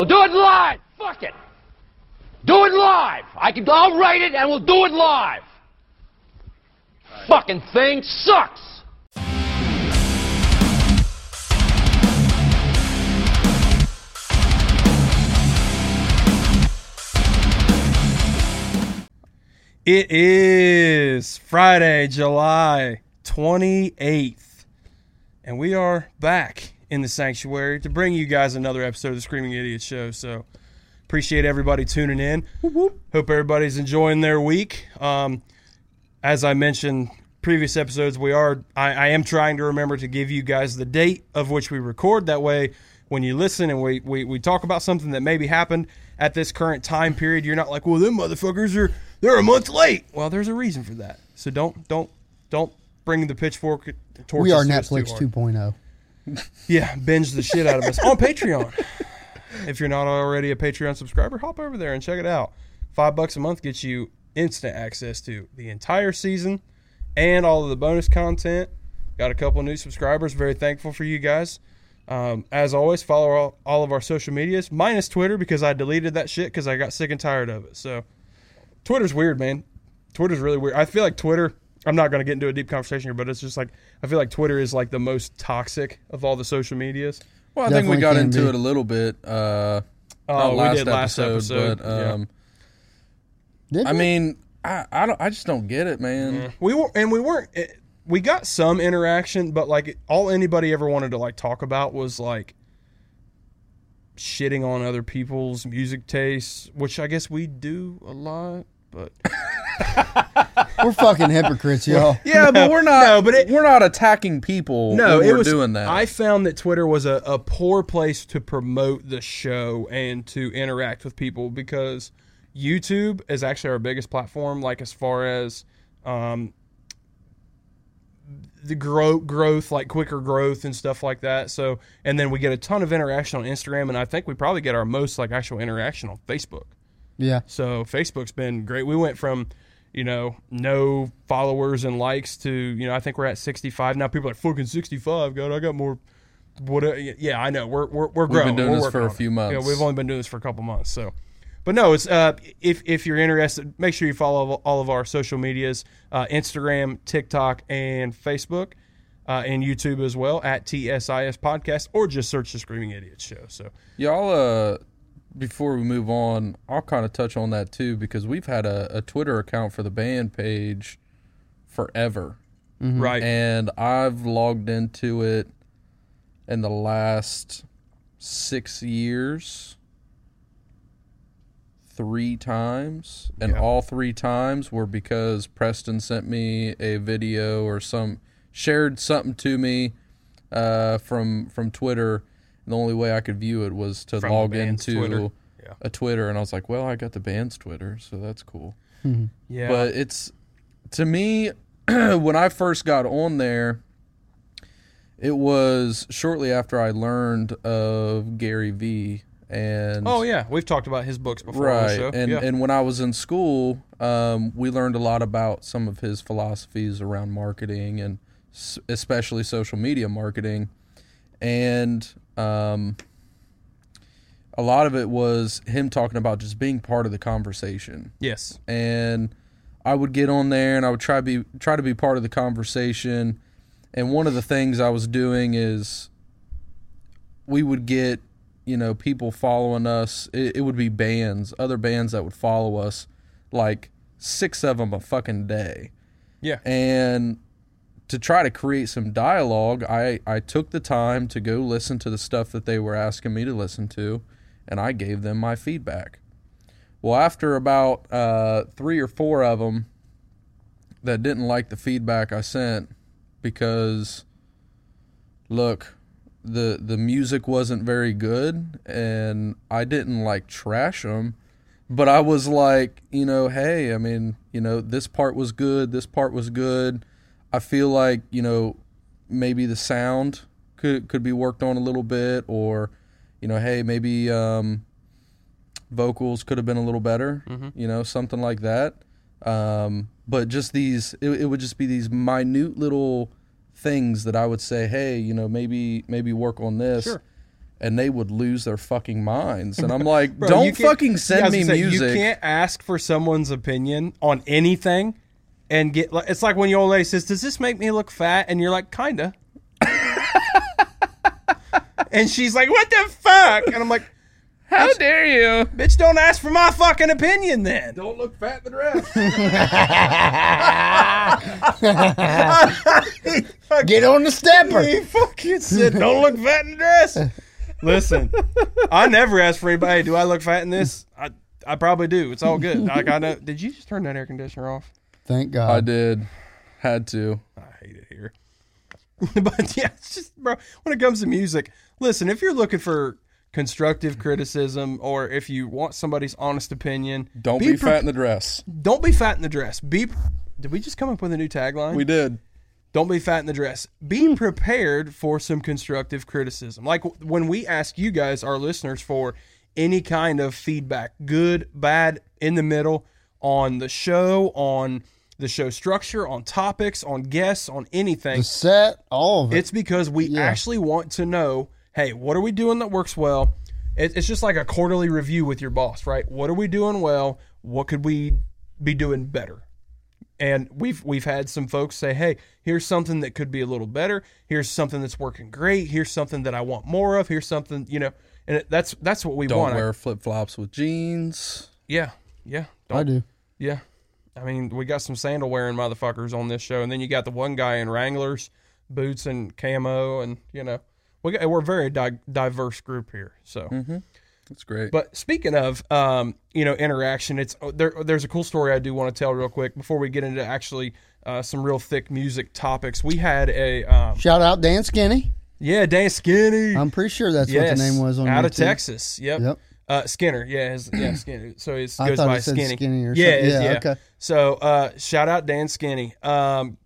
We'll do it live. Fuck it. Do it live. I can. I'll write it, and we'll do it live. Fucking thing sucks. It is Friday, July 28th, and we are back in the sanctuary to bring you guys another episode of the Screaming Idiot Show. So, appreciate everybody tuning in. Hope everybody's enjoying their week. Um, as I mentioned previous episodes, we are I, I am trying to remember to give you guys the date of which we record. That way, when you listen and we, we, we talk about something that maybe happened at this current time period, you're not like, well, them motherfuckers are they're a month late. Well, there's a reason for that. So don't don't don't bring the pitchfork We are Netflix 2.0. Yeah, binge the shit out of us on Patreon. If you're not already a Patreon subscriber, hop over there and check it out. Five bucks a month gets you instant access to the entire season and all of the bonus content. Got a couple new subscribers. Very thankful for you guys. Um, as always, follow all, all of our social medias, minus Twitter because I deleted that shit because I got sick and tired of it. So, Twitter's weird, man. Twitter's really weird. I feel like Twitter. I'm not going to get into a deep conversation here, but it's just like I feel like Twitter is like the most toxic of all the social medias. Well, I think we got into be. it a little bit. Uh, Oh, not we did last episode, episode, but yeah. um, Did I we? mean, I, I don't, I just don't get it, man. We were, and we weren't. It, we got some interaction, but like all anybody ever wanted to like talk about was like shitting on other people's music tastes, which I guess we do a lot. But we're fucking hypocrites, y'all. Yeah, but we're not. no, but it- we're not attacking people. no, when it we're was doing that. I found that Twitter was a, a poor place to promote the show and to interact with people because YouTube is actually our biggest platform. Like as far as um, the growth, growth, like quicker growth and stuff like that. So, and then we get a ton of interaction on Instagram, and I think we probably get our most like actual interaction on Facebook. Yeah. So Facebook's been great. We went from, you know, no followers and likes to, you know, I think we're at 65 now. People are like fucking 65. God, I got more. What? Yeah, I know. We're we're we're We've growing. been doing We're this for a few months. Yeah, we've only been doing this for a couple months. So, but no, it's uh, if if you're interested, make sure you follow all of our social medias: uh, Instagram, TikTok, and Facebook. Uh, and YouTube as well at TSIS Podcast, or just search the Screaming Idiots Show. So, Y'all, uh, before we move on, I'll kind of touch on that too because we've had a, a Twitter account for the band page forever, right, and I've logged into it in the last six years three times, and Yeah. all three times were because Preston sent me a video or some shared something to me uh, from from Twitter. And the only way I could view it was to From log into Twitter. Yeah. a Twitter, and I was like, "Well, I got the band's Twitter, so that's cool." yeah, But it's to me when I first got on there, it was shortly after I learned of Gary V. And Oh yeah, we've talked about his books before on the right, show. and yeah. and when I was in school, um, we learned a lot about some of his philosophies around marketing and s- especially social media marketing, and um, a lot of it was him talking about just being part of the conversation yes, and I would get on there and I would try be try to be part of the conversation. And one of the things I was doing is we would get you know people following us. It, it would be bands, other bands that would follow us, like six of them a fucking day. yeah, And to try to create some dialogue, I, I took the time to go listen to the stuff that they were asking me to listen to, and I gave them my feedback. Well, after about uh, three or four of them that didn't like the feedback I sent because, look, the the music wasn't very good, and I didn't like trash them but I was like, you know, hey, I mean, you know, this part was good, this part was good. I feel like, you know, maybe the sound could could be worked on a little bit or you know, hey, maybe um vocals could have been a little better, you know, something like that. Um but just these it, it would just be these minute little things that I would say, hey, you know, maybe maybe work on this. Sure. and they would lose their fucking minds. And I'm like, Bro, don't fucking send was me say, music. You can't ask for someone's opinion on anything and get. like It's like when your old lady says, "Does this make me look fat?" And you're like, "Kinda." and she's like, "What the fuck?" And I'm like, How dare you? "Bitch, don't ask for my fucking opinion then." Don't look fat in the dress. Get on the stepper. He fucking said, "Don't look fat in the dress." Listen, I never ask for anybody. Do I look fat in this? I I probably do. It's all good. Like I know. Did you just turn that air conditioner off? Thank God. I did. Had to. I hate it here. but yeah, it's just bro. When it comes to music, listen. If you're looking for constructive criticism, or if you want somebody's honest opinion, Don't be, pre- fat in the dress. Don't be fat in the dress. Be. Did we just come up with a new tagline? We did. Don't be fat in the dress. Be prepared for some constructive criticism. Like when we ask you guys, our listeners, for any kind of feedback, good, bad, in the middle, on the show, on the show structure, on topics, on guests, on anything. The set, all of it. It's because we Yeah. actually want to know hey, what are we doing that works well? It, it's just like a quarterly review with your boss, right? What are we doing well? What could we be doing better? And we've we've had some folks say, "Hey, here's something that could be a little better. Here's something that's working great. Here's something that I want more of. Here's something, you know." And it, that's that's what we Don't want. I- wear flip flops with jeans. yeah, yeah. I do. Yeah. I mean, we got some sandal wearing motherfuckers on this show, and then you got the one guy in Wranglers, boots and camo, and you know, we got, we're a very di- diverse group here. So, That's great. but speaking of, um, you know, interaction, it's there. There's a cool story I do want to tell real quick before we get into actually uh, some real thick music topics. We had a um, Shout out Dan Skinny. yeah, Dan Skinny. I'm pretty sure that's yes, what the name was on out of YouTube. Texas. Yep. Yep. Uh, Skinner, yeah, his, yeah, Skinner. So he I goes by Skinny. Skinny or yeah, something. Yeah, yeah. okay. So uh, shout out Dan Skinny. Um,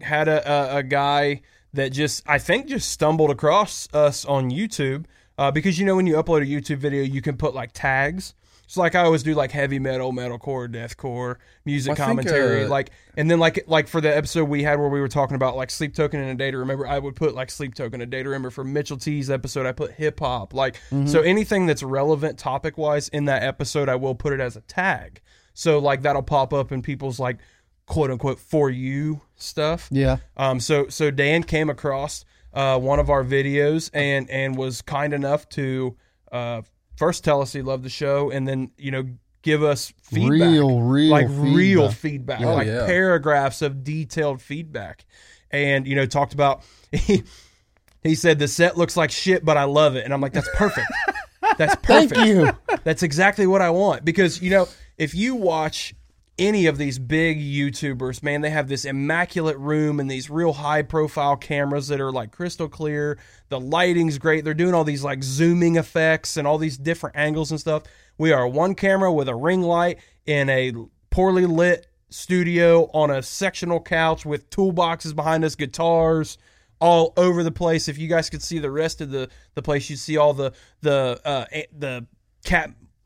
had a, a a guy that just I think just stumbled across us on YouTube uh, because you know when you upload a YouTube video you can put like tags. So like I always do like heavy metal, metalcore, deathcore, music I think, commentary, uh, like and then like like for the episode we had where we were talking about like sleep token and a day to remember, I would put like sleep token, a day to remember. For Mitchell T's episode, I put hip hop. Like so anything that's relevant topic wise in that episode, I will put it as a tag. So like that'll pop up in people's like quote unquote for you stuff. Yeah. Um, so so Dan came across uh, one of our videos and and was kind enough to uh, first tell us he loved the show and then you know give us feedback, Real, real like real feedback. feedback, Oh, like yeah. paragraphs of detailed feedback, and you know talked about. He, he said the set looks like shit, but I love it, and I'm like, that's perfect. That's perfect. Thank you. That's exactly what I want because you know if you watch any of these big YouTubers, man, they have this immaculate room and these real high profile cameras that are like crystal clear. The lighting's great. They're doing all these like zooming effects and all these different angles and stuff. We are one camera with a ring light in a poorly lit studio on a sectional couch with toolboxes behind us, guitars all over the place. If you guys could see the rest of the the place, you'd see all the the uh the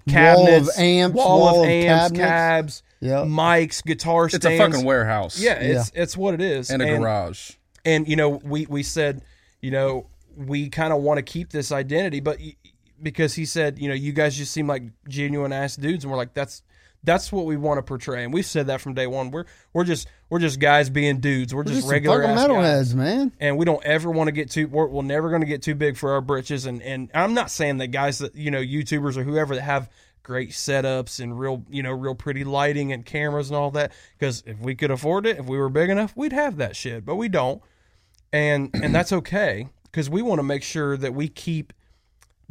cap Wall of amps, wall, wall of of amps, cabinets. cabs, Yep. mics, guitar stuff. it's a fucking warehouse. Yeah, it's it's what it is. And a garage. And you know, we we said, you know, we kind of want to keep this identity, but y- because he said, you know, you guys just seem like genuine ass dudes, and we're like, that's that's what we want to portray, and we've said that from day one. We're we're just we're just guys being dudes. We're, We're just, just regular ass metalheads, man. and we don't ever want to get too we're, we're never going to get too big for our britches and and i'm not saying that guys that you know youtubers or whoever that have great setups and real you know real pretty lighting and cameras and all that because if we could afford it if we were big enough we'd have that shit but we don't and and that's okay because we want to make sure that we keep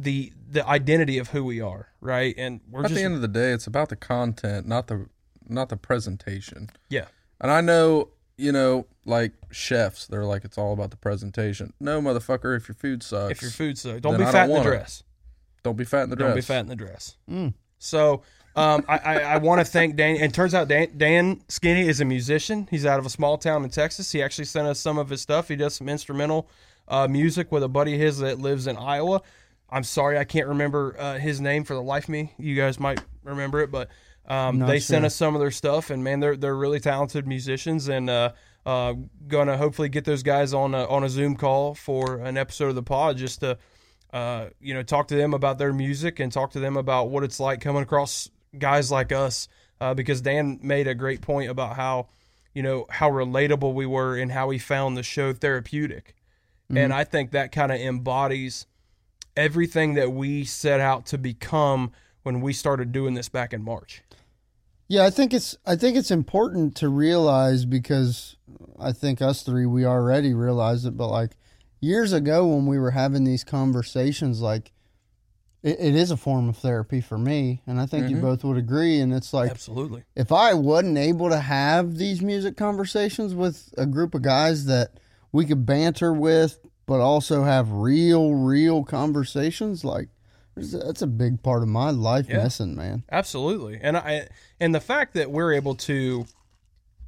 the the identity of who we are right and we're At just the end of the day, it's about the content, not the not the presentation. yeah And I know, you know, like chefs, they're like it's all about the presentation. No, motherfucker, if your food sucks, if your food sucks don't be I fat don't in the want it. dress don't be fat in the dress. Don't be fat in the dress. So um, I, I, I want to thank Dan. And it turns out Dan, Dan Skinny is a musician. He's out of a small town in Texas. He actually sent us some of his stuff. He does some instrumental uh, music with a buddy of his that lives in Iowa. I'm sorry I can't remember uh, his name for the life of me. You guys might remember it, but um, they sent us some of their stuff, and man, they're they're really talented musicians, and uh, uh, gonna hopefully get those guys on a, on a Zoom call for an episode of the pod just to uh, you know, talk to them about their music and talk to them about what it's like coming across guys like us. Uh, because Dan made a great point about how, you know, how relatable we were and how he found the show therapeutic. And I think that kind of embodies everything that we set out to become when we started doing this back in March. Yeah, I think it's I think it's important to realize because I think us three we already realized it, but like years ago when we were having these conversations, like it, it is a form of therapy for me, and I think you mm-hmm. both would agree. And it's like Absolutely. if I wasn't able to have these music conversations with a group of guys that we could banter with, but also have real, real conversations, like that's a big part of my life Yeah. missing, man. Absolutely. And I and the fact that we're able to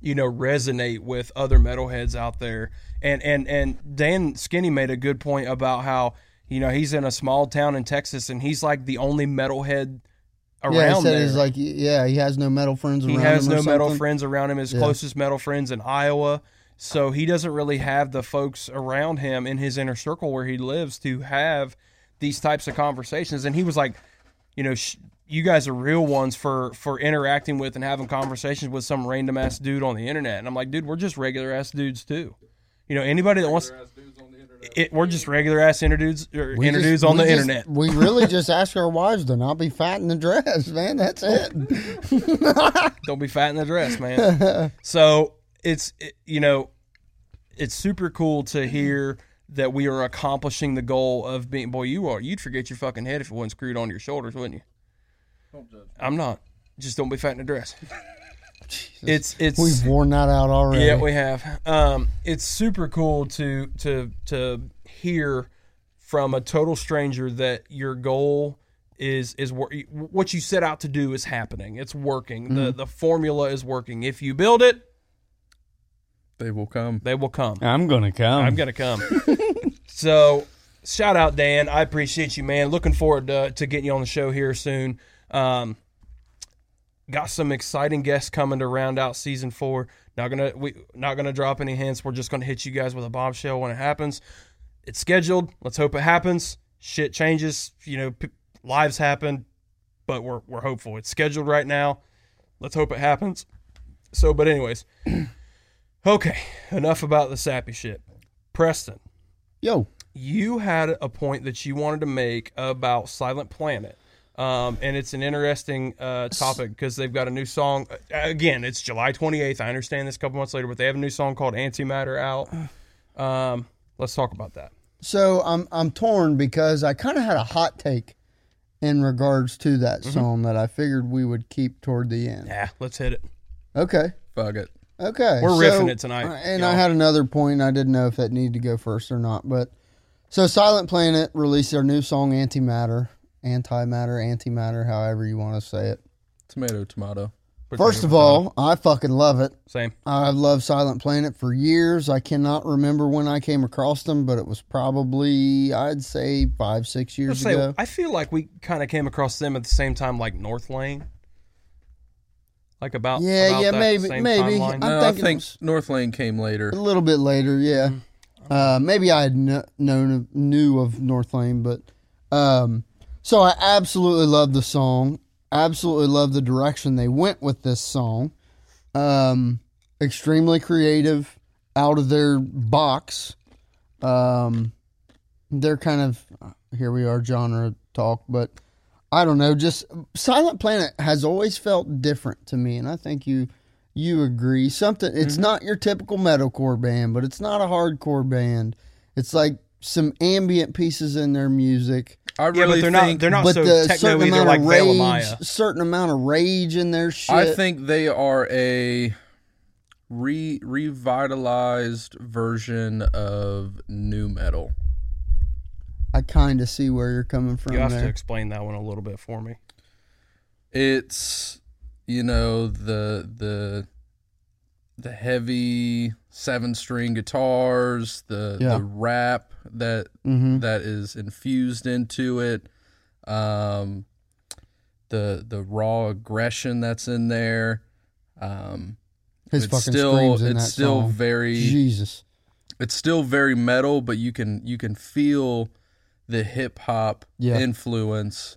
you know resonate with other metalheads out there and and and Dan Skinny made a good point about how you know he's in a small town in Texas and he's like the only metalhead around yeah, he said there. he's like, yeah, he has no metal friends he around has no metal friends around him. His Yeah. closest metal friends in Iowa. So he doesn't really have the folks around him in his inner circle where he lives to have these types of conversations. And he was like, you know, sh- you guys are real ones for for interacting with and having conversations with some random ass dude on the internet. And I'm like, dude, we're just regular ass dudes too. You know, anybody that wants, it, we're just regular ass inner dudes or er, We inner just- on the just- internet. We really just ask our wives to not be fat in the dress, man. That's it. Don't be fat in the dress, man. so it's it, you know, it's super cool to hear that we are accomplishing the goal of being. Boy, you are. You'd forget your fucking head if it wasn't screwed on your shoulders, wouldn't you? I'm not. Just don't be fat in the dress. It's it's We've worn that out already. yeah, we have. Um, it's super cool to to to hear from a total stranger that your goal is is wor- what you set out to do is happening. It's working. The the formula is working. If you build it, They will come. they will come. I'm gonna come. I'm gonna come. so, shout out Dan. I appreciate you, man. Looking forward to, to getting you on the show here soon. Um, got some exciting guests coming to round out season four. Not gonna we not gonna drop any hints. We're just gonna hit you guys with a bombshell when it happens. It's scheduled. Let's hope it happens. Shit changes. You know, p- lives happen, but we're we're hopeful. It's scheduled right now. Let's hope it happens. So, but anyways, okay. Enough about the sappy shit. Preston, Yo, you had a point that you wanted to make about Silent Planet. Um, and it's an interesting uh, topic because they've got a new song. Uh, Again, it's July 28th. I understand this a couple months later, but they have a new song called Antimatter out. Um, let's talk about that. so I'm I'm torn because I kind of had a hot take in regards to that Mm-hmm. song that I figured we would keep toward the end. Yeah, let's hit it. Okay. Fuck it. Okay. We're so- riffing it tonight, And I y'all. had another point. I didn't know if that needed to go first or not. But so Silent Planet released their new song Antimatter, Antimatter, Antimatter, however you want to say it. Tomato, tomato. First of all, I fucking love it. Same. I've loved Silent Planet for years. I cannot remember when I came across them, but it was probably I'd say five, six I, years say, ago. I feel like we kind of came across them at the same time, like Northlane. Like about Yeah, about yeah, that maybe- same maybe. timeline. I'm No, I think was- Northlane came later. A little bit later, yeah. Mm-hmm. Uh, maybe I had kn- known of, knew of Northlane, but um, so I absolutely love the song. Absolutely love the direction they went with this song. Um, extremely creative, out of their box. Um, they're kind of here we are genre talk, but I don't know. Just Silent Planet has always felt different to me, and I think you you agree. Something Mm-hmm. it's not your typical metalcore band, but it's not a hardcore band. It's like some ambient pieces in their music, I Yeah, really but they're not. They're not but so the techno certain amount like of rage, certain amount of rage in their shit. I think they are a re revitalized version of nu metal. I kind of see where you're coming from You have there. to explain that one a little bit for me. It's you know the the the heavy seven string guitars, the Yeah. the rap that Mhm. that is infused into it, um, the the raw aggression that's in there. Um, His it's still screams in it's that still song. very Jesus. it's still very metal, but you can you can feel the hip hop Yeah. influence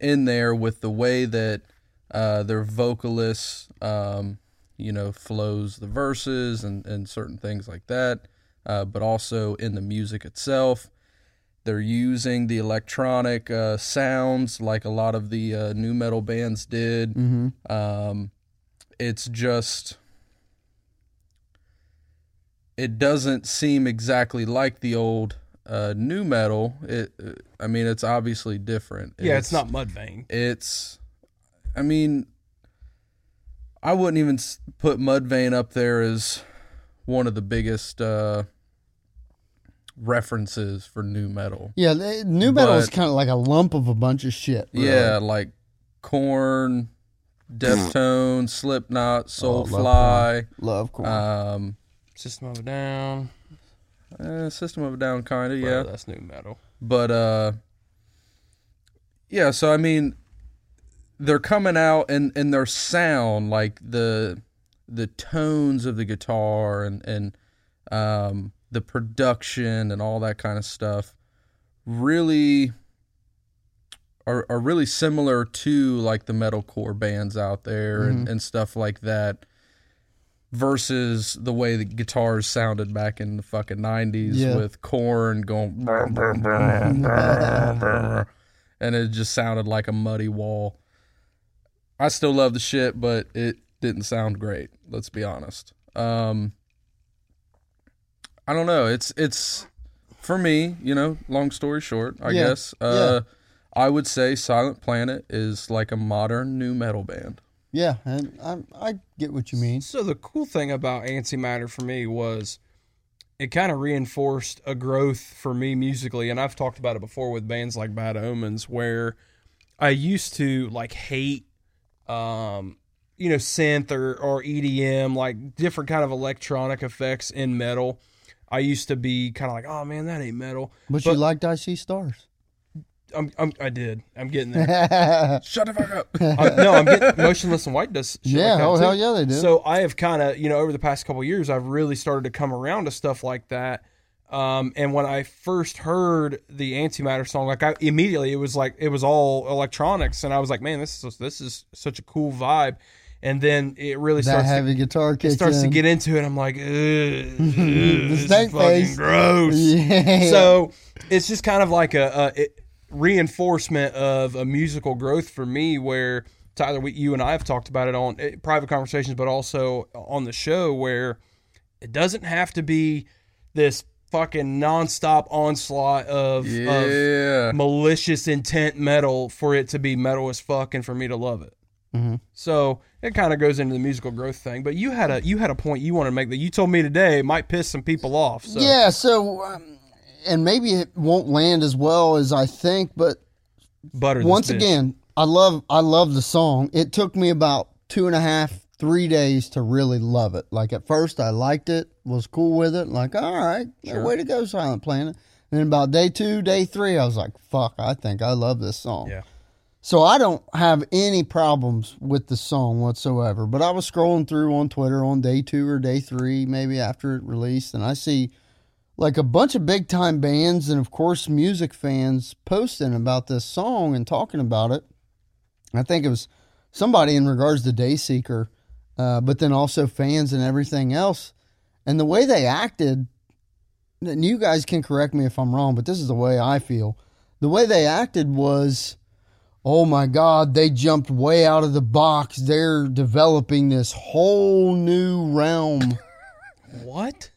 in there with the way that uh, their vocalists, um, you know, flows the verses and, and certain things like that, uh, but also in the music itself. They're using the electronic uh, sounds like a lot of the uh, nu metal bands did. Mm-hmm. Um, it's just it doesn't seem exactly like the old uh, nu metal. It, uh, I mean, it's obviously different. Yeah, it's, not Mudvayne. It's, I mean, I wouldn't even put Mudvayne up there as one of the biggest uh, references for nu metal. Yeah, the, nu metal is kind of like a lump of a bunch of shit. really. Yeah, like Korn, Deftones, Slipknot, Oh, love Soulfly. love Korn. Um, System of a Down. Eh, System of a Down, kind of, yeah. that's nu metal. But uh, yeah. So I mean, they're coming out and and their sound, like the the tones of the guitar and and um, the production and all that kind of stuff, really are are really similar to like the metalcore bands out there and, and stuff like that. Versus the way the guitars sounded back in the fucking nineties Yeah. with Korn going and it just sounded like a muddy wall. I still love the shit, but it didn't sound great. Let's be honest. Um, I don't know. It's it's for me. You know, long story short, I Yeah, guess. Uh, I would say Silent Planet is like a modern nu metal band. Yeah, and I, I get what you mean. So the cool thing about Antimatter for me was it kind of reinforced a growth for me musically, and I've talked about it before with bands like Bad Omens, where I used to like hate, um, you know, synth or or EDM, like different kind of electronic effects in metal. I used to be kind of like, oh man, that ain't metal. But, you liked I See Stars. I'm, I'm I did. I'm getting there. Shut the fuck up. I, no, I'm getting Motionless in White does. Shit Yeah, like that oh, too. hell yeah, they do. So I have kind of, you know, over the past couple of years, I've really started to come around to stuff like that. Um, and when I first heard the Antimatter song, like I immediately it was like it was all electronics, and I was like, man, this is this is such a cool vibe. And then it really that starts to, heavy guitar it kicks starts to get into it. I'm like, Ugh, this is fucking face. gross. Yeah. So it's just kind of like a, a it, reinforcement of a musical growth for me, where Tyler, we, you and I have talked about it on eh, private conversations, but also on the show, where it doesn't have to be this fucking nonstop onslaught of, of malicious intent metal for it to be metal as fuck and for me to love it. Mhm. So it kind of goes into the musical growth thing. But you had a you had a point you wanted to make that you told me today might piss some people off. So. Yeah, so um, and maybe it won't land as well as I think, but butter. once again, I love I love the song. It took me about two and a half, three days to really love it. Like at first, I liked it, was cool with it. Like, all right, way to go, Silent Planet. And then about day two, day three, I was like, fuck, I think I love this song. Yeah. So I don't have any problems with the song whatsoever. But I was scrolling through on Twitter on day two or day three, maybe after it released, and I see like a bunch of big time bands and of course music fans posting about this song and talking about it. I think it was somebody in regards to Dayseeker, uh, but then also fans and everything else. And the way they acted, and you guys can correct me if I'm wrong, but this is the way I feel. The way they acted was, oh my God, they jumped way out of the box. They're developing this whole new realm. What?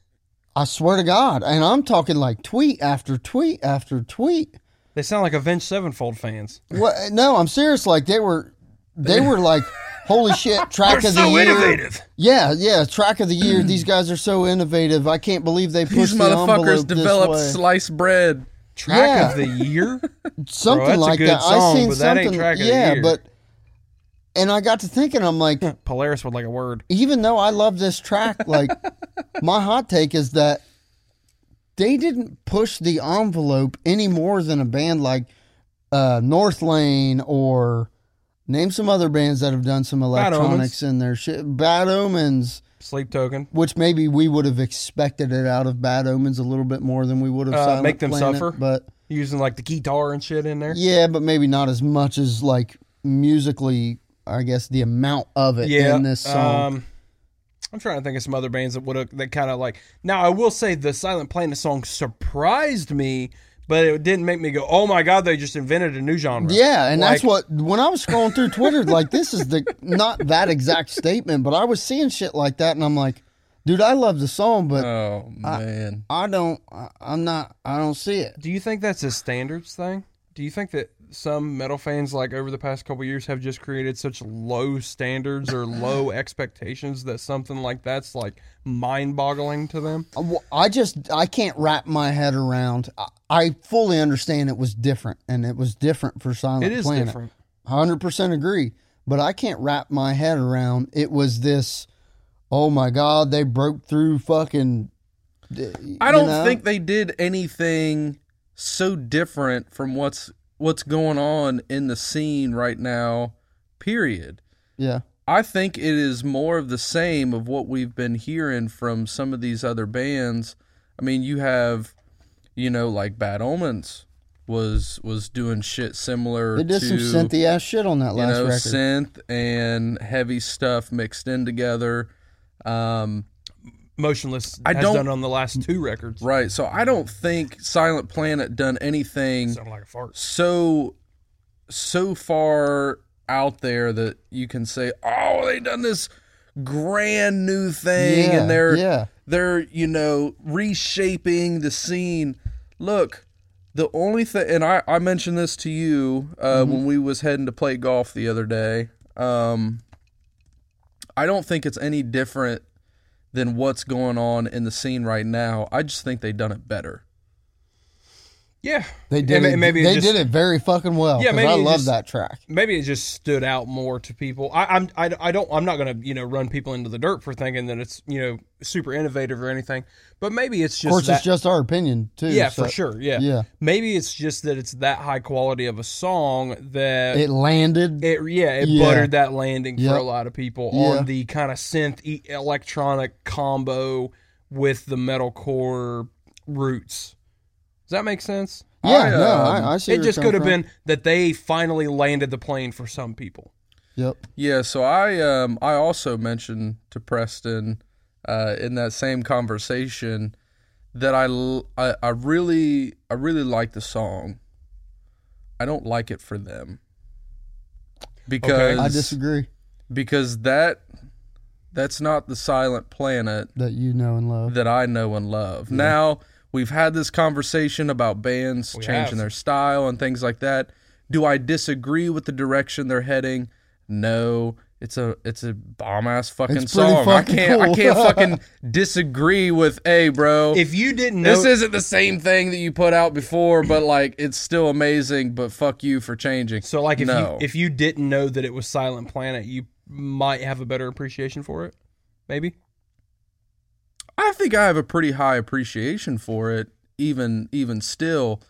I swear to God. And I'm talking like tweet after tweet after tweet. They sound like Avenged Sevenfold fans. What? No, I'm serious. Like they were, they were like, holy shit, track They're of the so year. innovative. Yeah, yeah, track of the year. These guys are so innovative. I can't believe they These pushed the motherfuckers envelope this developed way. sliced bread. Track Yeah. of the year. something that's a like good that. song, I seen but that ain't something. track of the yeah, year. but and I got to thinking, I'm like, Polaris would like a word. even though I love this track, like my hot take is that they didn't push the envelope any more than a band like uh, Northlane or name some other bands that have done some electronics in their shit. Bad Omens, Sleep Token. which maybe we would have expected it out of Bad Omens a little bit more than we would have. Uh, Make Them Planet, Suffer? but using like the guitar and shit in there. Yeah, but maybe not as much as like musically. I guess the amount of it Yeah, in this song. Um, I'm trying to think of some other bands that would have that kind of like. Now I will say the Silent Planet song surprised me, but it didn't make me go, "Oh my god, they just invented a new genre." yeah, and that's what when I was scrolling through Twitter, like this is the not that exact statement, but I was seeing shit like that, and I'm like, dude, I love the song, but Oh man. I don't. I, I'm not. I don't see it. Do you think that's a standards thing? Do you think that some metal fans, like over the past couple years, have just created such low standards or low expectations that something like that's like mind-boggling to them? Uh, Well, I just I can't wrap my head around. I, I fully understand it was different, and it was different for Silent It is Planet. different. Hundred percent agree, but I can't wrap my head around. It was this. Oh my God! They broke through fucking. I don't think they did anything so different from what's what's going on in the scene right now. Period. Yeah, I think it is more of the same of what we've been hearing from some of these other bands. I mean, you have, you know, like Bad Omens was was doing shit similar. they did to, some synthy ass shit on that you last know, record. synth and heavy stuff mixed in together. Um, Motionless I has don't- done on the last two records. right. So I don't think Silent Planet done anything Sound like a fart. so so far out there that you can say, "Oh, they done this grand new thing," Yeah, and they're yeah. they're you know reshaping the scene. Look, the only thing, and I I mentioned this to you uh, Mm-hmm. when we was heading to play golf the other day. Um, I don't think it's any different than what's going on in the scene right now. I just think they've done it better. Yeah, They did And it. Maybe it they just- did it very fucking well. Yeah, maybe I love just- that track. maybe it just stood out more to people. I, I'm I, I don't I'm not gonna you know run people into the dirt for thinking that it's you know super innovative or anything, but maybe it's just Of course, that, it's just our opinion too. yeah so for sure yeah Yeah. maybe it's just that it's that high quality of a song that It landed. it yeah it Yeah. buttered that landing for a lot of people Yeah. on the kind of synth electronic combo with the metalcore roots. Does that make sense? yeah, I, no, um, I, I see. It just could have coming been that they finally landed the plane for some people. Yep. Yeah, so I um I also mentioned to Preston uh in that same conversation that I l- I, I really I really like the song. I don't like it for them. Because I disagree. because that that's not the silent planet That you know and love. that I know and love. Now, we've had this conversation about bands We changing have. their style and things like that. Do I disagree with the direction they're heading? No. It's a it's a bomb ass fucking song. fucking I can't cool. I can't fucking disagree with hey bro. If you didn't know this isn't the same thing that you put out before, but like it's still amazing, but fuck you for changing. So like if No. you if you didn't know that it was Silent Planet, you might have a better appreciation for it. Maybe. I think I have a pretty high appreciation for it, even even still.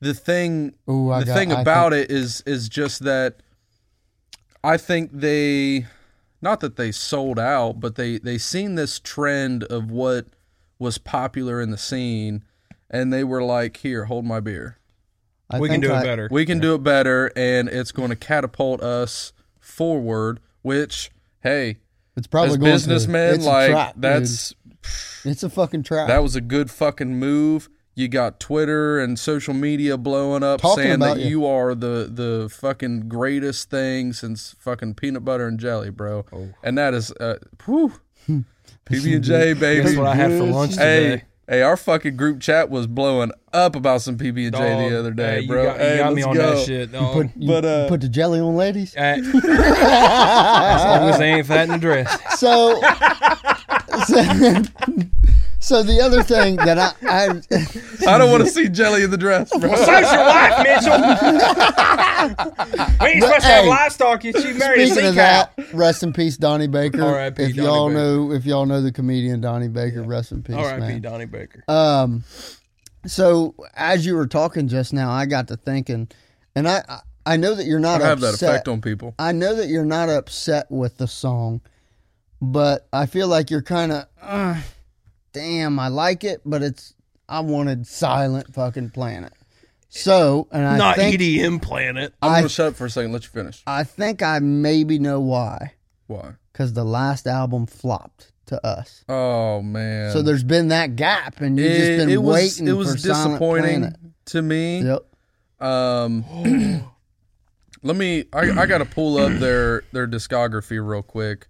The thing Ooh, the got- thing I about it is is just that I think they not that they sold out, but they they seen this trend of what was popular in the scene and they were like, "Here, hold my beer. I we can think do it better. We can do it better and it's going to catapult us forward." Which, hey, It's probably as going businessmen, to. It's like trap, dude. that's It's a fucking trap. that was a good fucking move. You got Twitter and social media blowing up Talking saying that you. you are the the fucking greatest thing since fucking peanut butter and jelly, bro. Oh. And that is uh whew, PB and J baby. That's what I had for lunch Hey, today. hey, our fucking group chat was blowing up about some PB and J the other day, hey, you bro. got, you hey, got me on go. that shit. dog. put, you but, uh, put the jelly on ladies. Uh, as long as they ain't fat in the dress. So, so, so the other thing that I, I I don't want to see jelly in the dress, bro. So's your wife, Mitchell. we ain't supposed to have hey, livestock. You she married a speaking sea of cow. that, rest in peace, Donnie Baker. R.I.P. If Donnie y'all Baker. know, if y'all know the comedian Donnie Baker, rest in peace, R.I.P. man. Donnie Baker. Um, so as you were talking just now, I got to thinking, and I I- I know that you're not I have that upset. effect on people. I know that you're not upset with the song, but I feel like you're kind of, uh, damn, I like it, but it's I wanted Silent fucking Planet. So, and I Not think EDM Planet. I'm I- gonna shut up for a second. Let you finish. I think I maybe know why. Why? Because the last album flopped to us. Oh man. So there's been that gap, and you've it, just been it was waiting it was for Silent disappointing Planet. to me. Yep. Um, let me. I, I got to pull up their their discography real quick.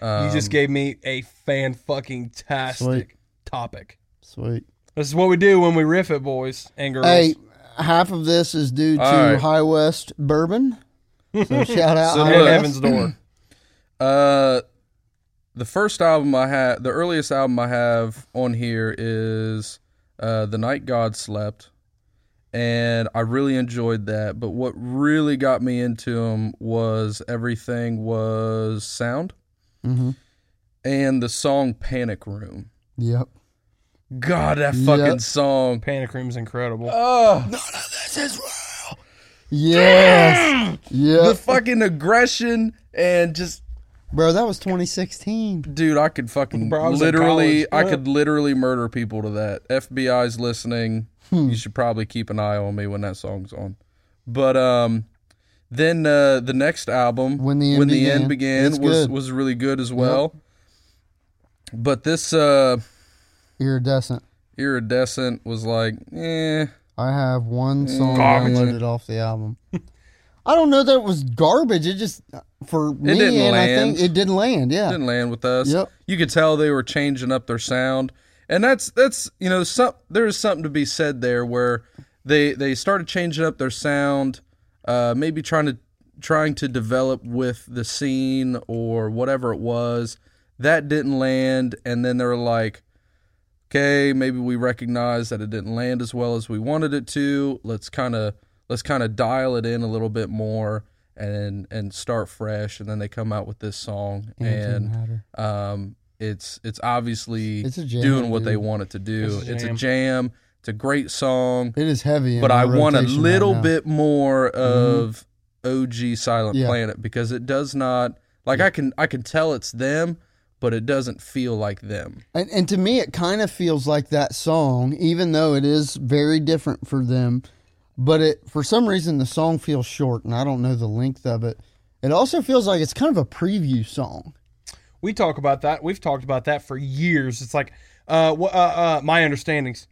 Um, you just gave me a fan fucking tastic Sweet. topic. Sweet. This is what we do when we riff it, boys and girls. Hey, half of this is due to All right. High West Bourbon. So shout out So High West. Heaven's Door. Uh, the first album I had, the earliest album I have on here is uh, "The Night God Slept," and I really enjoyed that. But what really got me into them was everything was sound Mhm. and the song "Panic Room." Yep. God, that fucking Yep. song. Panic Room's incredible. Oh, no, no, this is real. Yes. Yeah. The fucking aggression and just Bro, that was 2016. dude, I could fucking Bro, I literally, college. I could literally murder people to that. FBI's listening. You should probably keep an eye on me when that song's on. But um, then uh, the next album, When the End Began. began, was good. was really good as well. But this uh, Iridescent. iridescent was like, eh. I have one song Garbage. downloaded off the album. I don't know that it was garbage. It just for me, didn't and I think it didn't land. Yeah. It didn't land with us. Yep. You could tell they were changing up their sound, and that's that's you know some there is something to be said there where they they started changing up their sound, uh, maybe trying to trying to develop with the scene or whatever it was. That didn't land, and then they're like, okay, maybe we recognize that it didn't land as well as we wanted it to. Let's kind of let's kind of dial it in a little bit more and and start fresh. And then they come out with this song, And it and um, it's it's obviously It's jam, doing what dude. they want it to do. It's a It's a jam. Jam. It's a great song, It is heavy. but I want a rotation right little bit more of OG Silent Yeah. Planet because it does not like I can I can tell it's them, but it doesn't feel like them. And, and to me, it kind of feels like that song, even though it is very different for them. But it, for some reason, the song feels short, and I don't know the length of it. It also feels like it's kind of a preview song. We talk about that. We've talked about that for years. It's like uh, uh, uh my understandings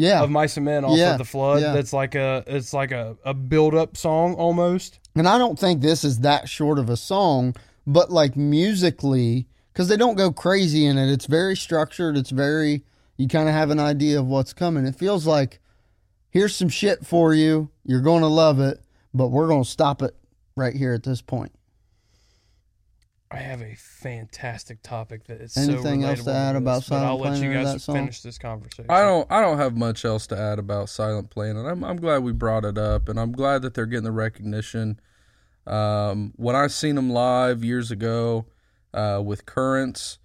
Yeah, of Mice and Men off Yeah, of the flood. yeah. That's like a it's like a, a build up song almost. and I don't think this is that short of a song, but like musically, because they don't go crazy in it. It's very structured. It's very you kind of have an idea of what's coming. It feels like here's some shit for you. You're going to love it, but we're going to stop it right here at this point. I have a fantastic topic that is Anything so else to relatable add this, about but I'll Silent let you guys that song? finish this conversation. I don't I don't have much else to add about Silent Planet. I'm I'm glad we brought it up and I'm glad that they're getting the recognition. Um, when I seen them live years ago uh, with Currents,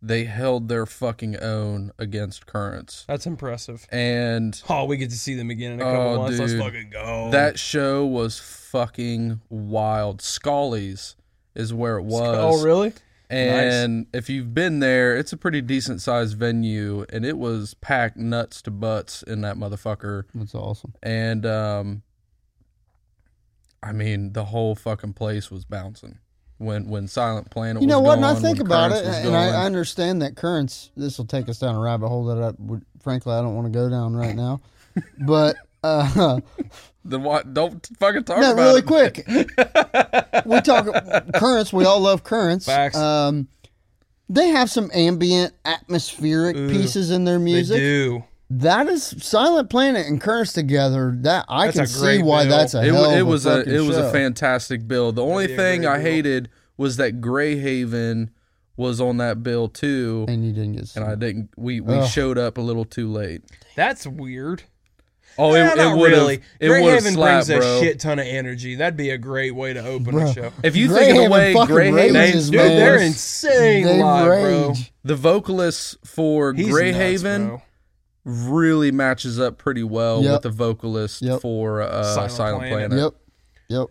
they held their fucking own against Currents. That's impressive. And Oh, we get to see them again in a couple Oh, months. Let's fucking go. that show was fucking wild. Scully's is where it was. Oh, really? And if you've been there, it's a pretty decent sized venue, and it was packed nuts to butts in that motherfucker. That's awesome. And um, I mean, the whole fucking place was bouncing when when Silent Planet. You know what? And I think about it, and I. I understand that currents. This will take us down a rabbit hole that I would, frankly, I don't want to go down right now. But uh, then what? Don't fucking talk no, about really it. quick. we talk currents. We all love currents. Facts. Um, they have some ambient, atmospheric Ooh, pieces in their They music. do. That is Silent Planet and Currents together. That I That's can see why bill. that's a It, hell wa- of it was a fucking it was show. a fantastic bill. The only thing great I bill. hated was that Greyhaven was on that bill too, and you didn't get. to and I it. didn't. We we Ugh. showed up a little too late. That's weird. Oh, it, not it would really. have. It would have Greyhaven slapped, brings bro. a shit ton of energy. That'd be a great way to open Bro. a show. If you think of the Greyhaven way fucking Greyhaven, rages, Dude, man. they're insane They live, bro. the vocalist for He's Greyhaven nuts, bro. really matches up pretty well Yep. with the vocalist Yep. for uh, Silent Silent, Planet. Planet. Yep. Yep.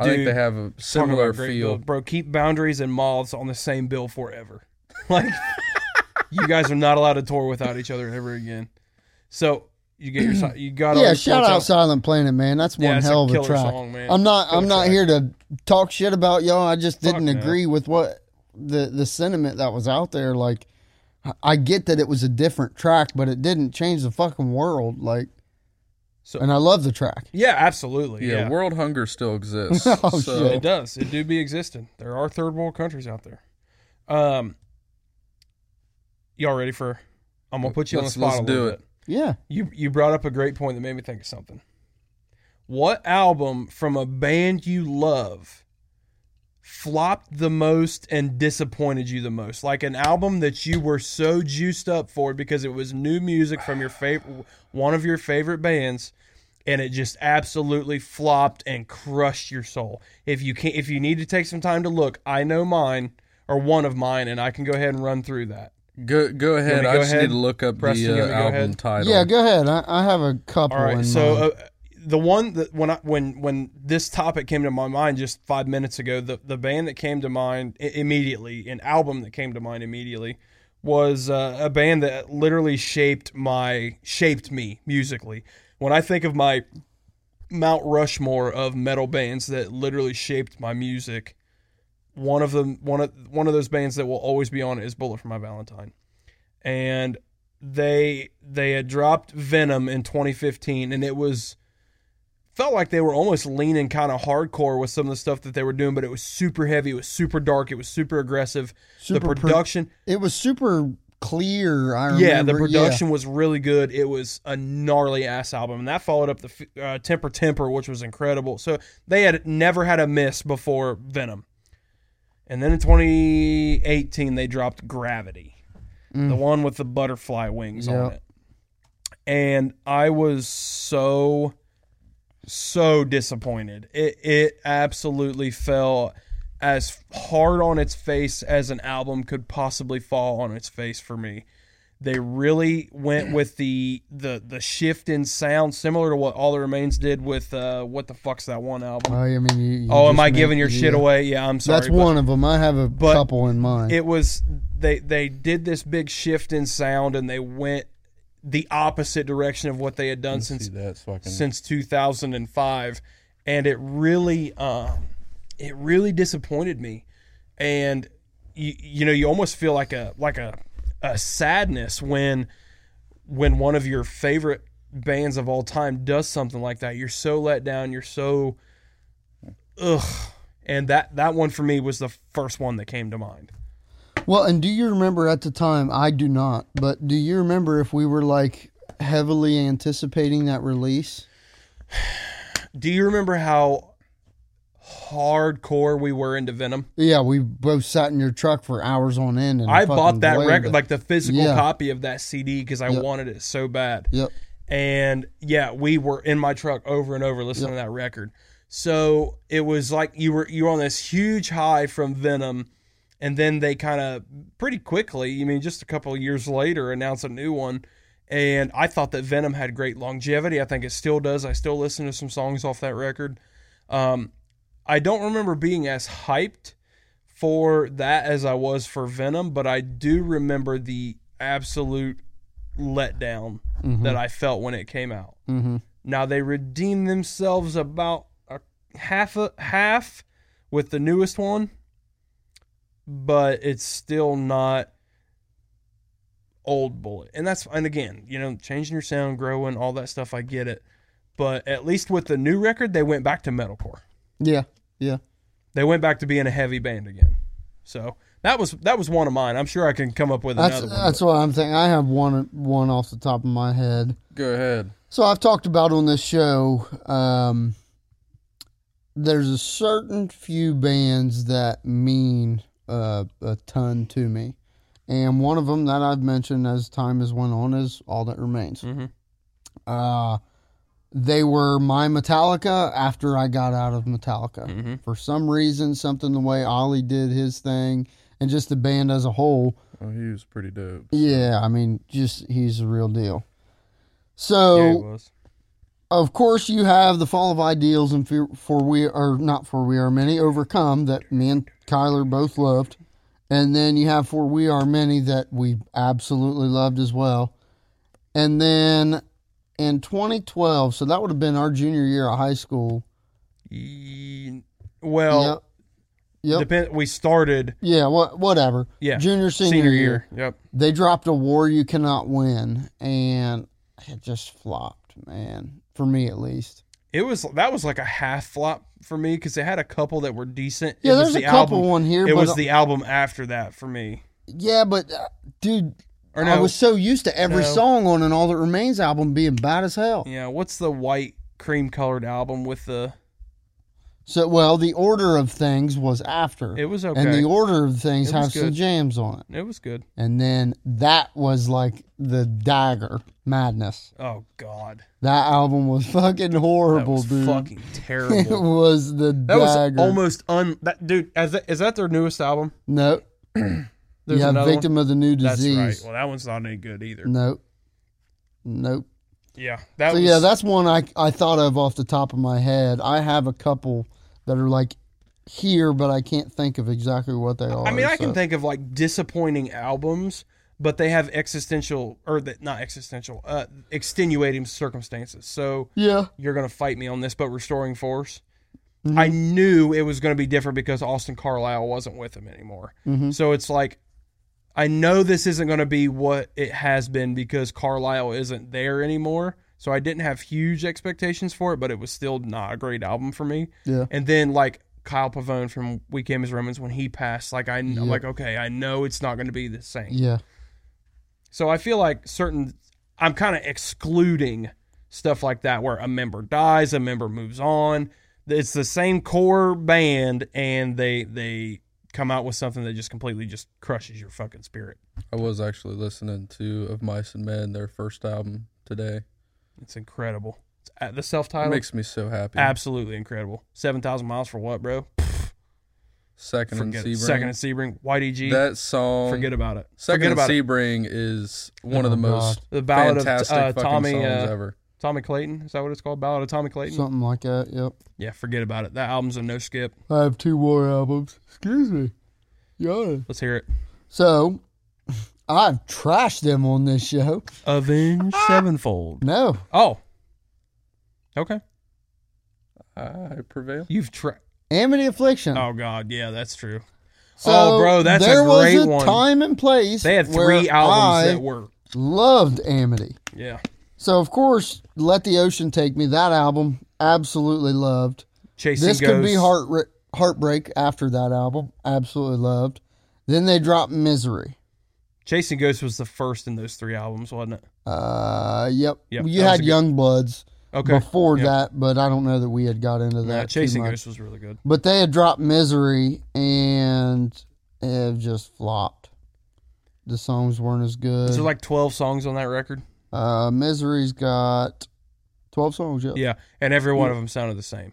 I think they have a similar feel. bill. bro. Keep boundaries and moths on the same bill forever. Like you guys are not allowed to tour without each other ever again. So You get your you got all Yeah, your shout out Silent Planet, man. That's Yeah, one it's a hell of a killer track. song, man. I'm not. Killer I'm not track. here to talk shit about y'all. I just Fuck didn't no. agree with what the the sentiment that was out there. Like, I- I get that it was a different track, but it didn't change the fucking world. Like, So- and I love the track. Yeah, absolutely. Yeah, Yeah, world hunger still exists. Oh, so shit. it does. It do be existing. There are third world countries out there. Um, y'all ready for? I'm gonna put you Let's- on the spot let's a little do bit. Yeah. You you brought up a great point that made me think of something. What album from a band you love flopped the most and disappointed you the most? Like an album that you were so juiced up for because it was new music from your favorite one of your favorite bands and it just absolutely flopped and crushed your soul. If you can if you need to take some time to look, I know mine or one of mine and I can go ahead and run through that. Go go ahead. me I go just ahead? need to look up Preston, the uh, want me to go album ahead? title. Yeah. Go ahead. I, I have a couple. All right, in so uh, the one that when I when when this topic came to my mind just five minutes ago, the the band that came to mind immediately, an album that came to mind immediately, was uh, a band that literally shaped my shaped me musically. When I think of my Mount Rushmore of metal bands that literally shaped my music, one of them one of one of those bands that will always be on is Bullet for My Valentine, and they they had dropped Venom in 2015, and it was felt like they were almost leaning kind of hardcore with some of the stuff that they were doing, but it was super heavy, it was super dark, it was super aggressive. Super the pro- production, it was super clear. I remember. yeah, the production was really good. It was a gnarly ass album, and that followed up the uh, Temper Temper, which was incredible. So they had never had a miss before Venom, and then in 2018 they dropped Gravity, the mm. one with the butterfly wings on it, and I was so so disappointed. It it absolutely fell as hard on its face as an album could possibly fall on its face for me. They really went with the the the shift in sound, similar to what All That Remains did with uh, what the fuck's that one album? Oh, I mean, you, you oh, am I giving your shit away? Yeah, I'm sorry. That's but- one of them. I have a but couple in mind. it was they they did this big shift in sound and they went the opposite direction of what they had done since that so can- since 2005 and it really um it really disappointed me and you, you know you almost feel like a like a a sadness when when one of your favorite bands of all time does something like that you're so let down you're so ugh and that that one for me was the first one that came to mind Well, and do you remember at the time? I do not, but do you remember if we were like heavily anticipating that release? do you remember how hardcore we were into venom Yeah, we both sat in your truck for hours on end. And I bought that record, it. like the physical Yeah. copy of that CD, because I Yep. wanted it so bad. Yep. And yeah, we were in my truck over and over listening to that record. So it was like you were you were on this huge high from Venom, and then they kind of pretty quickly, I mean, just a couple of years later, announced a new one. And I thought that Venom had great longevity. I think it still does. I still listen to some songs off that record. Um, I don't remember being as hyped for that as I was for Venom, but I do remember the absolute letdown that I felt when it came out. Mm-hmm. Now they redeemed themselves about a half a half with the newest one, but it's still not old bullet. And that's and again, you know, changing your sound, growing, all that stuff, I get it. But at least with the new record, they went back to metalcore. Yeah. Yeah. They went back to being a heavy band again. So that was that was one of mine. I'm sure I can come up with That's another one. that's what I'm thinking. I have one one off the top of my head. Go ahead. So I've talked about on this show. Um, there's a certain few bands that mean uh, a ton to me, and one of them that I've mentioned as time has went on is All That Remains. Mm-hmm. Uh, they were my Metallica after I got out of Metallica. Mhm. For some reason, something the way Ollie did his thing, and just the band as a whole. Oh, he was pretty dope. Yeah, I mean, just he's a real deal. Yeah, So it was. of course, you have the fall of ideals and for, for we are not for we are many overcome that me and Kyler both loved, and then you have for we are many that we absolutely loved as well, and then in 2012, so that would have been our junior year of high school. Well, yep. Yep. depend. We started yeah, what whatever. Yeah. Junior senior, senior year. year. Yep. They dropped a war you cannot win and it just flopped, man. For me at least. It was that was like a half flop for me because they had a couple that were decent. Yeah, it was there's a the couple album, one here, It was the album after that for me. Yeah, but uh, dude, Or I was so used to every No. song on an All That Remains album being bad as hell. yeah. What's the white cream colored album with the? So, well, the order of things was after. It was okay. And the order of things It was have some good. jams on it. It was good. And then that was like the dagger madness. Oh God, That album was fucking that horrible, was dude. fucking it terrible. was the that was dagger. almost un. That dude, is that, is that their newest album? no. There's yeah, victim of the new one? That's disease. right. Well, that one's not any good either. Nope. Nope. Yeah, that So was. yeah, that's one I I thought of off the top of my head. I have a couple that are like here, but I can't think of exactly what they are. I mean, I can think of like disappointing albums, but they have existential or that not existential, uh, extenuating circumstances. So Yeah. you're gonna fight me on this, but restoring force. Mm-hmm. I knew it was going to be different because Austin Carlisle wasn't with him anymore. Mhm. So it's like, I know this isn't going to be what it has been because Carlisle isn't there anymore. So I didn't have huge expectations for it, but it was still not a great album for me. Yeah. And then like Kyle Pavone from We Came as Romans when he passed, like I know, Yeah. like okay, I know it's not going to be the same. Yeah. So I feel like certain, I'm kind of excluding stuff like that where a member dies, a member moves on. It's the same core band, and they they come out with something that just completely just crushes your fucking spirit. I was actually listening to Of Mice and Men, their first album today. It's incredible. It's at the self It title, makes me so happy. absolutely incredible. Seven thousand miles for what, bro? Second and Forget it. Sebring. Second and Sebring, YDG. that song. forget about it. Second forget and. Sebring is one of Oh, the most The ballad of fantastic uh, fucking Tommy songs uh, ever. Tommy Clayton. Is that what it's called? Ballad of Tommy Clayton. Something like that. Yep. yeah, forget about it. That album's a no skip. I have two more albums. Excuse me. Yeah. Let's hear it. So, I've trashed them on this show. Avenge ah! Sevenfold. No. Oh. Okay. I prevail. You've tried. Amity Affliction. Oh God, yeah, that's true. So oh, bro, that's a there great was a one. time and place. They had where three albums I that were. loved Amity. Yeah. So of course, Let the Ocean Take Me. That album, absolutely loved. Chasing Ghosts. this Ghosts. could be heart heartbreak after that album. Absolutely loved. Then they dropped Misery. Chasing Ghosts was the first in those three albums, wasn't it? Uh, yep. Yep, you had Young Bloods Okay. before Yep. that, but I don't know that we had got into that. Too Chasing much. Ghosts was really good. But they had dropped Misery and it just flopped. The songs weren't as good. Is there like twelve songs on that record? Uh, Misery's got 12 songs, yep. Yeah, and every one of them sounded the same.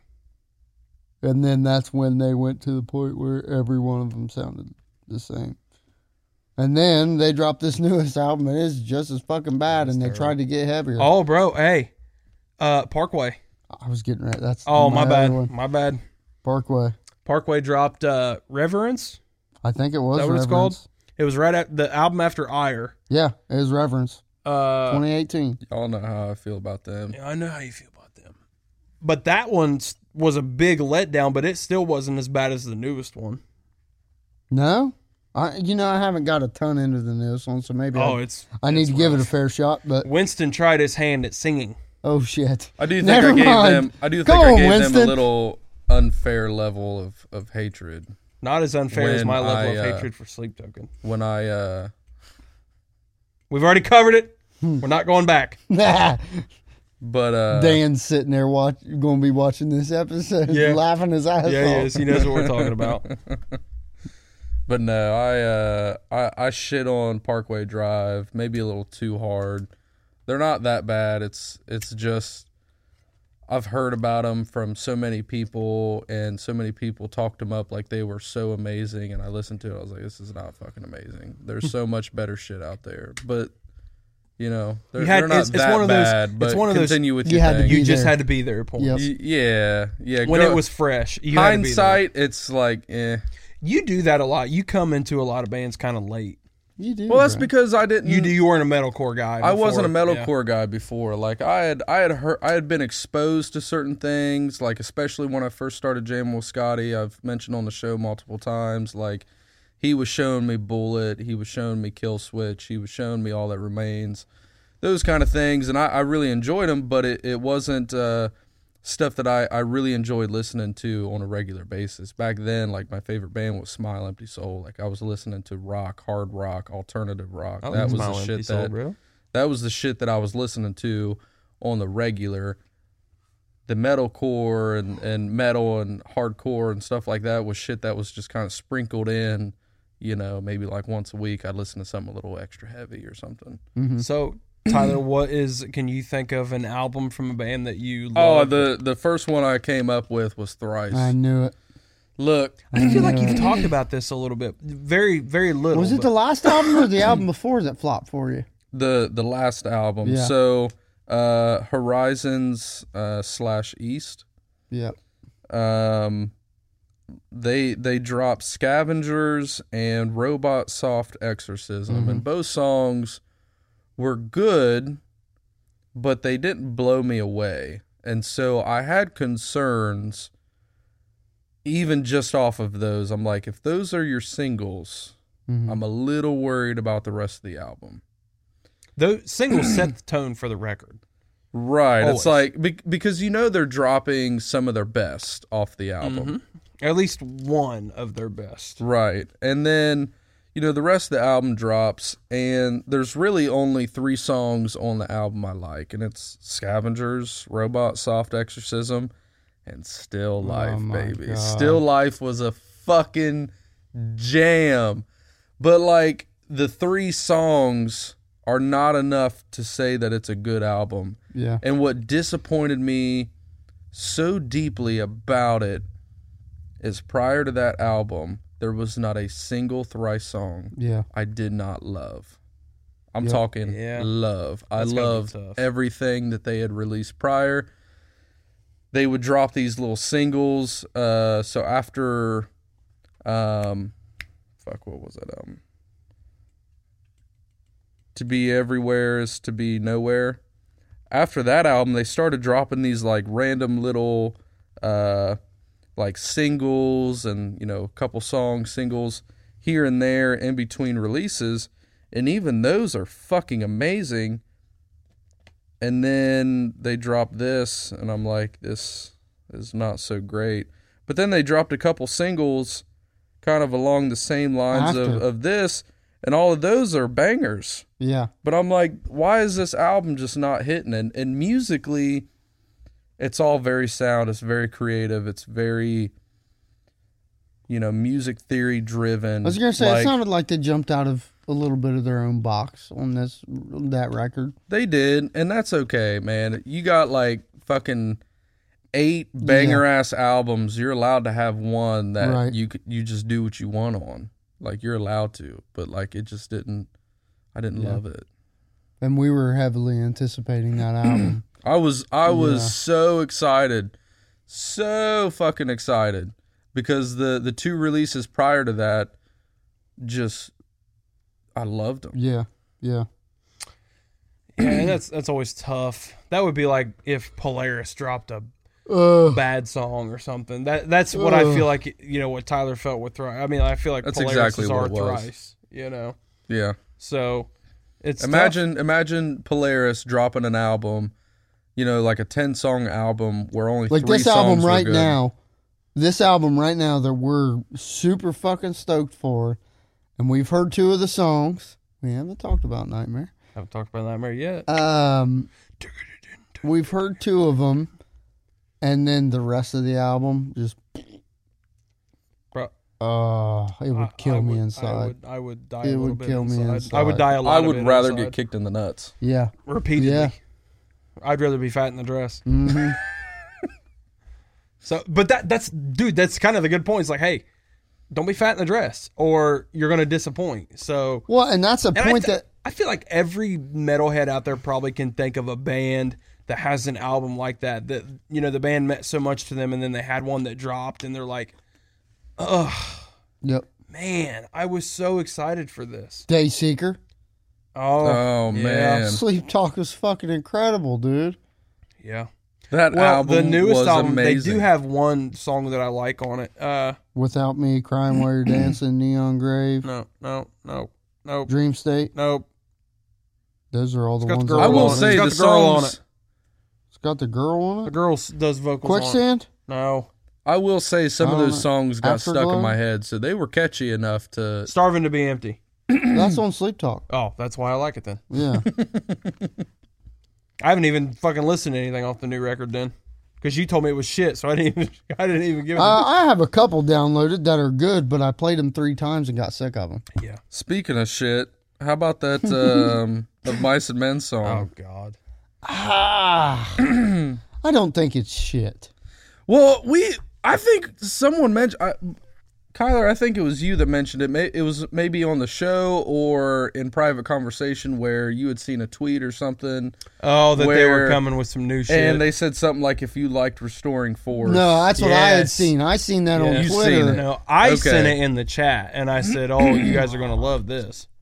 And then that's when they went to the point where every one of them sounded the same. And then they dropped this newest album and it's just as fucking bad and they tried to get heavier. Oh, bro, hey, uh, Parkway. I was getting ready. That's Oh, my, other bad, one. my bad. Parkway. Parkway dropped uh, Reverence. I think it was Is that what it's called? It was right at the album after Ire. Yeah, it was Reverence. Uh, 2018. Y'all know how I feel about them. Yeah, I know how you feel about them. But that one was a big letdown, but it still wasn't as bad as the newest one. No? I you know I haven't got a ton into the newest one, so maybe Oh, I, it's I need it's to give it a fair shot. But Winston tried his hand at singing. oh shit, I do think Never I gave mind. them. I do think Come I on, gave them a little unfair level of, of hatred Not as unfair as my level I, of uh, hatred for Sleep Token. when I uh We've already covered it. Hmm. We're not going back. but uh Dan's sitting there watch going to be watching this episode, Yeah. laughing his ass Yeah, off. he is. He knows what we're talking about. But no, I uh I, I shit on Parkway Drive maybe a little too hard. They're not that bad. It's it's just I've heard about them from so many people, and so many people talked them up like they were so amazing. And I listened to it, I was like, this is not fucking amazing. There's so much better shit out there, but you know they're, You had- they're not it's- it's that one of those- bad. it's But one of those- continue with You your had to thing. be You just there. had to be there. Point. Yep. Y- yeah, yeah. When Go- it was fresh, you had to be there. hindsight, it's like, eh. You do that a lot. You come into a lot of bands kind of late. You do. Well, that's bro. because I didn't. You do. You weren't a metalcore guy. I wasn't a before, yeah. metalcore guy before. Like I had, I had heard, I had been exposed to certain things. Like especially when I first started jamming with Scotty, I've mentioned on the show multiple times. Like he was showing me Bullet, he was showing me Killswitch, he was showing me All That Remains, those kind of things, and I, I really enjoyed them. But it, it wasn't uh, stuff that I, I really enjoyed listening to on a regular basis. Back then, like my favorite band was Smile Empty Soul. Like I was listening to rock, hard rock, alternative rock. I that was Smile the Empty shit Soul, that bro. that was the shit that I was listening to on the regular. The metalcore and, and metal and hardcore and stuff like that was shit that was just kind of sprinkled in, you know, maybe like once a week I'd listen to something a little extra heavy or something. Mm-hmm. So Tyler, what is? Can you think of an album from a band that you? Oh, the the first one I came up with was Thrice. I knew it. Look, I feel like know. you've talked about this a little bit, very, very little. Was it but- the last album or the album before that flopped for you? the the last album. Yeah. So uh Horizons uh slash East. Yeah. um they they dropped scavengers and robot soft exorcism. And both songs were good but they didn't blow me away. And so i had concerns even just off of those. I'm like if those are your singles Mhm. i'm a little worried about the rest of the album. Those singles set the tone for the record. right. Always. it's like be- because you know they're dropping some of their best off the album At least one of their best. Right. And then, you know, the rest of the album drops, and there's really only three songs on the album I like, and it's Scavengers, Robot Soft Exorcism, and Still oh Life, my baby. God. Still Life was a fucking jam. But, like, the three songs are not enough to say that it's a good album. Yeah. And what disappointed me so deeply about it is prior to that album, there was not a single Thrice song Yeah. I did not love. I'm Yep. talking Yeah. love. I That's gotta be loved everything that they had released prior. They would drop these little singles. Uh, so after, um, fuck, what was that album? To be everywhere is to be nowhere. After that album, they started dropping these like random little, uh, like singles and you know a couple song singles here and there in between releases, and even those are fucking amazing. And then they dropped this, and I'm like, this is not so great. But then they dropped a couple singles, kind of along the same lines of, of this, and all of those are bangers. Yeah. But I'm like, why is this album just not hitting? And and musically, it's all very sound. It's very creative. It's very, you know, music theory driven. I was gonna say like, it sounded like they jumped out of a little bit of their own box on this that record. they did, and that's okay, man. You got like fucking eight banger ass albums. You're allowed to have one that Right. you you just do what you want on. Like you're allowed to, but like it just didn't. I didn't Yeah. love it. And we were heavily anticipating that album. I was I was Yeah. so excited, so fucking excited because the the two releases prior to that, just I loved them. yeah. Yeah. Yeah, and that's that's always tough. That would be like if Polaris dropped a Uh, bad song or something. That that's what I feel like. You know what Tyler felt with Thrice. I mean, I feel like That's Polaris exactly is what our it was. Thrice. You know, Yeah, so it's tough. imagine imagine Polaris dropping an album, you know, like a ten song album where only like three this album songs were right good. now. This album right now that we're super fucking stoked for, and we've heard two of the songs. We haven't talked about Nightmare. I haven't talked about Nightmare yet. Um, we've heard two of them, and then the rest of the album just. Bro, Uh, it would I- kill I me would- inside. I would, I would die It a little would bit kill me inside. inside. I would die a lot. I of would it rather inside. get kicked in the nuts. Yeah. repeatedly. Yeah. I'd rather be fat in the dress. hmm So, but that that's dude, that's kind of the good point. It's like, hey, don't be fat in the dress, or you're going to disappoint. So, Well, and that's a and I, point th- that I feel like every metalhead out there probably can think of a band that has an album like that. That you know, the band meant so much to them, and then they had one that dropped, and they're like, "Ugh, Yep. man, I was so excited for this. Dayseeker. Oh, Oh, yeah, man. Sleep Talk is fucking incredible, dude. yeah. That Well, album the newest was album, amazing. they do have one song that I like on it. Uh, Without Me, Crying While You're Dancing, Neon Grave, no, no, no, no, Dream State. Nope. Those are all the got the ones girl I will want. say It's got the the girl on songs. It's got the girl on it. The it. girl does vocals. on it. Quicksand. No, I will say some of those know. songs got stuck in my head, so they were catchy enough to. starving to be empty. That's on Sleep Talk. Oh, that's why I like it then. Yeah. I haven't even fucking listened to anything off the new record then, because you told me it was shit, so I didn't even I didn't even give it. uh, I have a couple downloaded that are good, but I played them three times and got sick of them. yeah. Speaking of shit, how about that um, of Mice and Men song? Oh song? God. Ah, I don't think it's shit. Well, we I think someone mentioned I, Kyler. I think it was you that mentioned it. May, it was maybe on the show or in private conversation where you had seen a tweet or something, Oh, that they were coming with some new shit. and they said something like if you liked Restoring Force. No, that's what I had seen. I seen that on Twitter. seen it. no, I Okay. sent it in the chat, and I said, "Oh, you guys are gonna love this."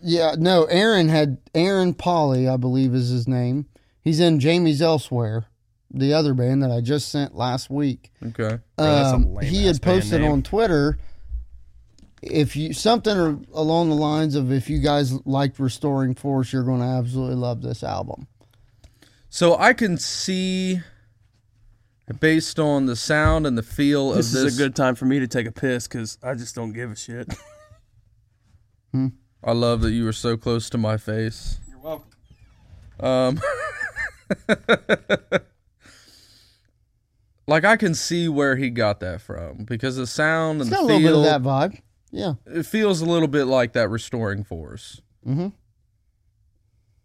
Yeah, no, Aaron had Aaron Pauley, I believe is his name. He's in Jamie's Elsewhere, the other band that I just sent last week. Okay. Bro, that's a Um, lame he had posted on Twitter if you something along the lines of if you guys liked Restoring Force, you're going to absolutely love this album. So I can see, based on the sound and the feel This of this, is a good time for me to take a piss because I just don't give a shit. I love that you were so close to my face. You're welcome. Um, like I can see where he got that from because the sound and It's and got a the little bit feel. of that vibe. Yeah. It feels a little bit like that restoring force. Mhm.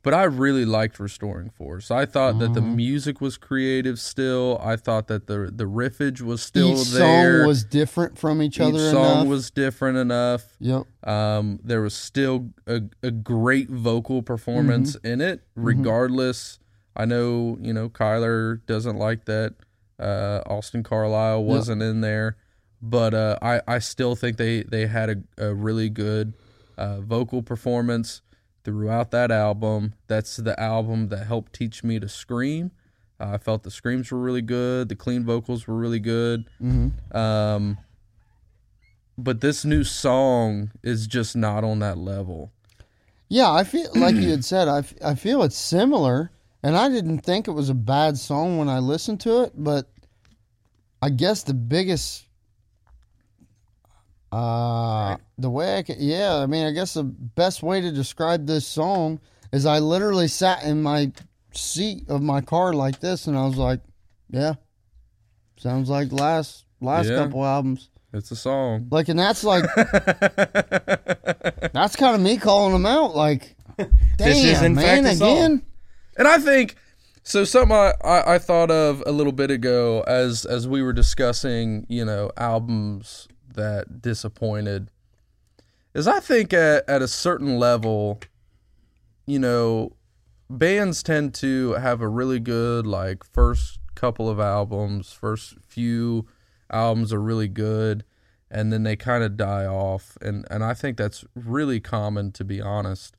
But I really liked restoring force. I thought that the Mm-hmm. music was creative still. I thought that the the riffage was still Each there. song was different from each, Each other song enough. was different enough. yep. Um, there was still a, a great vocal performance Mm-hmm. in it, regardless. I know, you know, Kyler doesn't like that uh, Austin Carlisle wasn't in there, but uh, I, I still think they, they had a, a really good uh, vocal performance throughout that album. That's the album that helped teach me to scream. Uh, I felt the screams were really good. The clean vocals were really good. Mm-hmm. Um, but this new song is just not on that level. Yeah, I feel like you had said. I, f- I feel it's similar, and I didn't think it was a bad song when I listened to it. But I guess the biggest, uh, the way I could, yeah, I mean, I guess the best way to describe this song is I literally sat in my seat of my car like this, and I was like, yeah, sounds like last last Yeah. couple albums. It's a song. Like, and that's like, that's kind of me calling them out. Like, damn, This is, in man, fact, a song. And I think so. Something I, I, I thought of a little bit ago as as we were discussing, you know, albums that disappointed, is I think at at a certain level, you know, bands tend to have a really good like first couple of albums, first few albums are really good and then they kind of die off and and I think that's really common to be honest.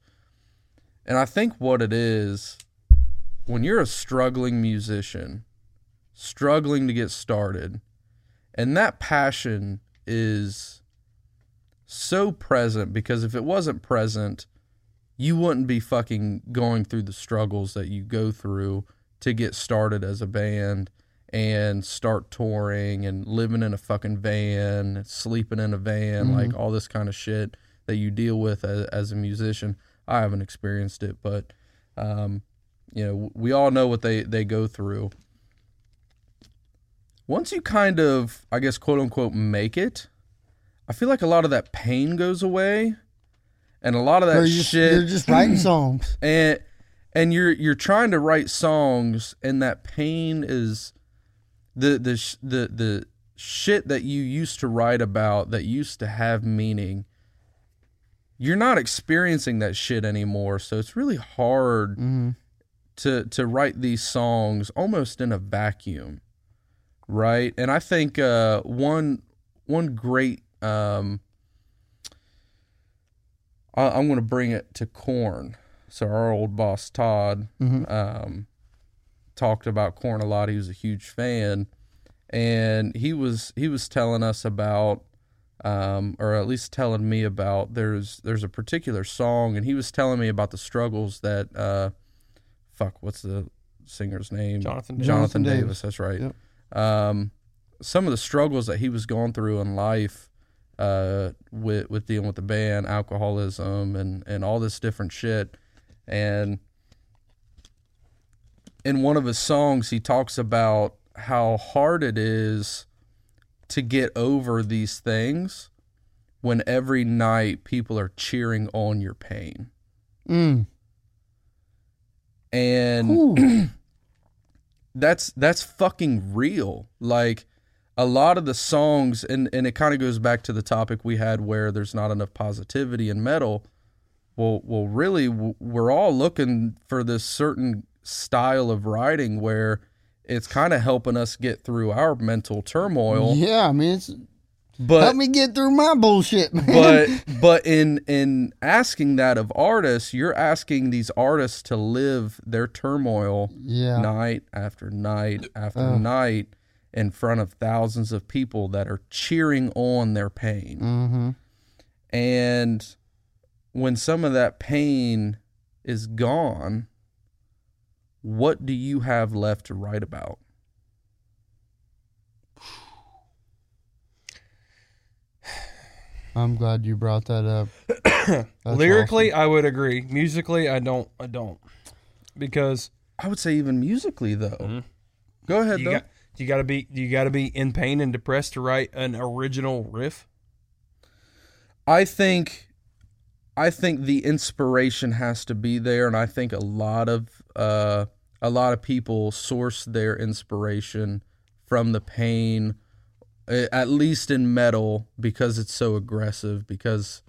And I think what it is when you're a struggling musician, struggling to get started, and that passion is so present because if it wasn't present, you wouldn't be fucking going through the struggles that you go through to get started as a band and start touring and living in a fucking van, sleeping in a van, like all this kind of shit that you deal with as, as a musician. I haven't experienced it, but um, you know, we all know what they they go through. Once you kind of, I guess, quote unquote, make it, I feel like a lot of that pain goes away, and a lot of that you're just, shit you're just writing songs. and and you're you're trying to write songs and that pain is the the the the shit that you used to write about that used to have meaning you're not experiencing that shit anymore so it's really hard mm-hmm. To to write these songs almost in a vacuum right and i think uh one one great um I, I'm going to bring it to Korn. So our old boss Todd um, talked about Korn a lot. He was a huge fan, and he was he was telling us about, um, or at least telling me about. There's there's a particular song, and he was telling me about the struggles that, uh, fuck, what's the singer's name? Jonathan Davis. Jonathan Davis. Davis. That's right. Yep. Um, some of the struggles that he was going through in life uh, with with dealing with the band, alcoholism, and and all this different shit. And in one of his songs, he talks about how hard it is to get over these things when every night people are cheering on your pain. Mm. And that's that's fucking real. Like a lot of the songs, and and it kind of goes back to the topic we had where there's not enough positivity in metal. Well, well, really, we're all looking for this certain style of writing where it's kind of helping us get through our mental turmoil. yeah, I mean, it's But help me get through my bullshit, man. but but in in asking that of artists, you're asking these artists to live their turmoil yeah, night after night after Ugh. night in front of thousands of people that are cheering on their pain. mm-hmm. And when some of that pain is gone, what do you have left to write about? I'm glad you brought that up. That's Lyrically, I would agree. Musically, I don't. I don't because I would say even musically though. Go ahead you though. got you got to be you got to be in pain and depressed to write an original riff. I think I think the inspiration has to be there and I think a lot of uh a lot of people source their inspiration from the pain Eh, at least in metal because it's so aggressive because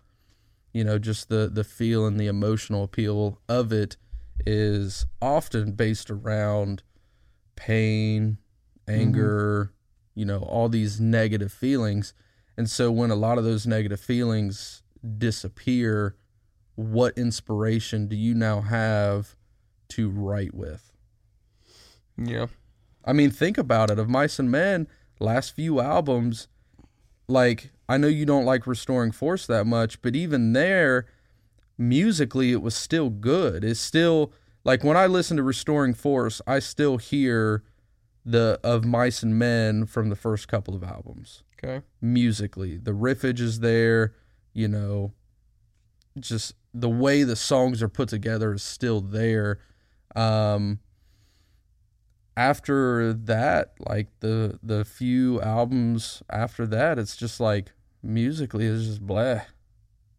you know just the the feel and the emotional appeal of it is often based around pain, mm-hmm. anger, you know, all these negative feelings. And so when a lot of those negative feelings disappear, what inspiration do you now have to write with? Yeah, I mean, think about it. Of Mice and Men, last few albums, like I know you don't like Restoring Force that much, but even there, musically, it was still good. It's still like when I listen to Restoring Force, I still hear the of Mice and Men from the first couple of albums okay. musically. The riffage is there, you know, just the way the songs are put together is still there. Um after that, like the the few albums after that, it's just like musically it's just blah.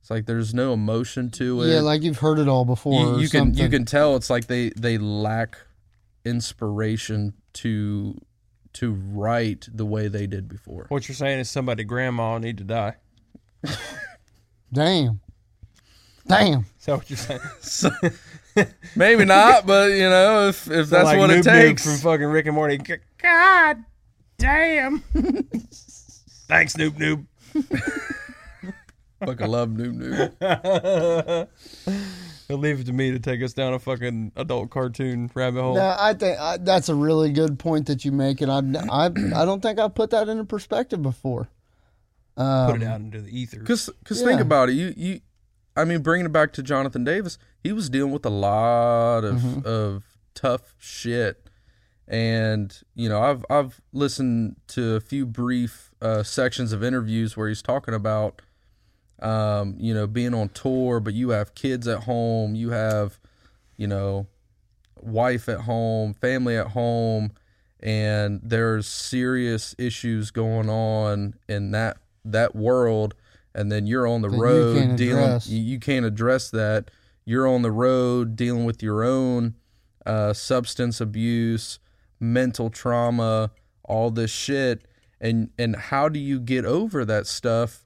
It's like there's no emotion to it. Yeah, like you've heard it all before. you, or you can you can tell it's like they they lack inspiration to to write the way they did before. What you're saying is somebody grandma need to die. Damn. Damn. Is that what you're saying? So, maybe not, but you know, if if that's Like what Noob it Noob takes. from fucking Rick and Morty. God damn. Thanks, Noob Noob. Fucking love Noob Noob. He'll leave it to me to take us down a fucking adult cartoon rabbit hole. No, I think I, that's a really good point that you make, and I, I, I don't think I put that into perspective before. Um, Put it out into the ether. Because because think about it, you you, I mean, bringing it back to Jonathan Davis, he was dealing with a lot of Mm-hmm. of tough shit, and you know, I've I've listened to a few brief uh, sections of interviews where he's talking about, um, you know, being on tour, but you have kids at home, you have, you know, wife at home, family at home, and there's serious issues going on in that that world and then you're on the That you road can't dealing address. you, you can't address that. You're on the road dealing with your own uh, substance abuse mental trauma all this shit. And and how do you get over that stuff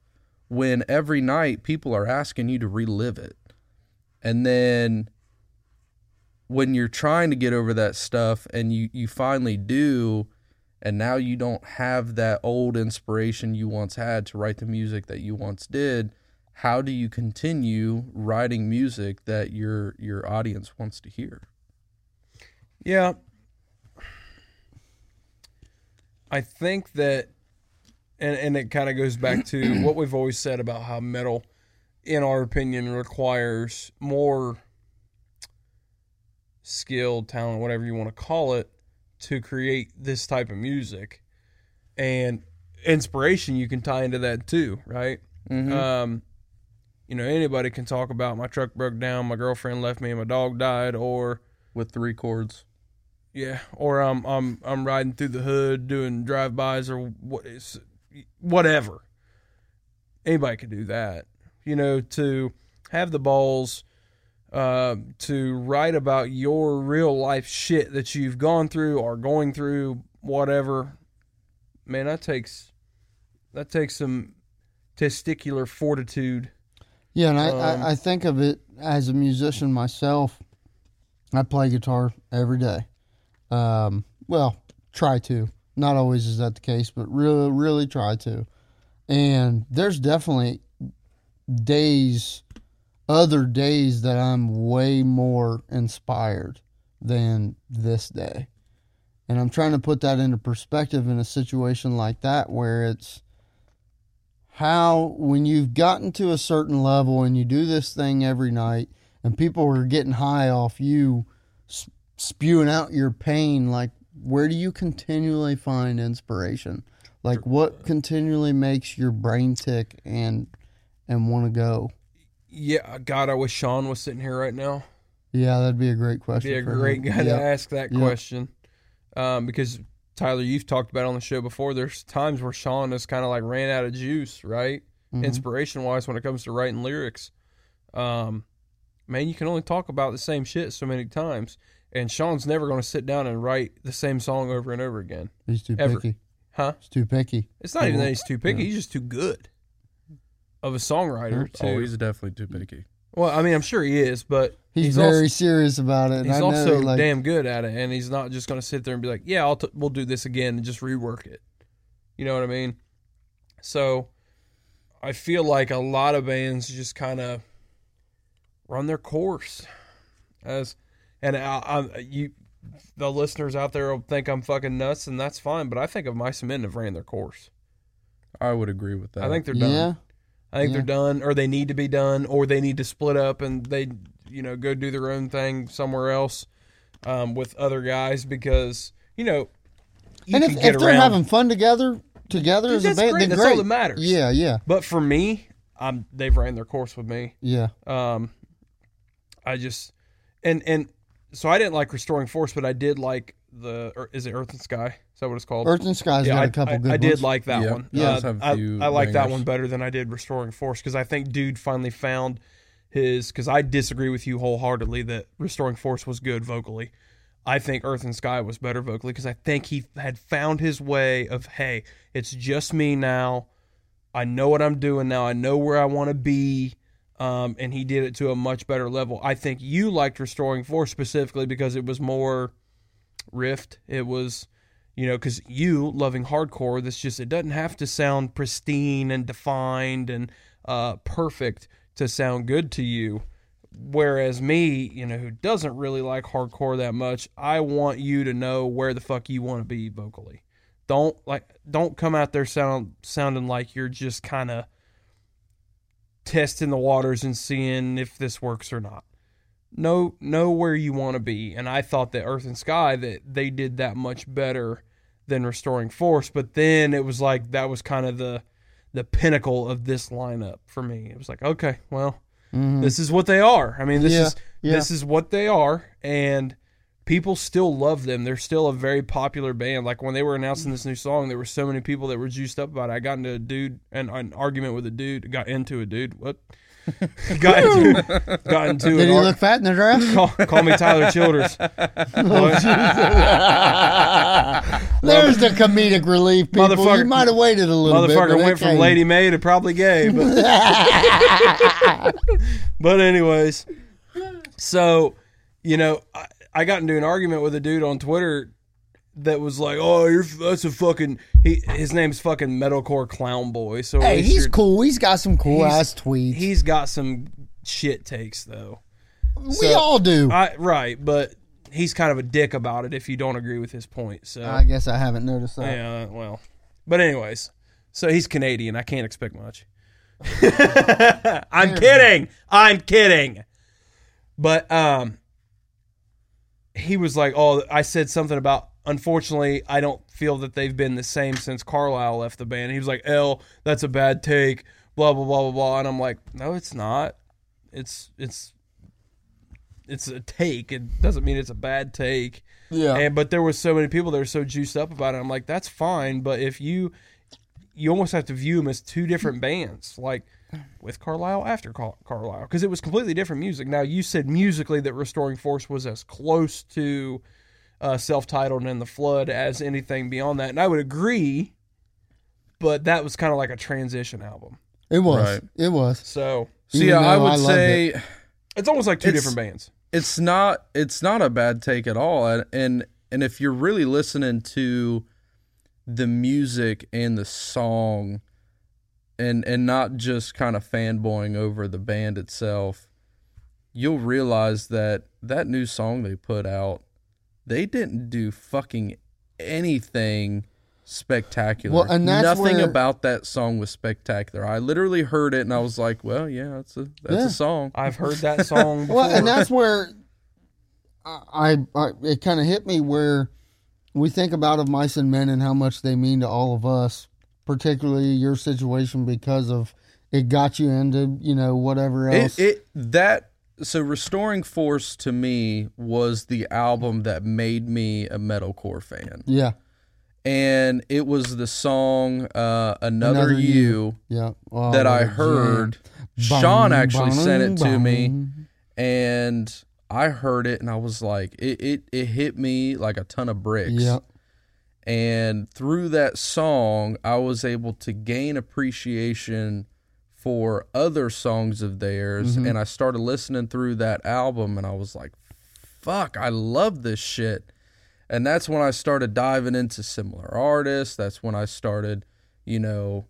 when every night people are asking you to relive it? And then when you're trying to get over that stuff and you you finally do and now you don't have that old inspiration you once had to write the music that you once did how do you continue writing music that your your audience wants to hear? Yeah. I think that and and it kind of goes back to what we've always said about how metal in our opinion requires more skill, talent, whatever you want to call it to create this type of music. And inspiration you can tie into that too, right? Mhm. Um you know, anybody can talk about my truck broke down, my girlfriend left me, and my dog died, or With three chords. yeah, or I'm I'm I'm riding through the hood doing drive bys or what is whatever. Anybody could do that. You know, to have the balls uh, to write about your real life shit that you've gone through or going through, whatever. Man, that takes that takes some testicular fortitude. Yeah, and I, Um, I, I think of it as a musician myself. I play guitar every day. Um, well, try to. Not always is that the case, but really, really try to. And there's definitely days, other days that I'm way more inspired than this day. And I'm trying to put that into perspective in a situation like that where it's how when you've gotten to a certain level and you do this thing every night and people are getting high off you spewing out your pain like where do you continually find inspiration? Like what continually makes your brain tick and and want to go Yeah, God, I wish Sean was sitting here right now. yeah that'd be a great question be a great him. guy Yep. to ask that Yep. question. Um, because Tyler, you've talked about on the show before. There's times where Sean has kind of like ran out of juice, right? Mhm. Inspiration wise, when it comes to writing lyrics. Um, man, you can only talk about the same shit so many times, and Sean's never going to sit down and write the same song over and over again, he's too Ever. picky huh? he's too picky It's not even Mhm. that he's too picky; he's just too good of a songwriter. Oh, he's definitely too picky. well, I mean, I'm sure he is, but he's, he's very also- serious about it and he's I also he, like, damn good at it, and he's not just going to sit there and be like, "Yeah, I'll t- we'll do this again and just rework it." You know what I mean? So, I feel like a lot of bands just kind of run their course, as and I, I, you, the listeners out there will think I'm fucking nuts, and that's fine. But I think of Mice and Men have ran their course. I would agree with that. I think they're done. yeah I think Yeah. they're done, or they need to be done, or they need to split up and they, you know, go do their own thing somewhere else um, with other guys because you know you and if, if they're having fun together together Dude, as a band great. That's great all that matters. yeah yeah but for me, I'm they've ran their course with me. yeah Um, I just and and so I didn't like restoring force, but I did like the or is it Earth and Sky? Is that what it's called? Earth and Sky's yeah, got I, a couple I, good I did like that Yeah. one. Yeah. Uh, Does have a I, few I like that one better than I did Restoring Force because I think dude finally found his. Because I disagree with you wholeheartedly that Restoring Force was good vocally. I think Earth and Sky was better vocally because I think he had found his way of hey, it's just me now. I know what I'm doing now. I know where I want to be. Um, and he did it to a much better level. I think you liked Restoring Force specifically because it was more rift. It was, you know, because you loving hardcore, this just it doesn't have to sound pristine and defined and uh, perfect to sound good to you. Whereas me, you know, who doesn't really like hardcore that much, I want you to know where the fuck you want to be vocally. Don't like don't come out there sound sounding like you're just kind of testing the waters and seeing if this works or not. Know know where you want to be, and I thought that Earth and Sky that they did that much better than Restoring Force. But then it was like that was kind of the the pinnacle of this lineup for me. It was like okay, well, Mhm. this is what they are. I mean, this Yeah, is yeah. this is what they are, and people still love them. They're still a very popular band. Like when they were announcing this new song, there were so many people that were juiced up about it. I got into a dude and an argument with a dude. Got into a dude. What? got into got into Did an he ar- look fat in the draft? call, call me Tyler Childers. Oh, There's the comedic relief, people. Motherfucker- You might have waited a little bit. Motherfucker but it went from. Lady May to probably gay, but but anyways, so you know, I, I got into an argument with a dude on Twitter that was like, "Oh, you're that's a fucking." He his name's fucking metalcore clown boy. So Hey, he's cool. He's got some cool ass tweets. He's got some shit takes though. we so- all do. I right, but he's kind of a dick about it if you don't agree with his point. So I guess I haven't noticed that. yeah, well, but anyways, so he's Canadian. I can't expect much. I'm kidding. I'm kidding. But um, he was like, "Oh, I said something about." Unfortunately, I don't feel that they've been the same since Carlile left the band. He was like, "L, that's a bad take." Blah blah blah blah blah. And I'm like, "No, it's not. It's it's it's a take. It doesn't mean it's a bad take." Yeah. And but there were so many people that were so juiced up about it. I'm like, that's fine, but if you you almost have to view them as two different bands, like with Carlile after Car- Carlile, because it was completely different music. Now you said musically that Restoring Force was as close to uh, self-titled and the Flood as anything beyond that, and I would agree. But that was kind of like a transition album. it was. Right. It was. So So yeah, I would I loved say it's almost like two It's- different bands. it's not it's not a bad take at all and and, and if you're really listening to the music and the song and and not just kind of fanboying over the band itself you'll realize that that new song they put out they didn't do fucking anything spectacular Well, and that's nothing where- about that song was spectacular i literally heard it and i was like well yeah that's a that's Yeah. a song I've heard that song before. Well, and that's where I, I, I it kind of hit me where we think about of mice and men and how much they mean to all of us, particularly your situation because of it got you into you know whatever else. It, it that so restoring force to me was the album that made me a metalcore fan, yeah, and it was the song uh, "Another, Another You" You. yeah. Oh, that I heard. jam. Sean actually sent it to me, and I heard it, and I was like, it it, it hit me like a ton of bricks. yeah. And through that song, I was able to gain appreciation for other songs of theirs. Mm-hmm. And I started listening through that album and I was like, fuck, I love this shit. And that's when I started diving into similar artists. That's when I started, you know,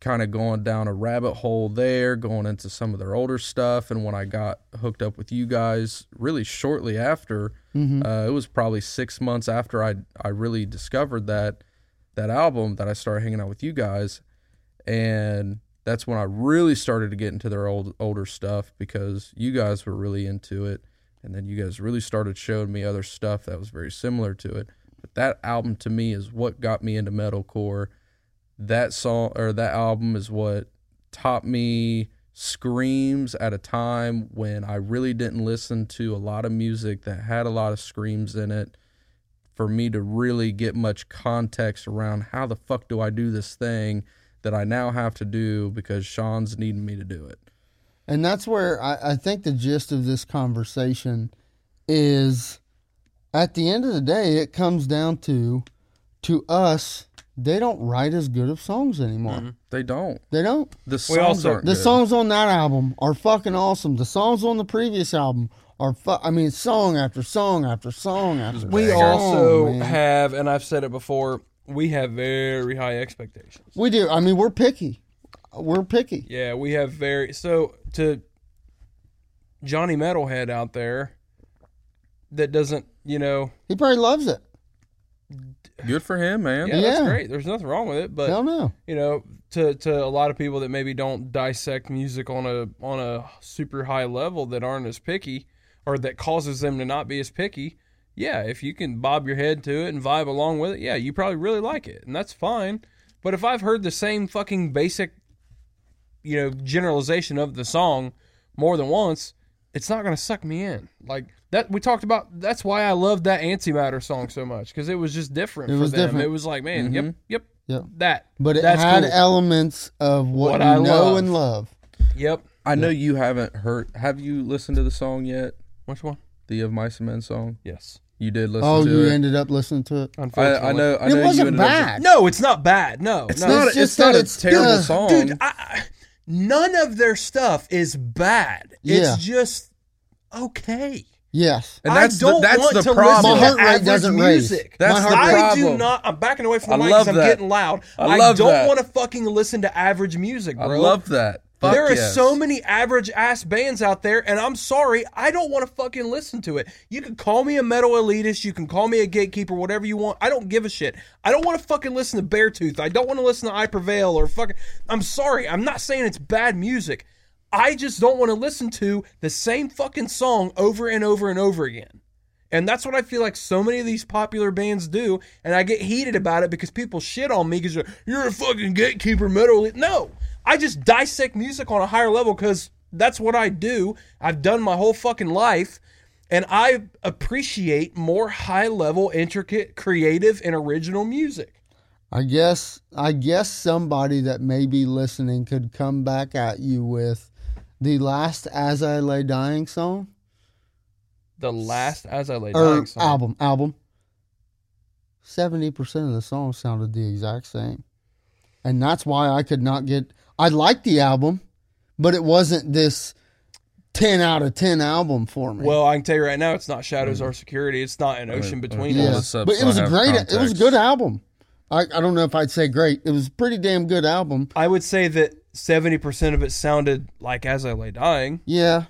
kind of going down a rabbit hole there, going into some of their older stuff. And when I got hooked up with you guys, really shortly after, uh, it was probably six months after I I really discovered that that album that I started hanging out with you guys, and that's when I really started to get into their old older stuff because you guys were really into it, and then you guys really started showing me other stuff that was very similar to it. But that album to me is what got me into metalcore. That song or that album is what taught me screams at a time when I really didn't listen to a lot of music that had a lot of screams in it for me to really get much context around how the fuck do I do this thing that I now have to do because Sean's needing me to do it. And that's where I, I think the gist of this conversation is at the end of the day, it comes down to to us, they don't write as good of songs anymore. Mm-hmm. They don't. They don't. The songs also- aren't The good. songs on that album are fucking awesome. The songs on the previous album are fu- I mean, song after song after song after We song, also man. have, and I've said it before, we have very high expectations. we do. I mean, we're picky. We're picky. Yeah, we have very so to Johnny Metalhead out there that doesn't, you know, He probably loves it. Good for him, man. yeah, that's great. There's nothing wrong with it, but Hell no. you know, to to a lot of people that maybe don't dissect music on a on a super high level that aren't as picky or that causes them to not be as picky. Yeah, if you can bob your head to it and vibe along with it, yeah, you probably really like it, and that's fine. But if I've heard the same fucking basic, you know, generalization of the song more than once, it's not going to suck me in. Like that we talked about. That's why I loved that Antimatter song so much because it was just different It for was them. different. It was like, man, yep, mm-hmm. yep, Yep. that. But it that's had cool. elements of what, What you I know love. and love. Yep. I know you haven't heard. Have you listened to the song yet? Which one? The Of Mice and Men song. Yes. You did listen to it. Oh, to you it. ended up listening to it. I, Unfortunately, I know. I It know you wasn't ended up- bad. No, it's not bad. No, It's no. not. It's It's, just not that a it's- terrible yeah. song. dude. I, I- none of their stuff is bad. Yeah. It's just okay. Yes. And that's I don't the, that's want the to problem. My listen heart to rate average doesn't raise. music. That's My the heart rate- I do problem. not. I'm backing away from I the mic love because I'm that. getting loud. I I, love don't that. want to fucking listen to average music, I bro. love that. Fuck there are yes. so many average ass bands out there, and I'm sorry, I don't want to fucking listen to it. You can call me a metal elitist, you can call me a gatekeeper, whatever you want. I don't give a shit. I don't want to fucking listen to Beartooth. I don't want to listen to I Prevail or fucking. I'm sorry, I'm not saying it's bad music. I just don't want to listen to the same fucking song over and over and over again. And that's what I feel like so many of these popular bands do. And I get heated about it because people shit on me because you're, you're a fucking gatekeeper metal. elite." No, I just dissect music on a higher level because that's what I do. I've done my whole fucking life. And I appreciate more high level, intricate, creative, and original music. I guess I guess somebody that may be listening could come back at you with the last "As I Lay Dying" song The last As I Lay Dying song. album. Album. Seventy percent of the songs sounded the exact same, and that's why I could not get. I liked the album, but it wasn't this ten out of ten album for me. Well, I can tell you right now, it's not Shadows mm. Our Security. It's not an ocean mean, between yeah, us. but it was a have great. It was a good album. I, I don't know if I'd say great. It was a pretty damn good album. I would say that 70% of it sounded like As I Lay Dying. Yeah,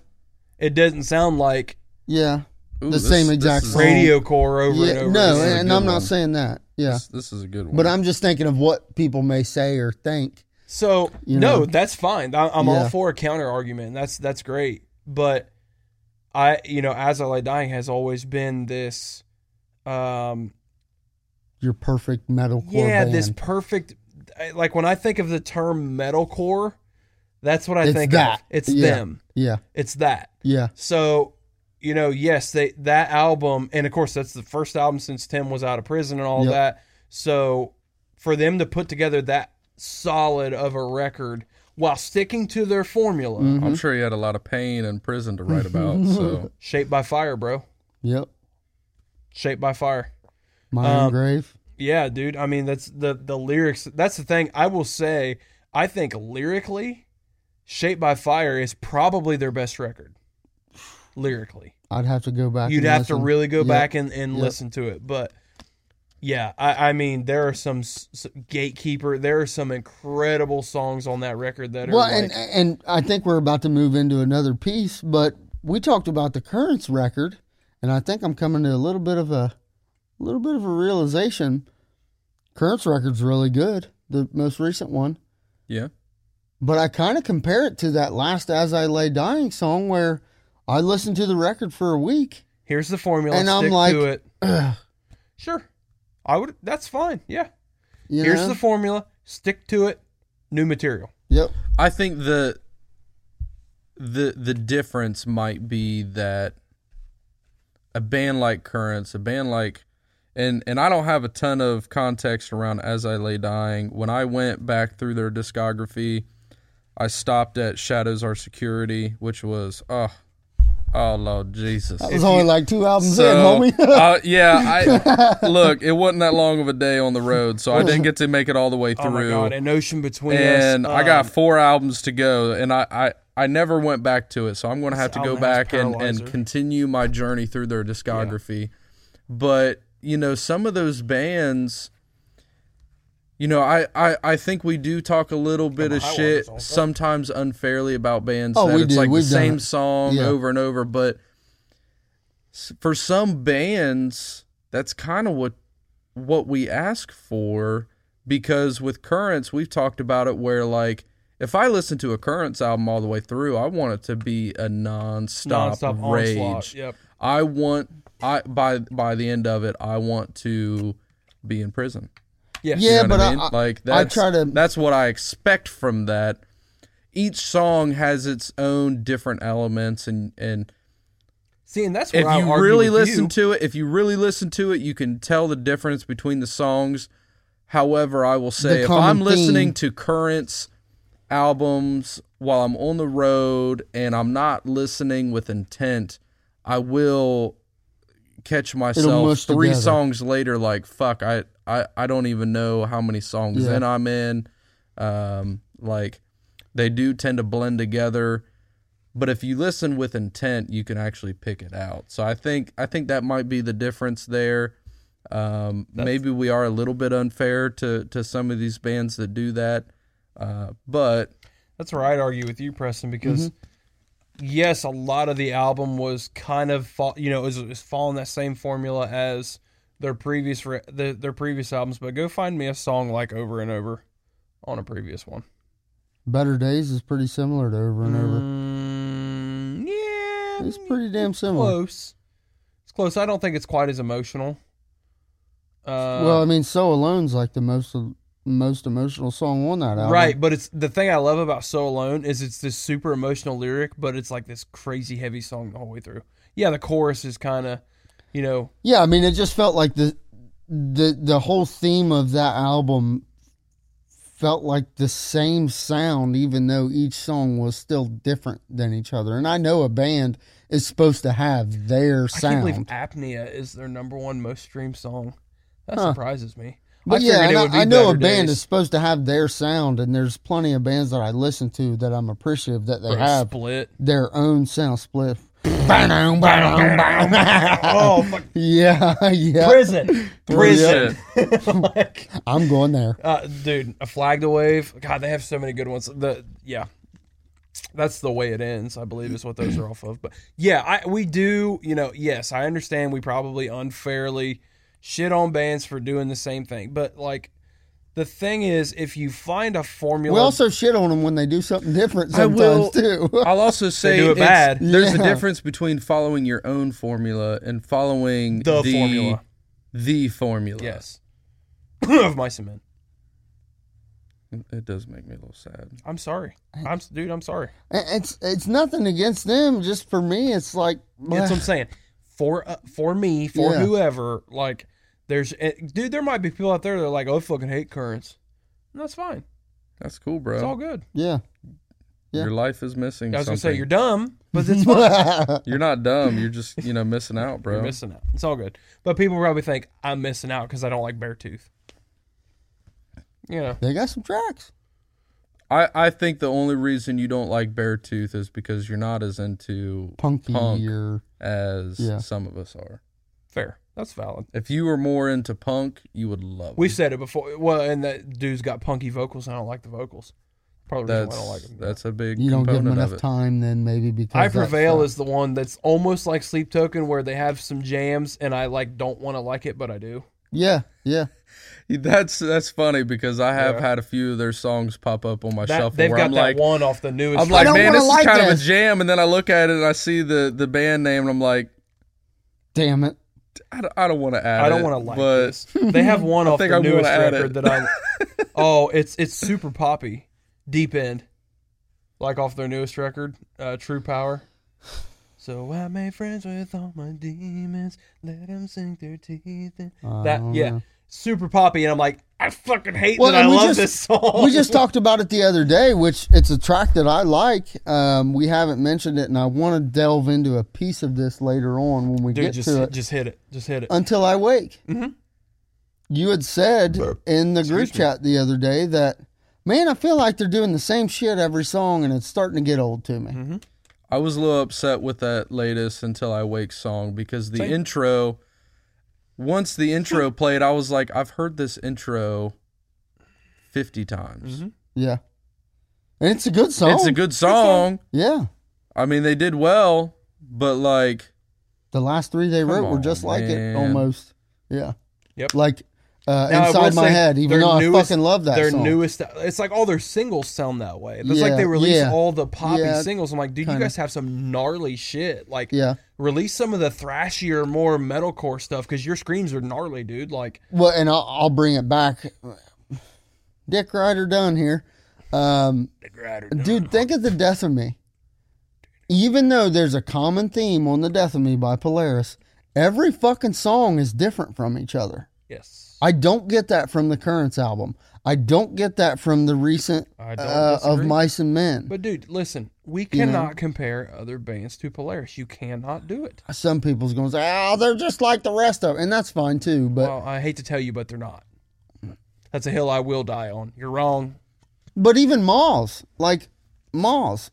It doesn't sound like yeah. Ooh, the this- same exact is- song. radio core over yeah and over no, again. a and I'm not saying that. Yeah, This, this is a good one. but I'm just thinking of what people may say or think. So You no, know? that's fine. I, I'm Yeah. all for a counter argument. That's that's great. But I, you know, As I Lay Dying has always been this, um, Your perfect metalcore yeah, band. this perfect. Like when I think of the term metalcore, that's what I It's think that. of. It's Yeah. them. yeah, It's that. yeah, So, you know, yes, they that album, and of course, that's the first album since Tim was out of prison and all Yep. that. So, for them to put together that solid of a record while sticking to their formula, Mm-hmm. I'm sure he had a lot of pain in prison to write about. so shaped by fire, bro, yep. shaped by fire. My Um, own grave. Yeah, dude. I mean, that's the the lyrics. That's the thing. I will say, I think lyrically, "Shaped by Fire" is probably their best record. Lyrically, I'd have to go back. you'd and have to really go Yep. back and, and Yep. listen to it. But yeah, I, I mean, there are some, s- s- Gatekeeper. There are some incredible songs on that record that are Well, like, and and I think we're about to move into another piece, but we talked about the Currents record, and I think I'm coming to a little bit of a, a little bit of a realization. Currents record's really good, the most recent one, yeah, but I kind of compare it to that last "As I Lay Dying" song where I listened to the record for a week. here's the formula. and I'm like, to it. Sure, I would. That's fine. Yeah, you here's know? the formula. Stick to it. New material. yep. I think the the the difference might be that a band like Currents, a band like and and I don't have a ton of context around As I Lay Dying. When I went back through their discography, I stopped at Shadows Are Security, which was oh oh Lord Jesus. That was only like two albums So, in, homie. uh, yeah, I look. It wasn't that long of a day on the road, so I didn't get to make it all the way through. Oh my god, an ocean between and us. I got um, four albums to go, and I, I, I never went back to it, so I'm going to have to go back and, and continue my journey through their discography. But you know, some of those bands, you know, I, I, I think we do talk a little bit of shit waters all the time. sometimes unfairly about bands Oh, that we it's do. like the We've done same it. song Yeah. over and over, but for some bands, that's kind of what what we ask for because with Currents, we've talked about it where like if I listen to a Currents album all the way through, I want it to be a non-stop, nonstop rage. onslaught. Yep. I want I by by the end of it, I want to be in prison. Yes. Yeah, You know but what I- I mean? I- like I try to- that's what I expect from that. Each song has its own different elements and and See, and that's where if I you argue really with listen you. to it, if you really listen to it, you can tell the difference between the songs. However, I will say The if I'm listening to Currents albums while I'm on the road and I'm not listening with intent, I will catch myself three together. songs later like fuck I, I I don't even know how many songs Yeah. in I'm in um like they do tend to blend together but if you listen with intent, you can actually pick it out. So I think I think that might be the difference there. Um, maybe we are a little bit unfair to to some of these bands that do that, uh, but That's where I'd argue with you, Preston, because yes, a lot of the album was kind of you know it was, it following that same formula as their previous re- the, their previous albums. But go find me a song like Over and Over on a previous one. Better Days is pretty similar to Over and Over. Mm, yeah, It's pretty damn similar. close. It's close. I don't think it's quite as emotional. Uh, well, I mean, So Alone's like the most most emotional song on that album. Right, but it's the thing I love about So Alone is it's this super emotional lyric, but it's like this crazy heavy song the whole way through. Yeah, the chorus is kind of, you know, Yeah, I mean, it just felt like the the the whole theme of that album felt like the same sound, even though each song was still different than each other. And I know a band is supposed to have their sound. I can't believe Apnea is their number one most streamed song. That Huh. surprises me. But I yeah, it would be I, I know a band Days. is supposed to have their sound, and there's plenty of bands that I listen to that I'm appreciative that they Or have split. their own sound split. Oh, fuck. yeah, yeah. prison, prison. like, I'm going there. uh, dude, a flag to wave. God, they have so many good ones. The yeah, that's the way it ends. I believe is what those are off of. But yeah, I we do. You know, yes, I understand. We probably unfairly shit on bands for doing the same thing, but like. The thing is, if you find a formula, We also shit on them when they do something different I will, too. I'll also say do it it's- bad. There's a difference between following your own formula and following The formula. The formula. yes, of mice and men. It does make me a little sad. I'm sorry, I'm dude. I'm sorry. it's it's nothing against them. Just for me, it's like That's what I'm saying. For uh, for me, for Yeah. whoever, like, there's eh, dude. There might be people out there that are like, "Oh, I fucking hate currents." And that's fine. That's cool, bro. It's all good. yeah. yeah. Your life is missing. I was gonna say you're dumb, but it's fine. You're not dumb. You're just you know missing out, bro. You're missing out. It's all good. But people probably think I'm missing out because I don't like Beartooth. You know, they got some tracks. I, I think the only reason you don't like Beartooth is because you're not as into Punky Punk. or as Yeah. some of us are. fair. That's valid. If you were more into punk, you would love it. We've said it before. Well, and that dude's got punky vocals. and I don't like the vocals. Probably the reason That's why I don't like him. that's a big you don't give them enough time, then maybe because I that's, Prevail is the one that's almost like Sleep Token, where they have some jams, and I like don't want to like it, but I do. Yeah yeah. That's that's funny because I have Yeah. had a few of their songs pop up on my That, shuffle they've where got I'm that like, one off the newest. I'm like, man, this like is kind of a jam, and then I look at it and I see the the band name, and I'm like, Damn it. I don't, I don't want to add. I don't want to like but this. They have one off think the I'm newest record it. that I. oh, it's it's super poppy, deep end, like off their newest record, uh, True Power. So I made friends with all my demons, let them sink their teeth in. That Oh, yeah, super poppy, and I'm like, I fucking hate Well, that I we love just- this song. we just talked about it the other day, which it's a track that I like. Um, we haven't mentioned it, and I want to delve into a piece of this later on when we Dude, get just to it. just hit it, just hit it. Until I wake. Mhm. You had said in the group Excuse me. chat the other day that, man, I feel like they're doing the same shit every song, and it's starting to get old to me. Mm-hmm. I was a little upset with that latest "Until I Wake" song because the Same. intro. Once the intro played, I was like, I've heard this intro fifty times. Mhm. Yeah, and it's a good song. It's a good song. yeah. I mean, they did well, but like, The last three they Come wrote were on, just like it, almost. Yeah. Yep. Like uh, Now, inside my head, even though newest- I fucking love that their song. newest it's like all their singles sound that way it's Yeah, like they release yeah. all the poppy Yeah, singles i'm like dude kinda. you guys have some gnarly shit like yeah. release some of the thrashier more metalcore stuff because your screams are gnarly dude like Well, and I'll, I'll bring it back. Dick Ryder done here. Um, dude, think of the death of me. Even though there's a common theme on the death of me by Polaris, every fucking song is different from each other. Yes I don't get that from the Currents album. I don't get that from the recent uh, of. Mice and Men. but dude listen we You know? cannot compare other bands to polaris you cannot do it Some people's going to say, "Oh, they're just like the rest of," 'em," and that's fine too. But well i hate to tell you but they're not that's a hill i will die on you're wrong but even Moz, like Moz,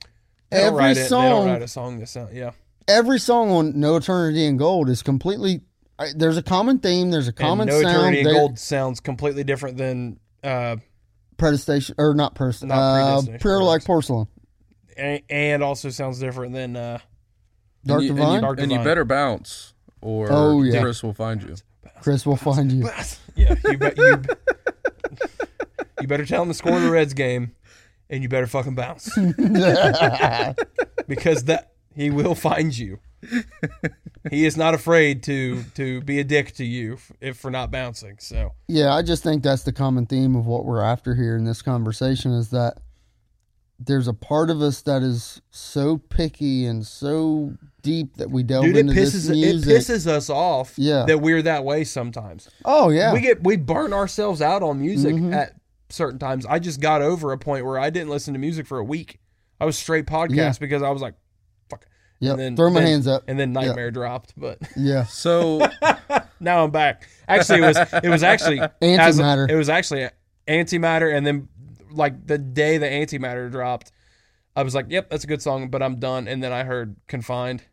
every it. They don't song, write a song that sound. Yeah. every song on No Eternity in Gold is completely. I, there's a common theme. There's a common and No sound. Eternity in Gold sounds completely different than uh, Predestination or not person. Not Uh, predestination, pure like porcelain. and, and also sounds different than uh, Dark and you, and Divine. you, Dark and you better bounce, or Oh, yeah. Chris will find you. Chris will find you. yeah. You bet you. you better tell him to score the Reds game, and you better fucking bounce because that he will find you. He is not afraid to to be a dick to you if for not bouncing. So Yeah, I just think that's the common theme of what we're after here in this conversation is that there's a part of us that is so picky and so deep that we delve dude, it into pisses this it pisses us off. Yeah. that we're that way sometimes. oh yeah, We get we burn ourselves out on music Mhm. at certain times. I just got over a point where I didn't listen to music for a week. I was straight podcast Yeah. because I was like, fuck. yep. and then- Throw my then- hands up. And then Nightmare dropped, but Yeah, So now I'm back. Actually, it was it was actually as- Antimatter. It was actually antimatter, and then like the day the antimatter dropped, I was like, "Yep, that's a good song," but I'm done. And then I heard confined.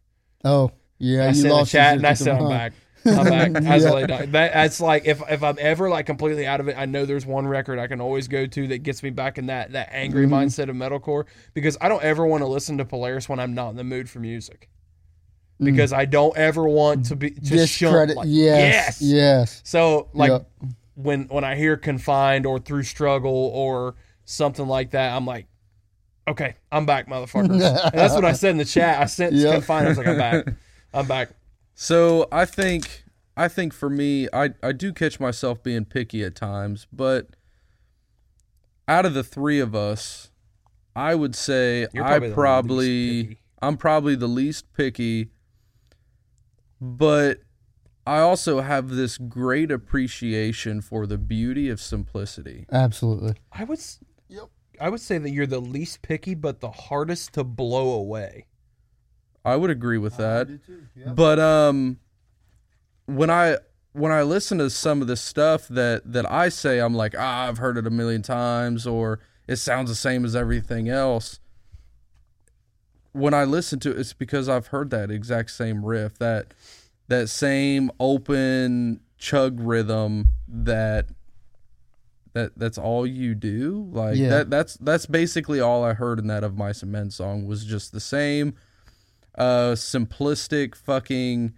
oh yeah, I you sent in the lost chat, your and I said, "I'm back." I'm back. I was Yeah. that, that's like if if I'm ever like completely out of it, I know there's one record I can always go to that gets me back in that that angry Mm-hmm. mindset of metalcore because I don't ever want to listen to Polaris when I'm not in the mood for music. Because I don't ever want to be Mm. Discredit. like, yes, yes. So like Yep. when when I hear confined or through struggle or something like that, I'm like, okay, I'm back, motherfuckers. and that's what I said in the chat. I sent Yep. confined. I was like, I'm back. I'm back. So I think I think for me, I I do catch myself being picky at times, but out of the three of us, I would say You're I probably the probably. I'm probably the least picky, but I also have this great appreciation for the beauty of simplicity. Absolutely. I would. s- I would say that you're the least picky, but the hardest to blow away. I would agree with that. But um when I when I listen to some of the stuff that that I say I'm like, "Ah, I've heard it a million times or it sounds the same as everything else." When I listen to it, it's because I've heard that exact same riff, that that same open chug rhythm that that that's all you do. Like Yeah. that that's that's basically all I heard in that of Mice and Men song was just the same uh simplistic fucking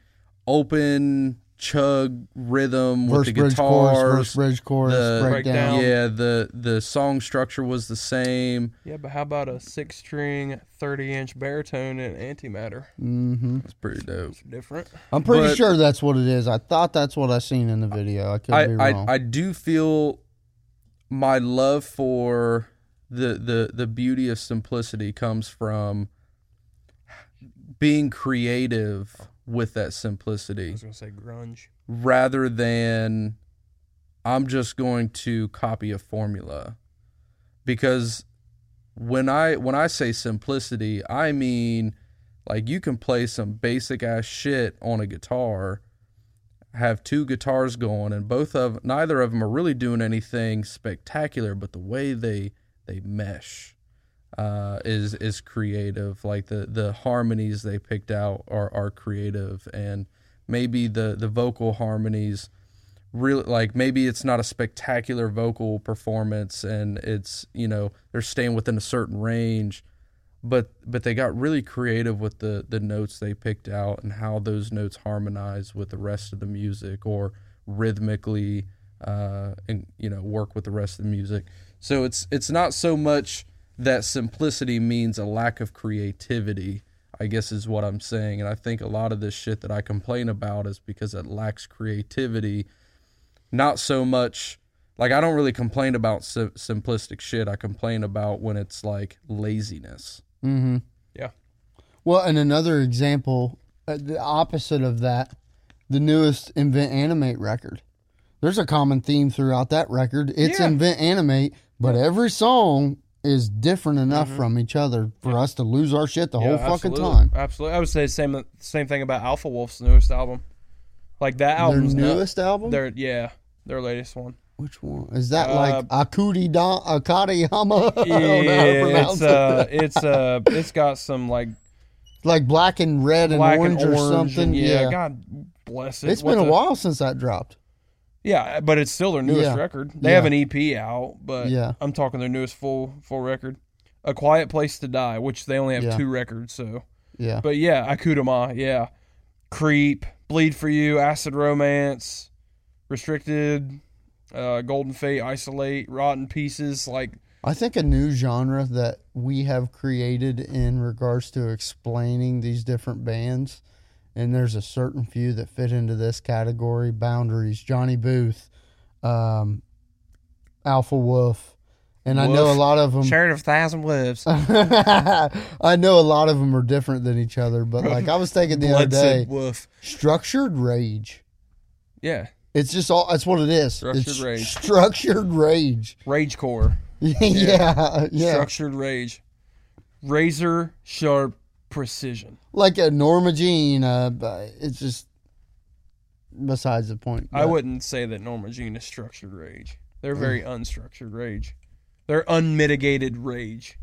open chug rhythm with the bridge guitars. chorus, verse bridge chorus, the- breakdown. Breakdown. Yeah, the the song structure was the same. Yeah, but how about a six string, 30 inch baritone and antimatter? Mm-hmm. It's pretty dope. It's different. I'm pretty But- sure that's what it is. I thought that's what I seen in the video. I could I, be I wrong. I do feel my love for the the the beauty of simplicity comes from being creative with that simplicity. I was gonna say grunge. rather than I'm just going to copy a formula. Because when I when I say simplicity, I mean like you can play some basic ass shit on a guitar, have two guitars going and both of neither of them are really doing anything spectacular, but the way they they mesh uh, is is creative. Like the the harmonies they picked out are are creative, and maybe the the vocal harmonies really like maybe it's not a spectacular vocal performance, and it's you know they're staying within a certain range, but but they got really creative with the the notes they picked out and how those notes harmonize with the rest of the music or rhythmically uh and you know work with the rest of the music so it's it's not so much that simplicity means a lack of creativity i guess is what i'm saying and i think a lot of this shit that i complain about is because it lacks creativity not so much like i don't really complain about sim- simplistic shit i complain about when it's like laziness Mm-hmm. Yeah. Well, and another example, uh, the opposite of that, the newest Invent Animate record. There's a common theme throughout that record. It's Yeah. Invent Animate, but every song is different enough from each other for us to lose our shit the whole Mm-hmm. Fucking absolutely. time. Absolutely. I would say the same same thing about Alpha Wolf's newest album. Like that Their album's nut- newest album? Their yeah, their latest one. Which one is that? Uh, like Akudi da Akadi Hama? I don't know how to Yeah, it's it. uh, it's uh, it's got some like like black and red and black orange, and or something. and yeah, yeah, God bless it. it's What been a while since that dropped. Yeah, but it's still their newest Yeah. record. They Yeah. have an EP out, but Yeah. I'm talking their newest full full record. A Quiet Place to Die, which they only have Yeah. two records, so Yeah, But yeah, Akudama, yeah. Creep, Bleed for You, Acid Romance, Restricted, uh, Golden Fate, Isolate, Rotten Pieces, like I think a new genre that we have created in regards to explaining these different bands, and there's a certain few that fit into this category: Boundaries, Johnny Booth, um, Alpha Wolf, and I know a lot of them. Shared of Thousand Wolves. I know a lot of them are different than each other, but like I was thinking the other day, Wolf. structured rage. Yeah. It's just all. That's what it is. Structured it's rage. Structured rage. Rage Core. yeah, yeah. Structured Rage. Razor sharp precision. like a Norma Jean. Uh, it's just besides the point. I wouldn't say that Norma Jean is structured rage. They're very unstructured rage. They're unmitigated rage.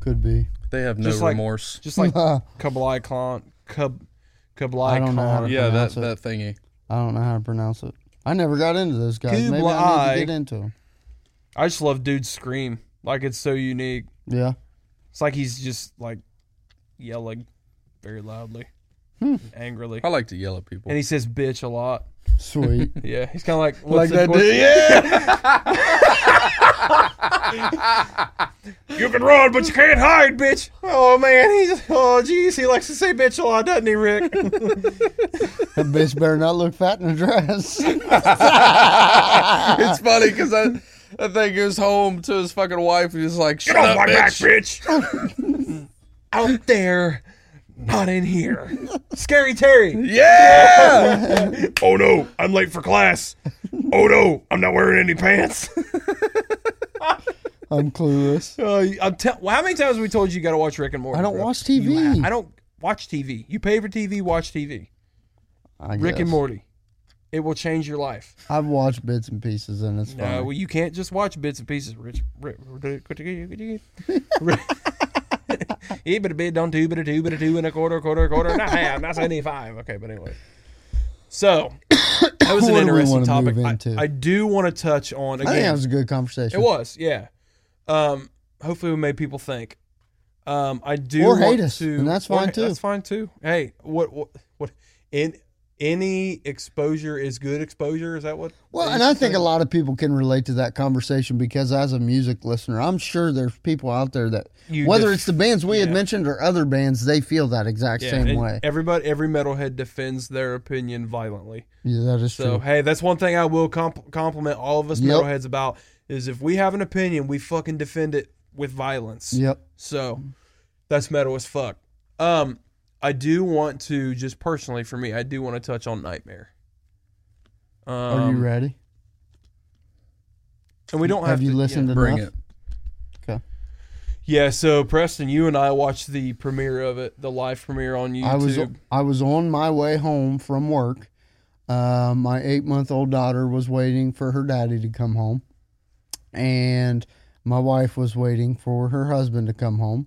could be. They have no Just like- remorse. Just like I Kablai Klan. Kab, Kablai don't know how Khan. to yeah, that it. that thingy. I don't know how to pronounce it. I never got into those guys. Maybe I need to get into them. I just love dude's scream. Like it's so unique. Yeah. It's like he's just like yelling very loudly, Hmm. angrily, I like to yell at people. and he says "bitch" a lot. Sweet. Yeah, he's kind of like like what's the- that, what's- dude. Yeah. You can run, but you can't hide, bitch. Oh man, he's oh jeez, he likes to say bitch a lot, doesn't he, Rick? that bitch better not look fat in a dress. it's funny because I, I think he was home to his fucking wife. He was like, "Shut up, bitch." bitch. Out there, not in here. Scary Terry. Yeah. Oh no, I'm late for class. Oh no, I'm not wearing any pants. I'm clueless. Uh, I'm tell- well, how many times have we told you you got to watch Rick and Morty? I don't bro? watch TV. ha- I don't watch TV. You pay for TV, watch TV. I Rick and. Morty. It will change your life. I've watched bits and pieces, and it's fine. No, well, you can't just watch bits and pieces. Rich, Rick, He bit a bit on two, bit a two, bit a two and a quarter, quarter, quarter, and a half. That's seventy-five. Okay, but anyway. So that was an What do we interesting wanna topic. move I, into? I do want to touch on I think that again. was a good conversation. It was, yeah. Um, hopefully, we made people think. Um, I do Or hate want us, to, and that's or- fine, too. That's fine too. Hey, what, what, what? In any exposure is good exposure. Is that what? Well, and I to think a lot of people can relate to that conversation because as a music listener, I'm sure there's people out there that You whether it's the bands we had mentioned or other bands, they feel that exact Yeah, same way. Everybody, every metalhead defends their opinion violently. Yeah, that is So true. So hey, that's one thing I will comp- compliment all of us Yep. metalheads about is if we have an opinion, we fucking defend it with violence. Yep. So that's metal as fuck. Um, I do want to just personally for me, I do want to touch on Nightmare. Um, Are you ready? And we don't have, Have you to, listened yeah. Bring enough? it. Okay. Yeah, so Preston, you and I watched the premiere of it, the live premiere on YouTube. I was I was on my way home from work. Uh, my eight month old daughter was waiting for her daddy to come home, and my wife was waiting for her husband to come home.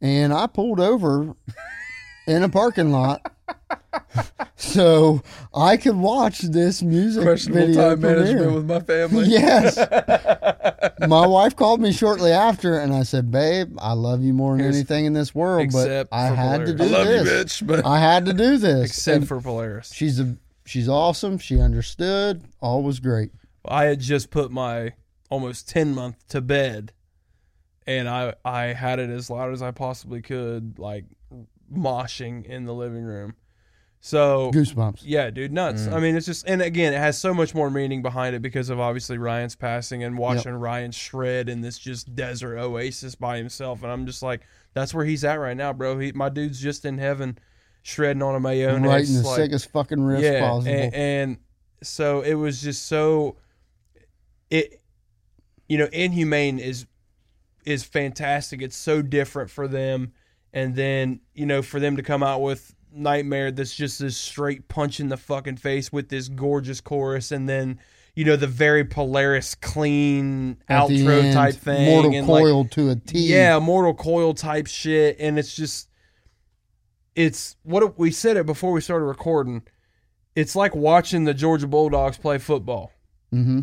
And I pulled over in a parking lot so I could watch this music Questionable video time management premiere. with my family. Yes. My wife called me shortly after, and I said, "Babe, I love you more than Here's- anything in this world, but I had to do I love this. you, bitch. But I had to do this." except And for Polaris. she's a she's awesome. She understood. All was great. I had just put my almost 10 month to bed and I I had it as loud as I possibly could like moshing in the living room. So Goosebumps. yeah, dude, nuts. Mm. I mean, it's just and again, it has so much more meaning behind it because of obviously Ryan's passing and watching Ryan shred in this just desert oasis by himself and I'm just like that's where he's at right now, bro. He my dude's just in heaven shredding on a mayonnaise Writing the like, sickest fucking riffs possible. and, and so it was just so it you know inhumane is is fantastic it's so different for them and then you know for them to come out with nightmare that's just this straight punch in the fucking face with this gorgeous chorus and then you know, the very Polaris clean At outro end, type thing. Mortal and like- Coil to a T. yeah, Mortal Coil type shit, and it's just, it's what we said it before we started recording. It's like watching the Georgia Bulldogs play football. Mm-hmm.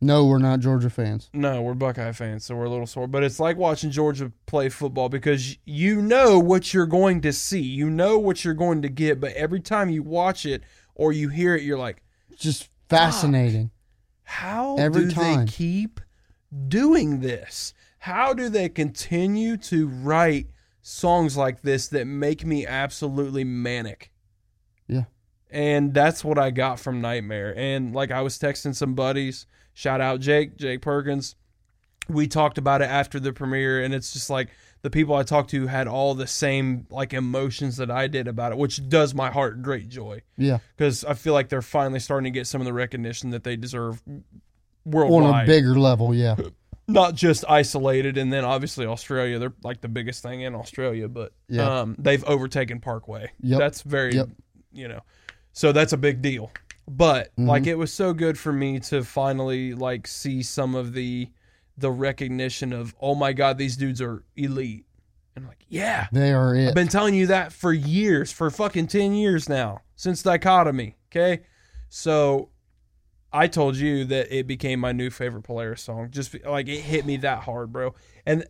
No, we're not Georgia fans. No, we're Buckeye fans, so we're a little sore. But it's like watching Georgia play football because you know what you're going to see, you know what you're going to get, but every time you watch it or you hear it, you're like, Just fascinating. how Every do time. they keep doing this? How do they continue to write songs like this that make me absolutely manic? Yeah. And that's what I got from Nightmare. And like I was texting some buddies, shout out Jake, Jake Perkins. We talked about it after the premiere, and it's just like the people I talked to had all the same like emotions that I did about it, which does my heart great joy Yeah. because I feel like they're finally starting to get some of the recognition that they deserve worldwide On a bigger level, yeah. not just isolated. And then obviously Australia, they're like the biggest thing in Australia, but Yeah. um, they've overtaken Parkway. Yeah, That's very, Yep. you know, so that's a big deal. But Mm-hmm. like it was so good for me to finally like see some of the the recognition of oh my god these dudes are elite and I'm like yeah They are it. I've been telling you that for years, for fucking 10 years now, since dichotomy. Okay. So I told you that it became my new favorite Polaris song. Just like it hit me that hard, bro. And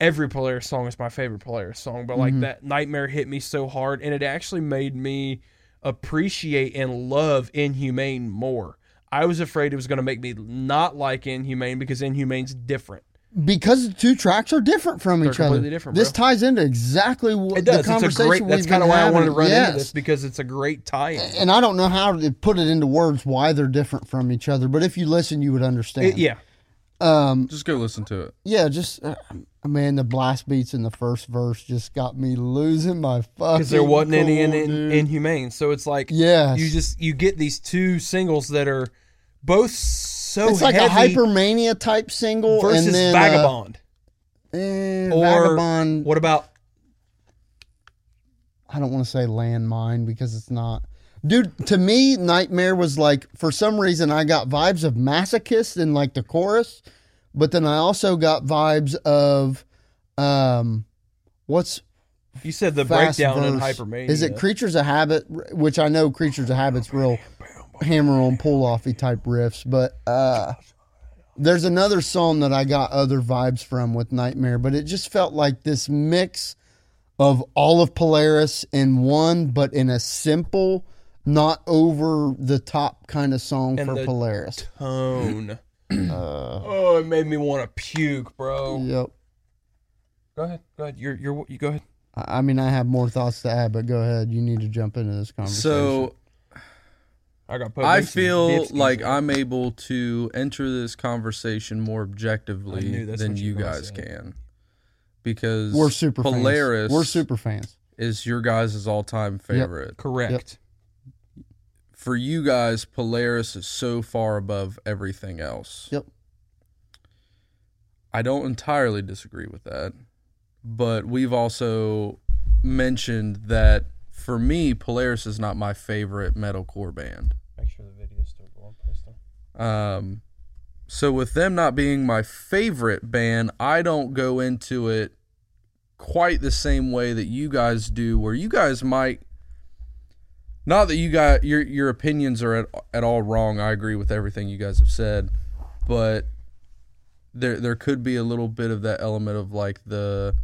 every Polaris song is my favorite Polaris song, but like that Nightmare hit me so hard and it actually made me appreciate and love Inhumane more. I was afraid it was going to make me not like Inhumane because Inhumane's different. because the two tracks are different from They're each other. completely different, this ties into exactly what It does. the conversation It's a conversation great. That's we've kind of been why I wanted to run yes. into this because it's a great tie-in. And I don't know how to put it into words why they're different from each other, but if you listen, you would understand. It- yeah, Um. Just go listen to it. Yeah. Just uh, man, the blast beats in the first verse just got me losing my fucking. because there wasn't any in, in. Inhumane. So it's like yeah, you just you get these two singles that are both so It's like a hypermania type single versus and then uh, Vagabond. eh, or Vagabond. what about I don't want to say landmine because it's not. Dude, to me, Nightmare was like, for some reason, I got vibes of Masochist in like the chorus, but then I also got vibes of, um, what's you said the breakdown in verse? Hypermania? Is it Creatures of Habit, which I know Creatures of Habit's real hammer on pull offy type riffs, but uh, there's another song that I got other vibes from with Nightmare, but it just felt like this mix of all of Polaris in one, but in a simple, not over the top kind of song And for the- Polaris. tone? Uh, oh, it made me want to puke, bro. Yep. Go ahead, go ahead. You're you're you go ahead. I I mean, I have more thoughts to add, but go ahead. You need to jump into this conversation. So I got. put I feel like in. I'm able to enter this conversation more objectively than you you guys can. Because we're super Polaris fans. We're super fans. is your guys' all time favorite. correct. For you guys, Polaris is so far above everything else. Yep. I don't entirely disagree with that. But we've also mentioned that for me, Polaris is not my favorite metalcore band. Make sure the video's still going, Preston. Um, so with them not being my favorite band, I don't go into it quite the same way that you guys do, where you guys might. Not that you got your your opinions are at, at all wrong. I agree with everything you guys have said, but there there could be a little bit of that element of like the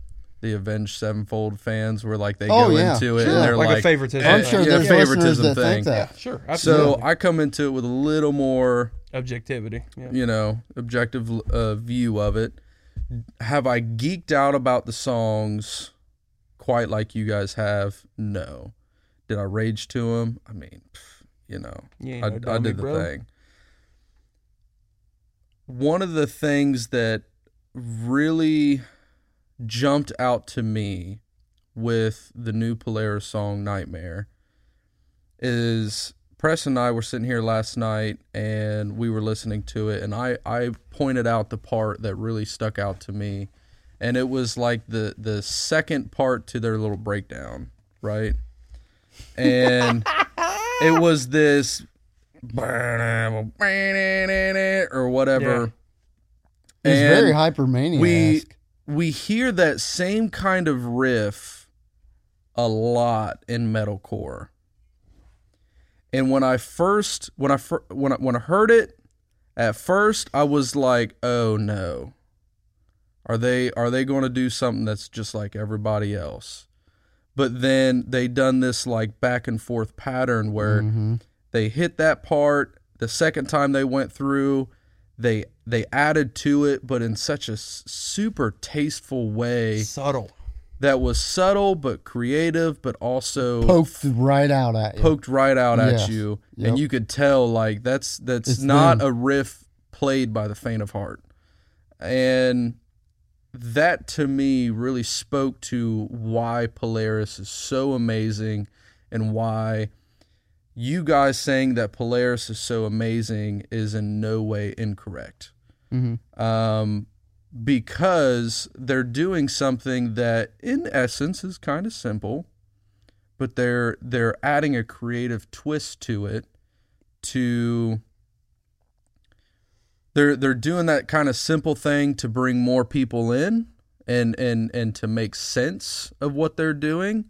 the Avenged Sevenfold fans, where like they Oh, go yeah. into it Sure. and they're Like a favoritism. I'm sure yeah, there's listeners favoritism that thing. think that. Sure, absolutely. So I come into it with a little more objectivity. Yeah. you know, objective uh, view of it. Have I geeked out about the songs quite like you guys have? No. Did I rage to him? I mean, you know, You I, no I did the bro. thing. One of the things that really jumped out to me with the new Polaris song Nightmare is Press and I were sitting here last night and we were listening to it and I, I pointed out the part that really stuck out to me and it was like the the second part to their little breakdown, right? And it was this or whatever. It's very hypermania. we we hear that same kind of riff a lot in metalcore. And when I first when I fir- when I, when I heard it at first I was like, "Oh no. Are they are they going to do something that's just like everybody else?" But then they done this like back and forth pattern where Mm-hmm. they hit that part the second time they went through they they added to it but in such a s- super tasteful way Subtle. that was subtle but creative but also poked right out at you. poked right out Yes. at you Yep. and you could tell like that's that's It's not them. a riff played by the faint of heart and that to me really spoke to why Polaris is so amazing and why you guys saying that Polaris is so amazing is in no way incorrect. Mhm. Um, because they're doing something that, in essence, is kind of simple, but they're they're adding a creative twist to it. To they're they're doing that kind of simple thing to bring more people in and and and to make sense of what they're doing,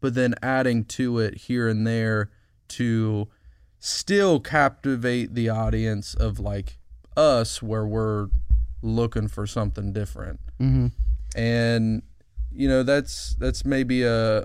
but then adding to it here and there to still captivate the audience of like us where we're looking for something different Mhm. and you know that's that's maybe a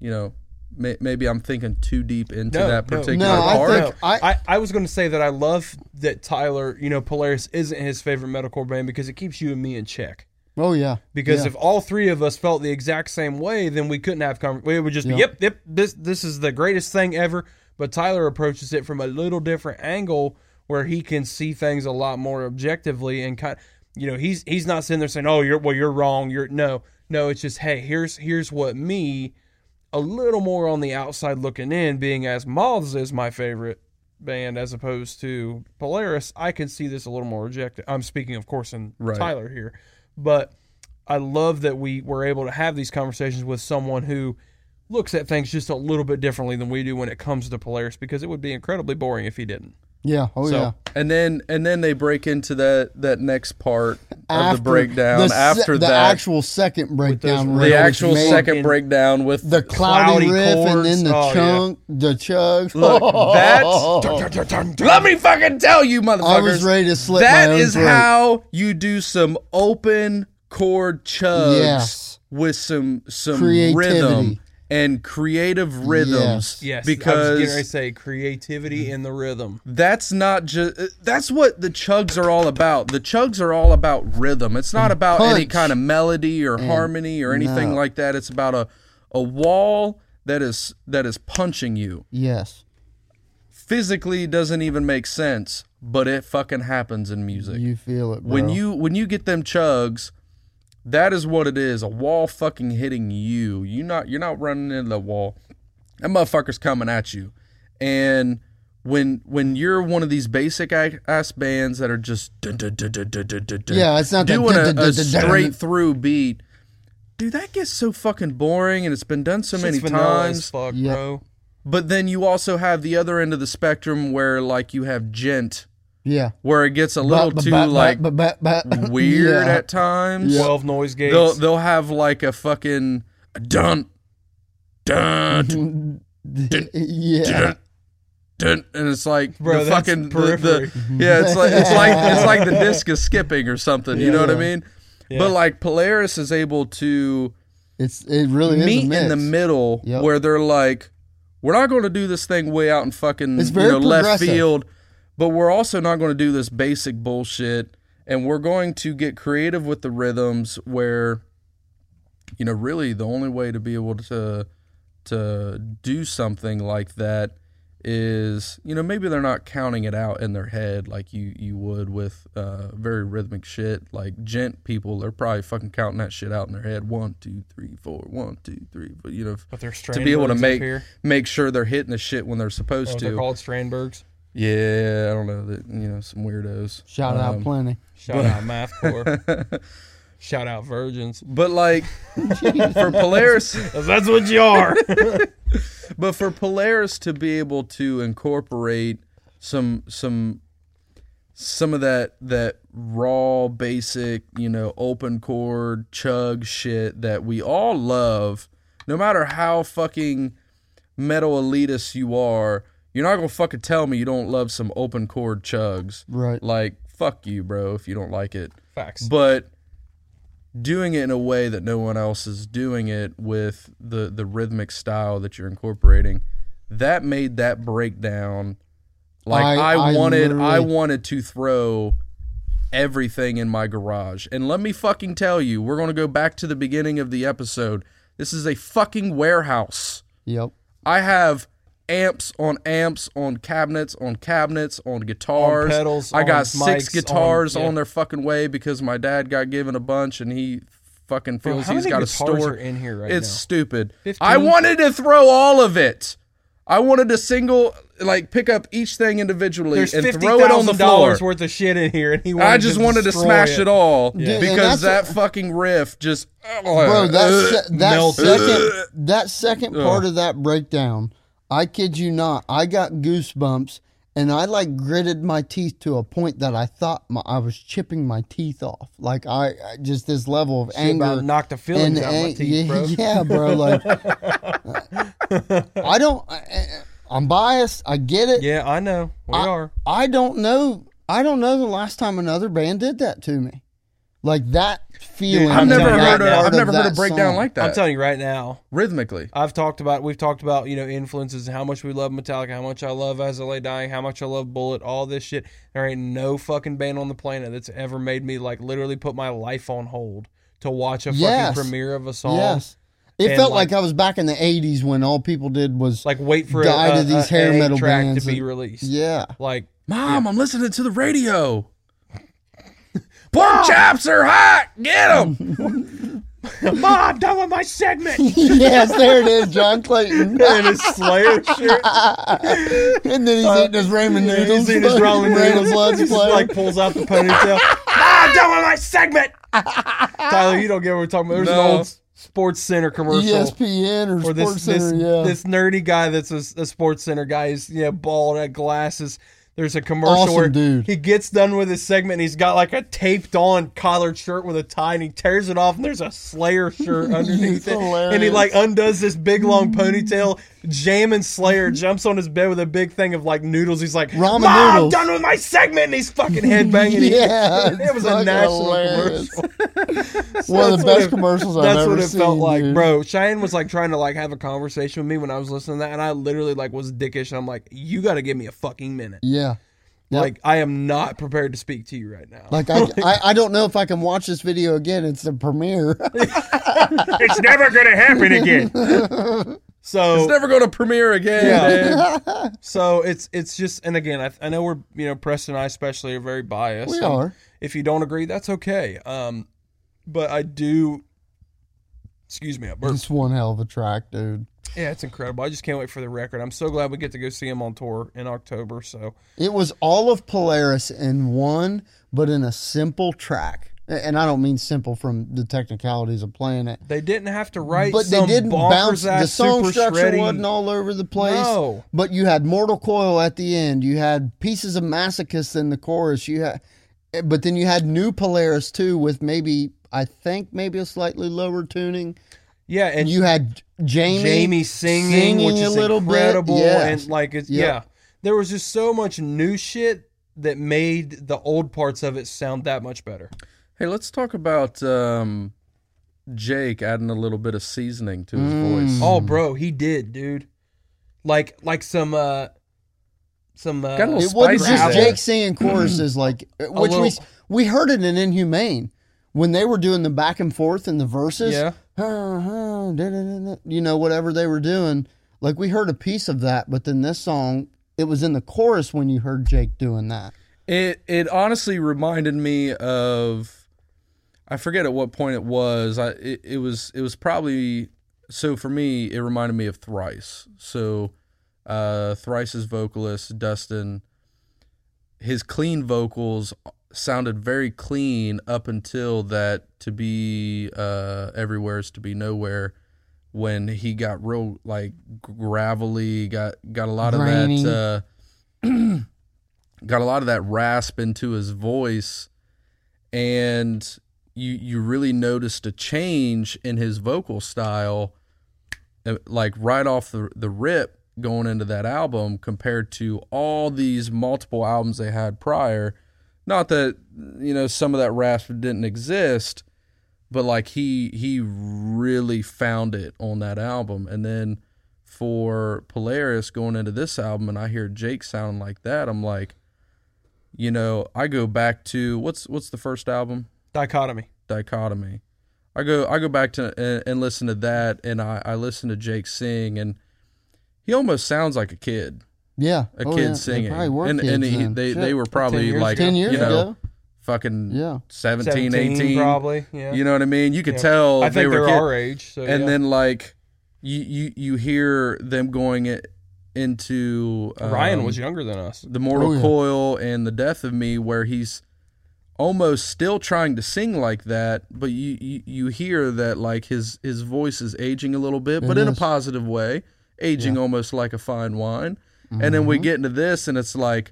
you know may, maybe i'm thinking too deep into No, that no. particular No, I part think- No, I- I, I was going to say that I love that Tyler, you know, Polaris isn't his favorite metalcore band because it keeps you and me in check. Oh yeah. Because Yeah. if all three of us felt the exact same way, then we couldn't have conver- We would just be, yep, yep, this this is the greatest thing ever. But Tyler approaches it from a little different angle where he can see things a lot more objectively and kind. You know, he's he's not sitting there saying, "Oh, you're well, you're wrong." You're no, no. It's just, hey, here's here's what me, a little more on the outside looking in, being as Moths is my favorite band as opposed to Polaris, I can see this a little more rejected. I'm speaking, of course, in Right. Tyler here, but I love that we were able to have these conversations with someone who looks at things just a little bit differently than we do when it comes to Polaris because it would be incredibly boring if he didn't. Yeah. Oh So, yeah. and then and then they break into that that next part of the breakdown the se- after the that actual second breakdown, those the actual made second breakdown with the cloudy, cloudy riff and then the Oh, yeah. chunk, the chugs. Look, that's oh. let me fucking tell you, motherfuckers. I was ready to slit That my is throat. how you do some open chord chugs Yes. with some some Creativity. rhythm and creative rhythms. Yes. yes, I was because getting ready to say creativity in the rhythm. that's not just uh, that's what the chugs are all about. The chugs are all about rhythm. It's not about any kind of melody or harmony or anything no. like that. It's about a a wall that is that is punching you. Yes. Physically doesn't even make sense, but it fucking happens in music. You feel it, bro. when you when you get them chugs, that is what it is. A wall fucking hitting you. You not you're not running into the wall. That motherfucker's coming at you. And when when you're one of these basic ass bands that are just yeah, it's not doing a straight through beat. Dude, that gets so fucking boring, and it's been done so many times. Fuck, bro. But then you also have the other end of the spectrum where like you have djent yeah. where it gets a little Ba- too ba- ba- like ba- ba- ba- weird Yeah. at times. Twelve noise gates. They'll they'll have like a fucking dun dun yeah. dun, and it's like Bro, the fucking the, the yeah, it's like it's like it's like the disc is skipping or something. You know what I mean? Yeah. But like Polaris is able to It's it really is meet in the middle Yep. where they're like, we're not going to do this thing way out in fucking It's you know, left field, but we're also not going to do this basic bullshit, and we're going to get creative with the rhythms where, you know, really the only way to be able to to do something like that is you know maybe they're not counting it out in their head like you you would with uh very rhythmic shit. Like djent people they're probably fucking counting that shit out in their head. One two three four. One two three but you know But they're to be able to make make sure they're hitting the shit when they're supposed Oh, they're to. called Strandbergs. Yeah i don't know that you know some weirdos Shout out Um, plenty. Shout out Math Corps. Shout out Virgins. but like for Polaris, That's what you are. But for Polaris to be able to incorporate some some some of that that raw basic you know open chord chug shit that we all love no matter how fucking metal elitist you are you're not gonna fucking tell me you don't love some open chord chugs Right. like fuck you bro if you don't like it Facts. but doing it in a way that no one else is doing it with the the rhythmic style that you're incorporating that made that breakdown like I- I, I wanted I literally- wanted to throw everything in my garage and let me fucking tell you we're going to go back to the beginning of the episode this is a fucking warehouse Yep. I have amps on amps on cabinets on cabinets on guitars. pedals, I got on six mics, guitars on- on, their fucking way because my dad got given a bunch and he fucking Bro, feels how he's got a store. are in here right it's now? stupid. 15? I wanted to throw all of it. I wanted to single like pick up each thing individually There's and fifty throw it on the floor. worth of shit in here, and he. I just to wanted to smash it, all Dude, and because that fucking riff just Bro, that se- that Melted. second that second part of that breakdown, I kid you not, I got goosebumps and I like gritted my teeth to a point that I thought my, I was chipping my teeth off. Like I, I just this level of Shit anger. knocked the feelings out of my teeth, yeah, bro. yeah, bro. Like I don't. I, I'm biased. I get it. Yeah, I know. We I, are. I don't know. I don't know the last time another band did that to me. Like that feeling. I'm I've never telling you heard right a, now. I've never heard a breakdown song. like that I'm telling you right now. rhythmically. I've talked about. We've talked about you know influences and how much we love Metallica, how much I love As I Lay Dying, how much I love Bullet, all this shit. There ain't no fucking band on the planet that's ever made me like literally put my life on hold to watch a Yes. fucking premiere of a song. Yes. It And, felt like- like, I was back in the '80s when all people did was Like wait for a, Die to a- these a- hair an metal track bands to be and- released. yeah. Like Mom, I'm listening to the radio. Pork chops are hot. Get them. Mom, I'm done with my segment. yes, there it is, John Clayton. and his Slayer shirt. and then he's eating his ramen noodles. He's eating his ramen noodles. Let's Just, like pulls out the ponytail. ah, I'm done with my segment. Tyler, you don't get what we're talking about. There's No. an old Sports Center commercial. ESPN or, or this Sports this, Center, yeah. this nerdy guy that's a, a sports center guy. He's yeah bald, had glasses. There's a commercial Awesome where dude. he gets done with his segment and he's got like a taped on collared shirt with a tie and he tears it off and there's a Slayer shirt underneath it. And he like undoes this big long ponytail, jamming Slayer, mm-hmm. jumps on his bed with a big thing of like noodles. He's like, Ramen Mom, noodles." done with my segment and he's fucking headbanging. Yeah, it was a national hilarious. commercial. One of the best it- commercials I've ever seen. That's what it seen, felt like, dude. bro. Cheyenne was like trying to like have a conversation with me when I was listening to that, and I literally like was dickish. And I'm like, you got to give me a fucking minute. Yeah. Yep. Like I am not prepared to speak to you right now. Like I, I, I don't know if I can watch this video again. It's the premiere. it's never gonna happen again. So It's never going to premiere again. Yeah. So it's it's just and again I, I know we're you know Preston and I especially are very biased. we are. If you don't agree, that's okay. Um, but I do. Excuse me, I burped. It's one hell of a track, dude. Yeah, it's incredible. I just can't wait for the record. I'm so glad we get to go see him on tour in October. So It was all of Polaris in one, but in a simple track. And I don't mean simple from the technicalities of playing it. they didn't have to write. But they didn't bounce. The song structure shreddy- wasn't all over the place. No. But you had Mortal Coil at the end. You had pieces of Masochist in the chorus. You had, eh, but then you had New Polaris too, with maybe I think maybe a slightly lower tuning. Yeah, and And you had Jamie, Jamie singing, which a is little incredible. Yes. and like it's yeah. There was just so much new shit that made the old parts of it sound that much better. Hey, let's talk about um, Jake adding a little bit of seasoning to his Mm. voice. Oh, bro, he did, dude. Like like some uh some uh, Got a little It wasn't just. Jake singing choruses like which we little- we heard it in Inhumane when they were doing the back and forth in the verses. Yeah. You know, whatever they were doing. Like we heard a piece of that, but then this song, it was in the chorus when you heard Jake doing that. It it honestly reminded me of I forget at what point it was. I it, it was it was probably so for me it reminded me of Thrice. So uh Thrice's vocalist Dustin his clean vocals sounded very clean up until that to be uh everywhere is to be nowhere when he got real like gravelly got got a lot of that uh got a lot of that rasp into his voice and you you really noticed a change in his vocal style uh, like right off the the rip going into that album compared to all these multiple albums they had prior. Not that you know some of that rasp didn't exist but like he he really found it on that album. And then for Polaris going into this album and I hear Jake sound like that I'm like you know I go back to what's what's the first album Dichotomy. dichotomy I go I go back to and, and listen to that and I I listen to Jake sing and he almost sounds like a kid Yeah, a Oh, kid yeah. They singing probably were and kids and he, then. they Shit. they were probably years like ten years you know ago. fucking Yeah. 17, 17 18 probably. Yeah. you know what I mean you could Yeah. tell I they think were they're our age. So and yeah. then like you you you hear them going it into Ryan um, was younger than us. the Mortal Oh, yeah. Coil and the Death of Me, where he's almost still trying to sing like that, but you you, you hear that like his his voice is aging a little bit, but It in a positive way, aging almost like a fine wine. And then Mm-hmm. we get into this, and it's like,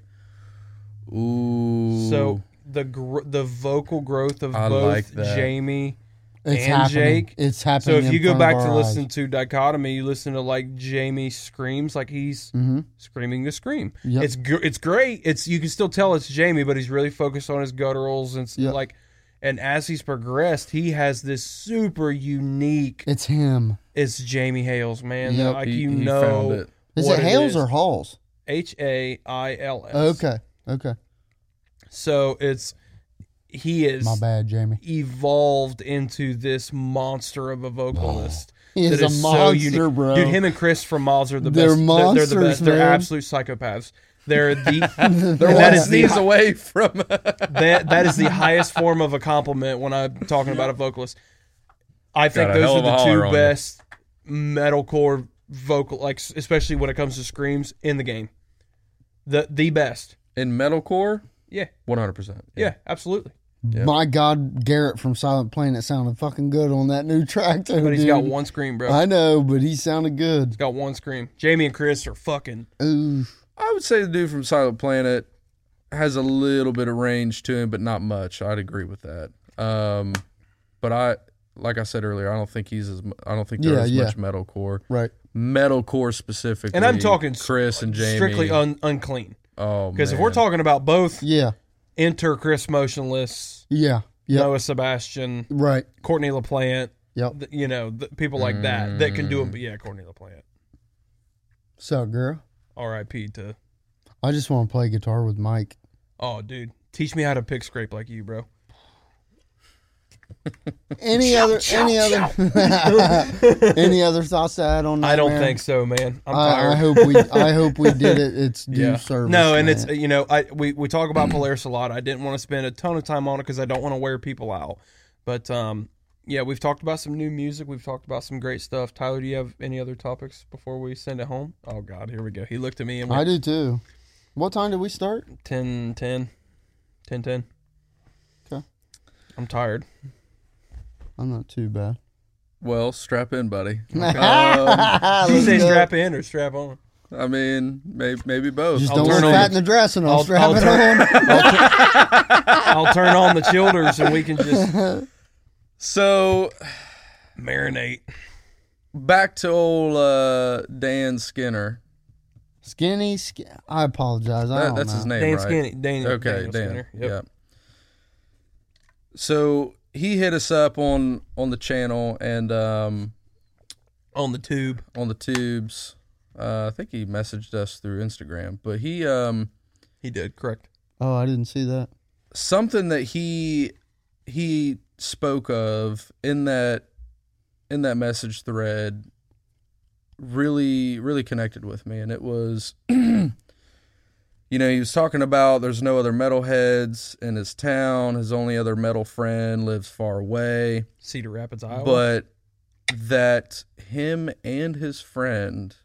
ooh, So the gr- the vocal growth of I both like. Jamie It's and happening. Jake. It's happening. So happening. if you go back to our listen to Dichotomy, you listen to like Jamie screams like he's Mhm. screaming the scream. Yep. It's gr- it's great. It's you can still tell it's Jamie, but he's really focused on his gutturals and Yep. like. And as he's progressed, he has this super unique. it's him. It's Jamie Hails, man. Yep. Like He- you he know, found it. Is it Hails is. or Halls? H A I L S. Okay. Okay. So it's he is My bad, Jamie. evolved into this monster of a vocalist. He is that a monster, bro. Dude, him and Chris from Miles are the They're best. They're, they're the monsters, best. They're absolute psychopaths. They're the they're that one the sneeze away from. that that is the highest form of a compliment when I'm talking about a vocalist. I think those are the two on you. best metalcore vocal, like especially when it comes to screams in the game. The the best. in metalcore, Yeah, one hundred percent. yeah, absolutely. My God, Garrett from Silent Planet sounded fucking good on that new track too. But he's dude. got one scream, bro. I know, but he sounded good. He's got one scream. Jamie and Chris are fucking. Ooh, I would say the dude from Silent Planet has a little bit of range to him, but not much. I'd agree with that. Um, but I, like I said earlier, I don't think he's as. mu- I don't think Yeah, there's yeah. much metalcore. right. Metalcore specifically, And I'm talking Chris and Jamie. strictly un, unclean. oh, Because if we're talking about both, Yeah. Enter Chris Motionless, Yeah. Yep. Noah Sebastian, Right. Courtney LaPlante, Yep. you know, people like that that can do it. But yeah, Courtney LaPlante. So, girl, R.I.P. to. I just want to play guitar with Mike. Oh, dude, teach me how to pick scrape like you, bro. Any other? any other? any other thoughts to add on that? I don't man? think so, man. I'm I, tired. I hope we. I hope we did it. It's due yeah. service. no, and it's you know, I we, we talk about Polaris a lot. I didn't want to spend a ton of time on it because I don't want to wear people out. But um, yeah, we've talked about some new music. We've talked about some great stuff. Tyler, do you have any other topics before we send it home? Oh God, here we go. He looked at me and I went do too. What time did we start? 10, 10, 10, 10. Okay. I'm tired. I'm not too bad. well, strap in, buddy. Did you say go. strap in or strap on? I mean, maybe maybe both. Just I'll don't turn on fatten the- the dress and I'll, I'll- strap I'll it turn- on. I'll turn on the childers and we can just So marinate. back to old uh, Dan Skinner. Skinny, sk- I apologize. I That, don't that's know. his name, Dan right? Skinny. Dan, Okay, Daniel Dan. Skinner. Yep. Yeah. So he hit us up on on the channel and um, On the tube. on the tubes. Uh, I think he messaged us through Instagram, but he um, He did, correct. Oh, I didn't see that. something that he he spoke of in that in that message thread really really connected with me and it was you know he was talking about there's no other metalheads in his town his only other metal friend lives far away Cedar Rapids, Iowa. but that him and his friend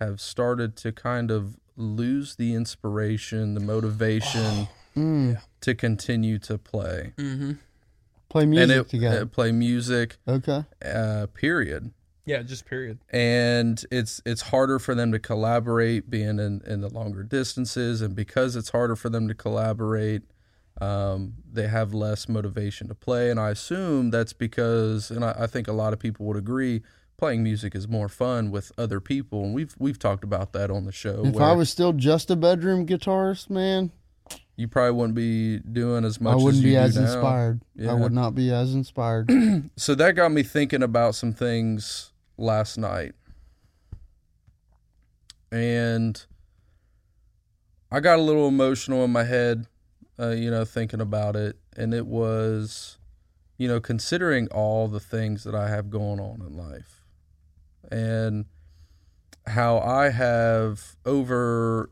have started to kind of lose the inspiration the motivation Mm. to continue to play mm-hmm. Play music it, together. uh, play music okay. uh period Yeah, just period. and it's it's harder for them to collaborate being in, in the longer distances and because it's harder for them to collaborate um, they have less motivation to play and i assume that's because and I, I think a lot of people would agree playing music is more fun with other people and we've we've talked about that on the show If where I was still just a bedroom guitarist, man, you probably wouldn't be doing as much I wouldn't as you be do as now. inspired. Yeah. I would not be as inspired. so that got me thinking about some things last night. And I got a little emotional in my head, uh, you know, thinking about it. And it was, you know, considering all the things that I have going on in life and how I have over,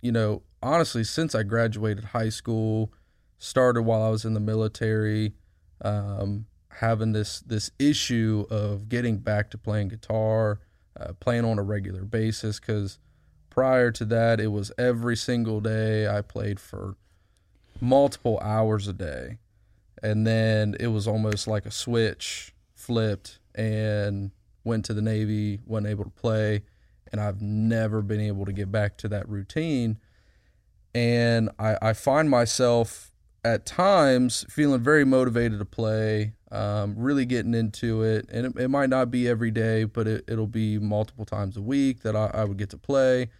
you know, honestly, since I graduated high school, started while I was in the military, um, having this this issue of getting back to playing guitar, uh, playing on a regular basis. Because prior to that, it was every single day I played for multiple hours a day, and then it was almost like a switch flipped and went to the Navy, wasn't able to play, and I've never been able to get back to that routine. And I, I find myself at times feeling very motivated to play, um, really getting into it. And it, it might not be every day, but it, it'll be multiple times a week that I, I would get to play.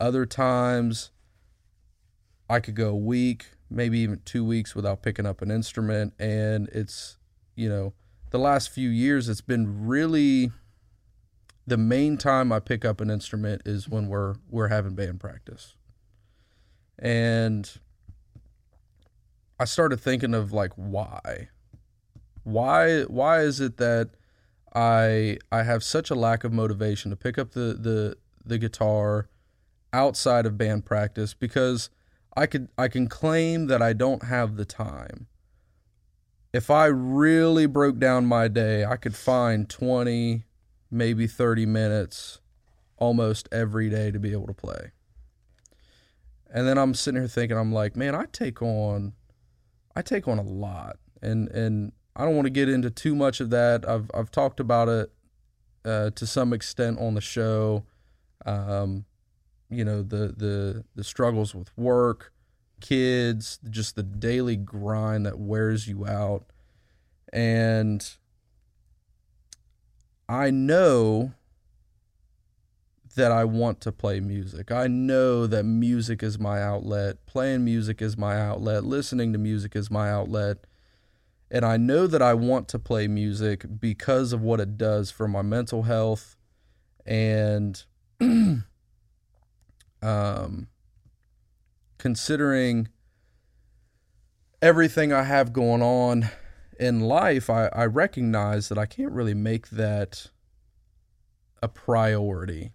Other times, I could go a week, maybe even two weeks without picking up an instrument. And it's, you know, the last few years, it's been really the main time I pick up an instrument is when we're we're having band practice. And I started thinking of like why? Why why is it that I I have such a lack of motivation to pick up the the the guitar outside of band practice because I could I can claim that I don't have the time. If I really broke down my day, I could find 20 maybe 30 minutes almost every day to be able to play. And then I'm sitting here thinking I'm like, man, I take on I take on a lot. And and I don't want to get into too much of that. I've I've talked about it uh, to some extent on the show. Um, you know, the the the struggles with work, kids, just the daily grind that wears you out. And I know that I want to play music. I know that music is my outlet. Playing music is my outlet. Listening to music is my outlet. And I know that I want to play music because of what it does for my mental health and um considering everything I have going on in life, I, I recognize that I can't really make that a priority,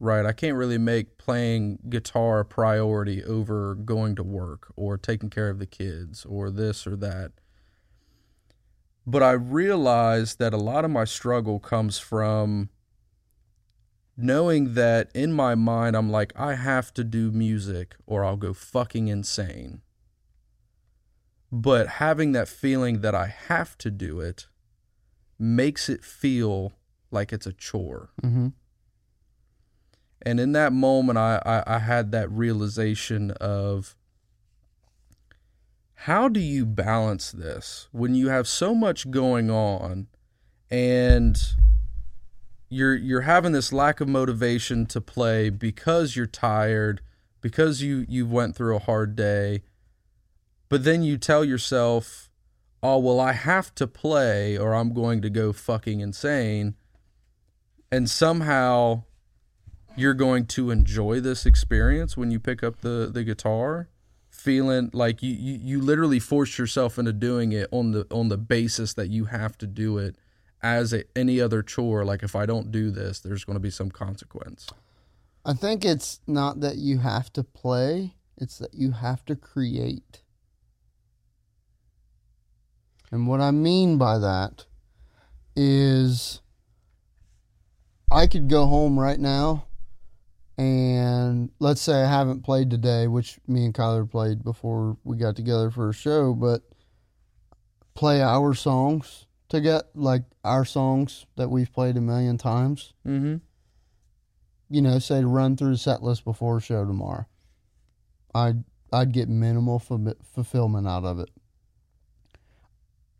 right? I can't really make playing guitar a priority over going to work or taking care of the kids or this or that. But I realize that a lot of my struggle comes from knowing that in my mind, I'm like, I have to do music or I'll go fucking insane but having that feeling that I have to do it makes it feel like it's a chore. mm-hmm. And in that moment, I, I, I had that realization of how do you balance this when you have so much going on and you're you're having this lack of motivation to play because you're tired because you you went through a hard day but then you tell yourself, oh, well, I have to play or I'm going to go fucking insane. And somehow you're going to enjoy this experience when you pick up the, the guitar, feeling like you, you, you literally force yourself into doing it on the on the basis that you have to do it as a, any other chore. Like if I don't do this, there's going to be some consequence. I think it's not that you have to play, it's that you have to create. And what I mean by that is I could go home right now and let's say I haven't played today, which me and Kyler played before we got together for a show, but play our songs, to get like our songs that we've played a million times. Mm-hmm. You know, say to run through the set list before a show tomorrow. I'd I'd get minimal fu- fulfillment out of it.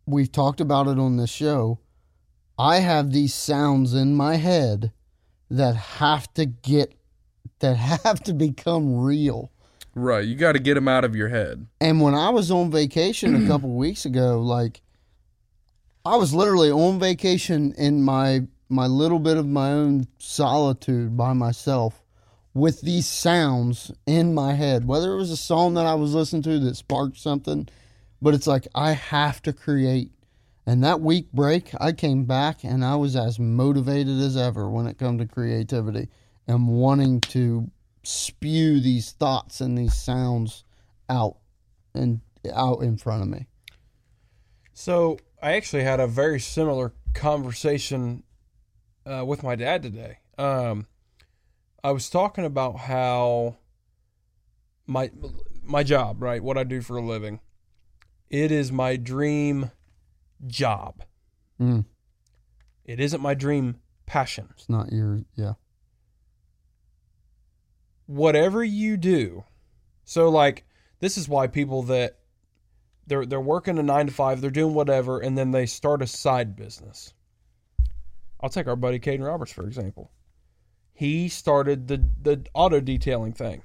We've talked about it on this show. I have these sounds in my head that have to get that have to become real. Right. You got to get them out of your head. And when I was on vacation a couple weeks ago, like I was literally on vacation in my my little bit of my own solitude by myself with these sounds in my head. Whether it was a song that I was listening to that sparked something, but it's like I have to create. And that week break, I came back and I was as motivated as ever when it come to creativity and wanting to spew these thoughts and these sounds out and out in front of me. So I actually had a very similar conversation uh, with my dad today. Um, I was talking about how my my job, right, what I do for a living, it is my dream job. Mm. It isn't my dream passion. It's not your yeah. Whatever you do. So like this is why people that they're they're working a 9 to 5, they're doing whatever and then they start a side business. I'll take our buddy Caden Roberts for example. He started the the auto detailing thing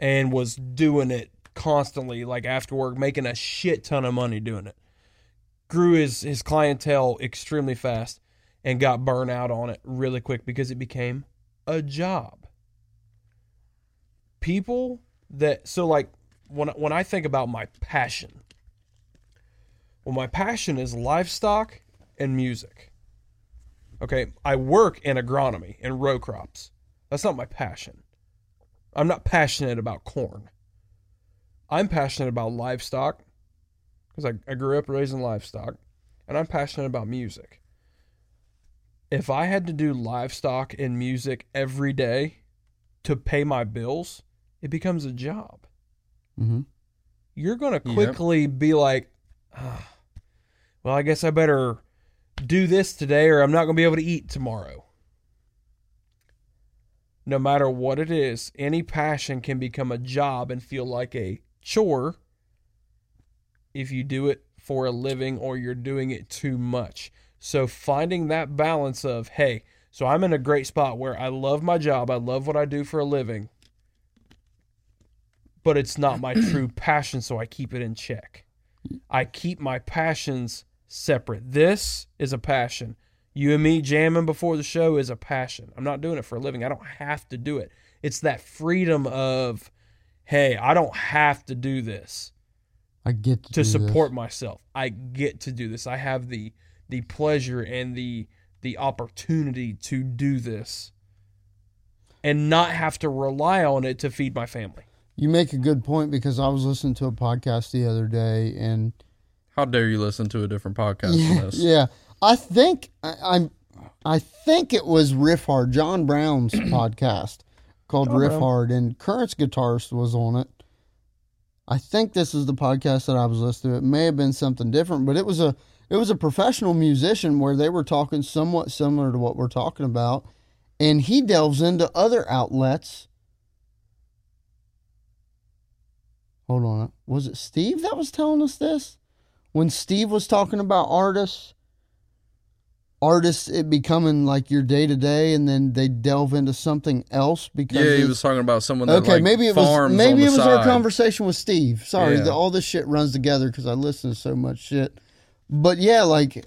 and was doing it constantly like after work making a shit ton of money doing it. Grew his his clientele extremely fast and got burnt out on it really quick because it became a job people that so like when when I think about my passion, well, my passion is livestock and music. Okay, I work in agronomy and row crops. That's not my passion. I'm not passionate about corn. I'm passionate about livestock because I, I grew up raising livestock, and I'm passionate about music. If I had to do livestock and music every day to pay my bills, it becomes a job. Mm-hmm. You're going to Yep. quickly be like, "Ah, well, I guess I better do this today or I'm not going to be able to eat tomorrow. No matter what it is, any passion can become a job and feel like a chore if you do it for a living or you're doing it too much. So finding that balance of, hey, so I'm in a great spot where I love my job, I love what I do for a living, but it's not my true passion, so I keep it in check. I keep my passions separate. This is a passion. You and me jamming before the show is a passion. I'm not doing it for a living. I don't have to do it. It's that freedom of, hey, I don't have to do this I get to, to do this. support myself. I get to do this. I have the the pleasure and the the opportunity to do this and not have to rely on it to feed my family. You make a good point because I was listening to a podcast the other day and How dare you listen to a different podcast yeah, than this? yeah, I think I, I'm I think it was Riffhard, John Browne's podcast called Riffhard, and Current's guitarist was on it. I think this is the podcast that I was listening to. It may have been something different, but it was a it was a professional musician where they were talking somewhat similar to what we're talking about, and he delves into other outlets. Hold on, was it Steve that was telling us this? When Steve was talking about artists, artists it becoming like your day to day, and then they delve into something else because Yeah, he was talking about someone that Okay, like maybe it was maybe it was our conversation with Steve. Sorry, Yeah. the, all this shit runs together because I listen to so much shit. But yeah, like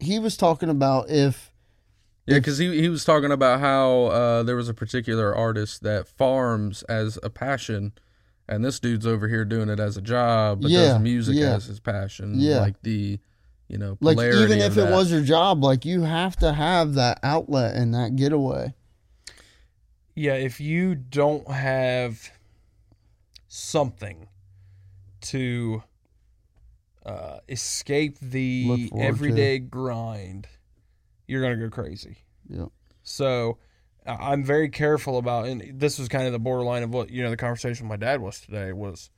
he was talking about if Yeah, because he he was talking about how uh, there was a particular artist that farms as a passion, and this dude's over here doing it as a job, but Yeah, does music yeah. as his passion. Yeah. like the you know like even of if it was your job, like you have to have that outlet and that getaway. Yeah, if you don't have something to uh, escape the forward to. everyday grind, you're gonna go crazy. Yeah. So I- I'm very careful about, and this was kind of the borderline of what you know the conversation with my dad was today was,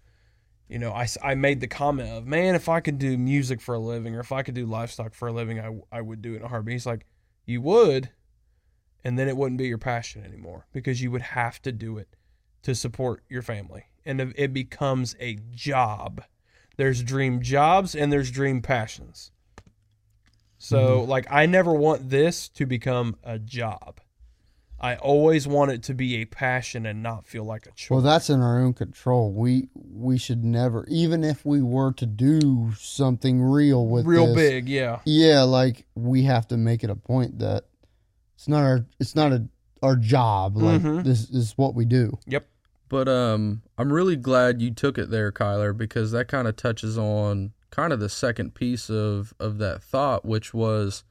you know, I, I made the comment of, man, if I could do music for a living or if I could do livestock for a living, I, I would do it in a heartbeat. He's like, you would, and then it wouldn't be your passion anymore because you would have to do it to support your family. And it becomes a job. There's dream jobs and there's dream passions. So, mm-hmm. like, I never want this to become a job. I always want it to be a passion and not feel like a chore. Well, that's in our own control. We we should never, even if we were to do something real with Real this, big, yeah. Yeah, like we have to make it a point that it's not our it's not a our job. Like Mhm. this is what we do. Yep. But um, I'm really glad you took it there, Kyler, because that kind of touches on kind of the second piece of of that thought, which was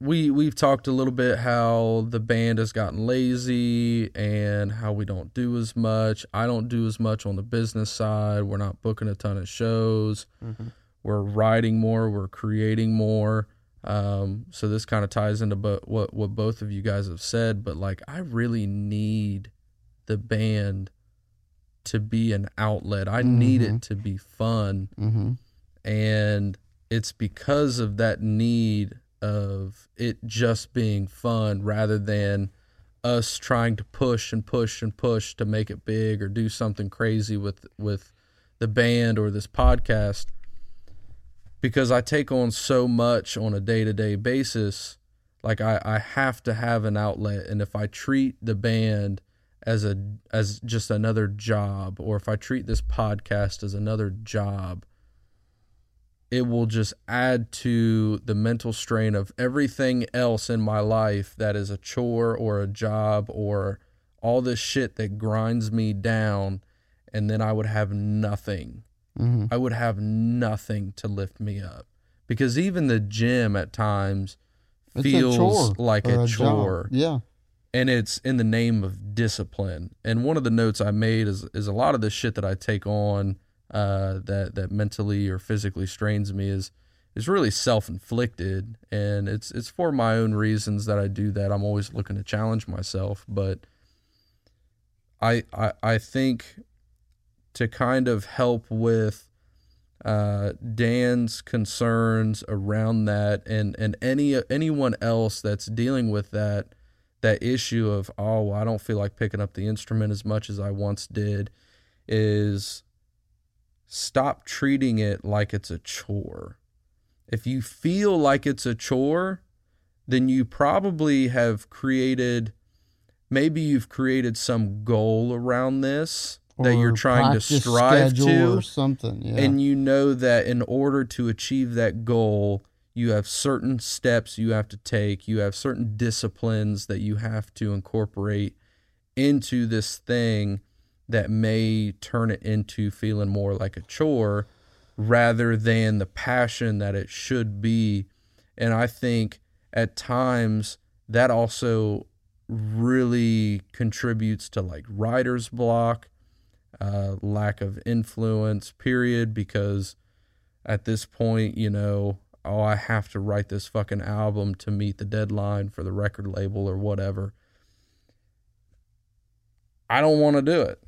we we've talked a little bit how the band has gotten lazy and how we don't do as much. I don't do as much on the business side. We're not booking a ton of shows. We're writing more. We're creating more. Um, so this kind of ties into bo- what what both of you guys have said. But like, I really need the band to be an outlet. I need it to be fun Mm-hmm. and it's because of that need of it just being fun rather than us trying to push and push and push to make it big or do something crazy with with the band or this podcast. Because I take on so much on a day-to-day basis like I, I have to have an outlet. And if I treat the band as a as just another job or if I treat this podcast as another job it will just add to the mental strain of everything else in my life that is a chore or a job or all this shit that grinds me down and then I would have nothing. Mm-hmm. I would have nothing to lift me up. Because even the gym at times It's feels a like a, job. chore Yeah. and it's in the name of discipline. And one of the notes I made is is a lot of the shit that I take on uh, that that mentally or physically strains me is is really self inflicted, and it's it's for my own reasons that I do that. I'm always looking to challenge myself, but I I, I think to kind of help with uh, Dan's concerns around that, and and any anyone else that's dealing with that that issue of oh I don't feel like picking up the instrument as much as I once did is stop treating it like it's a chore. If you feel like it's a chore, then you probably have created maybe you've created some goal around this that you're trying to strive to or something. Yeah. and you know that in order to achieve that goal you have certain steps you have to take you have certain disciplines that you have to incorporate into this thing that may turn it into feeling more like a chore rather than the passion that it should be and i think at times that also really contributes to like writer's block uh, lack of influence, period. Because at this point, you know, oh, I have to write this fucking album to meet the deadline for the record label or whatever. I don't want to do it.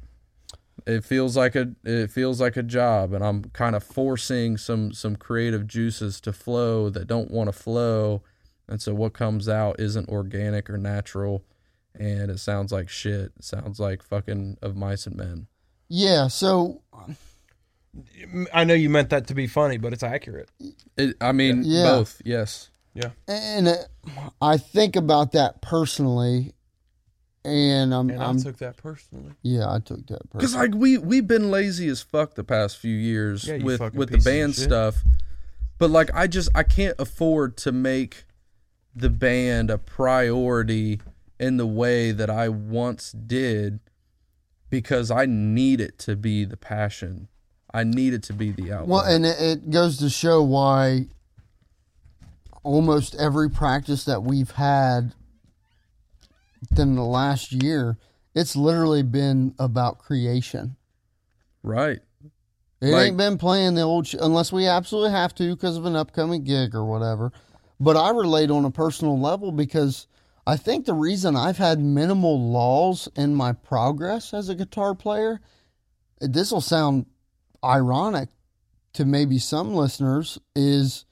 It feels like a it feels like a job, and I'm kind of forcing some some creative juices to flow that don't want to flow, and so what comes out isn't organic or natural, and it sounds like shit. It sounds like fucking of mice and men. yeah. So I know you meant that to be funny, but it's accurate. It, I mean, Yeah. both. Yes. Yeah. And uh, I think about that personally, and I'm, And I I'm took that personally. yeah, I took that personally. Because like we we've been lazy as fuck the past few years Yeah, with with the band stuff, but like I just I can't afford to make the band a priority in the way that I once did because I need it to be the passion. I need it to be the outlet. Well, and it, it goes to show why almost every practice that we've had within the last year, it's literally been about creation. right. It Like- ain't been playing the old sh- unless we absolutely have to because of an upcoming gig or whatever. But I relate on a personal level because I think the reason I've had minimal laws in my progress as a guitar player this will sound ironic to maybe some listeners is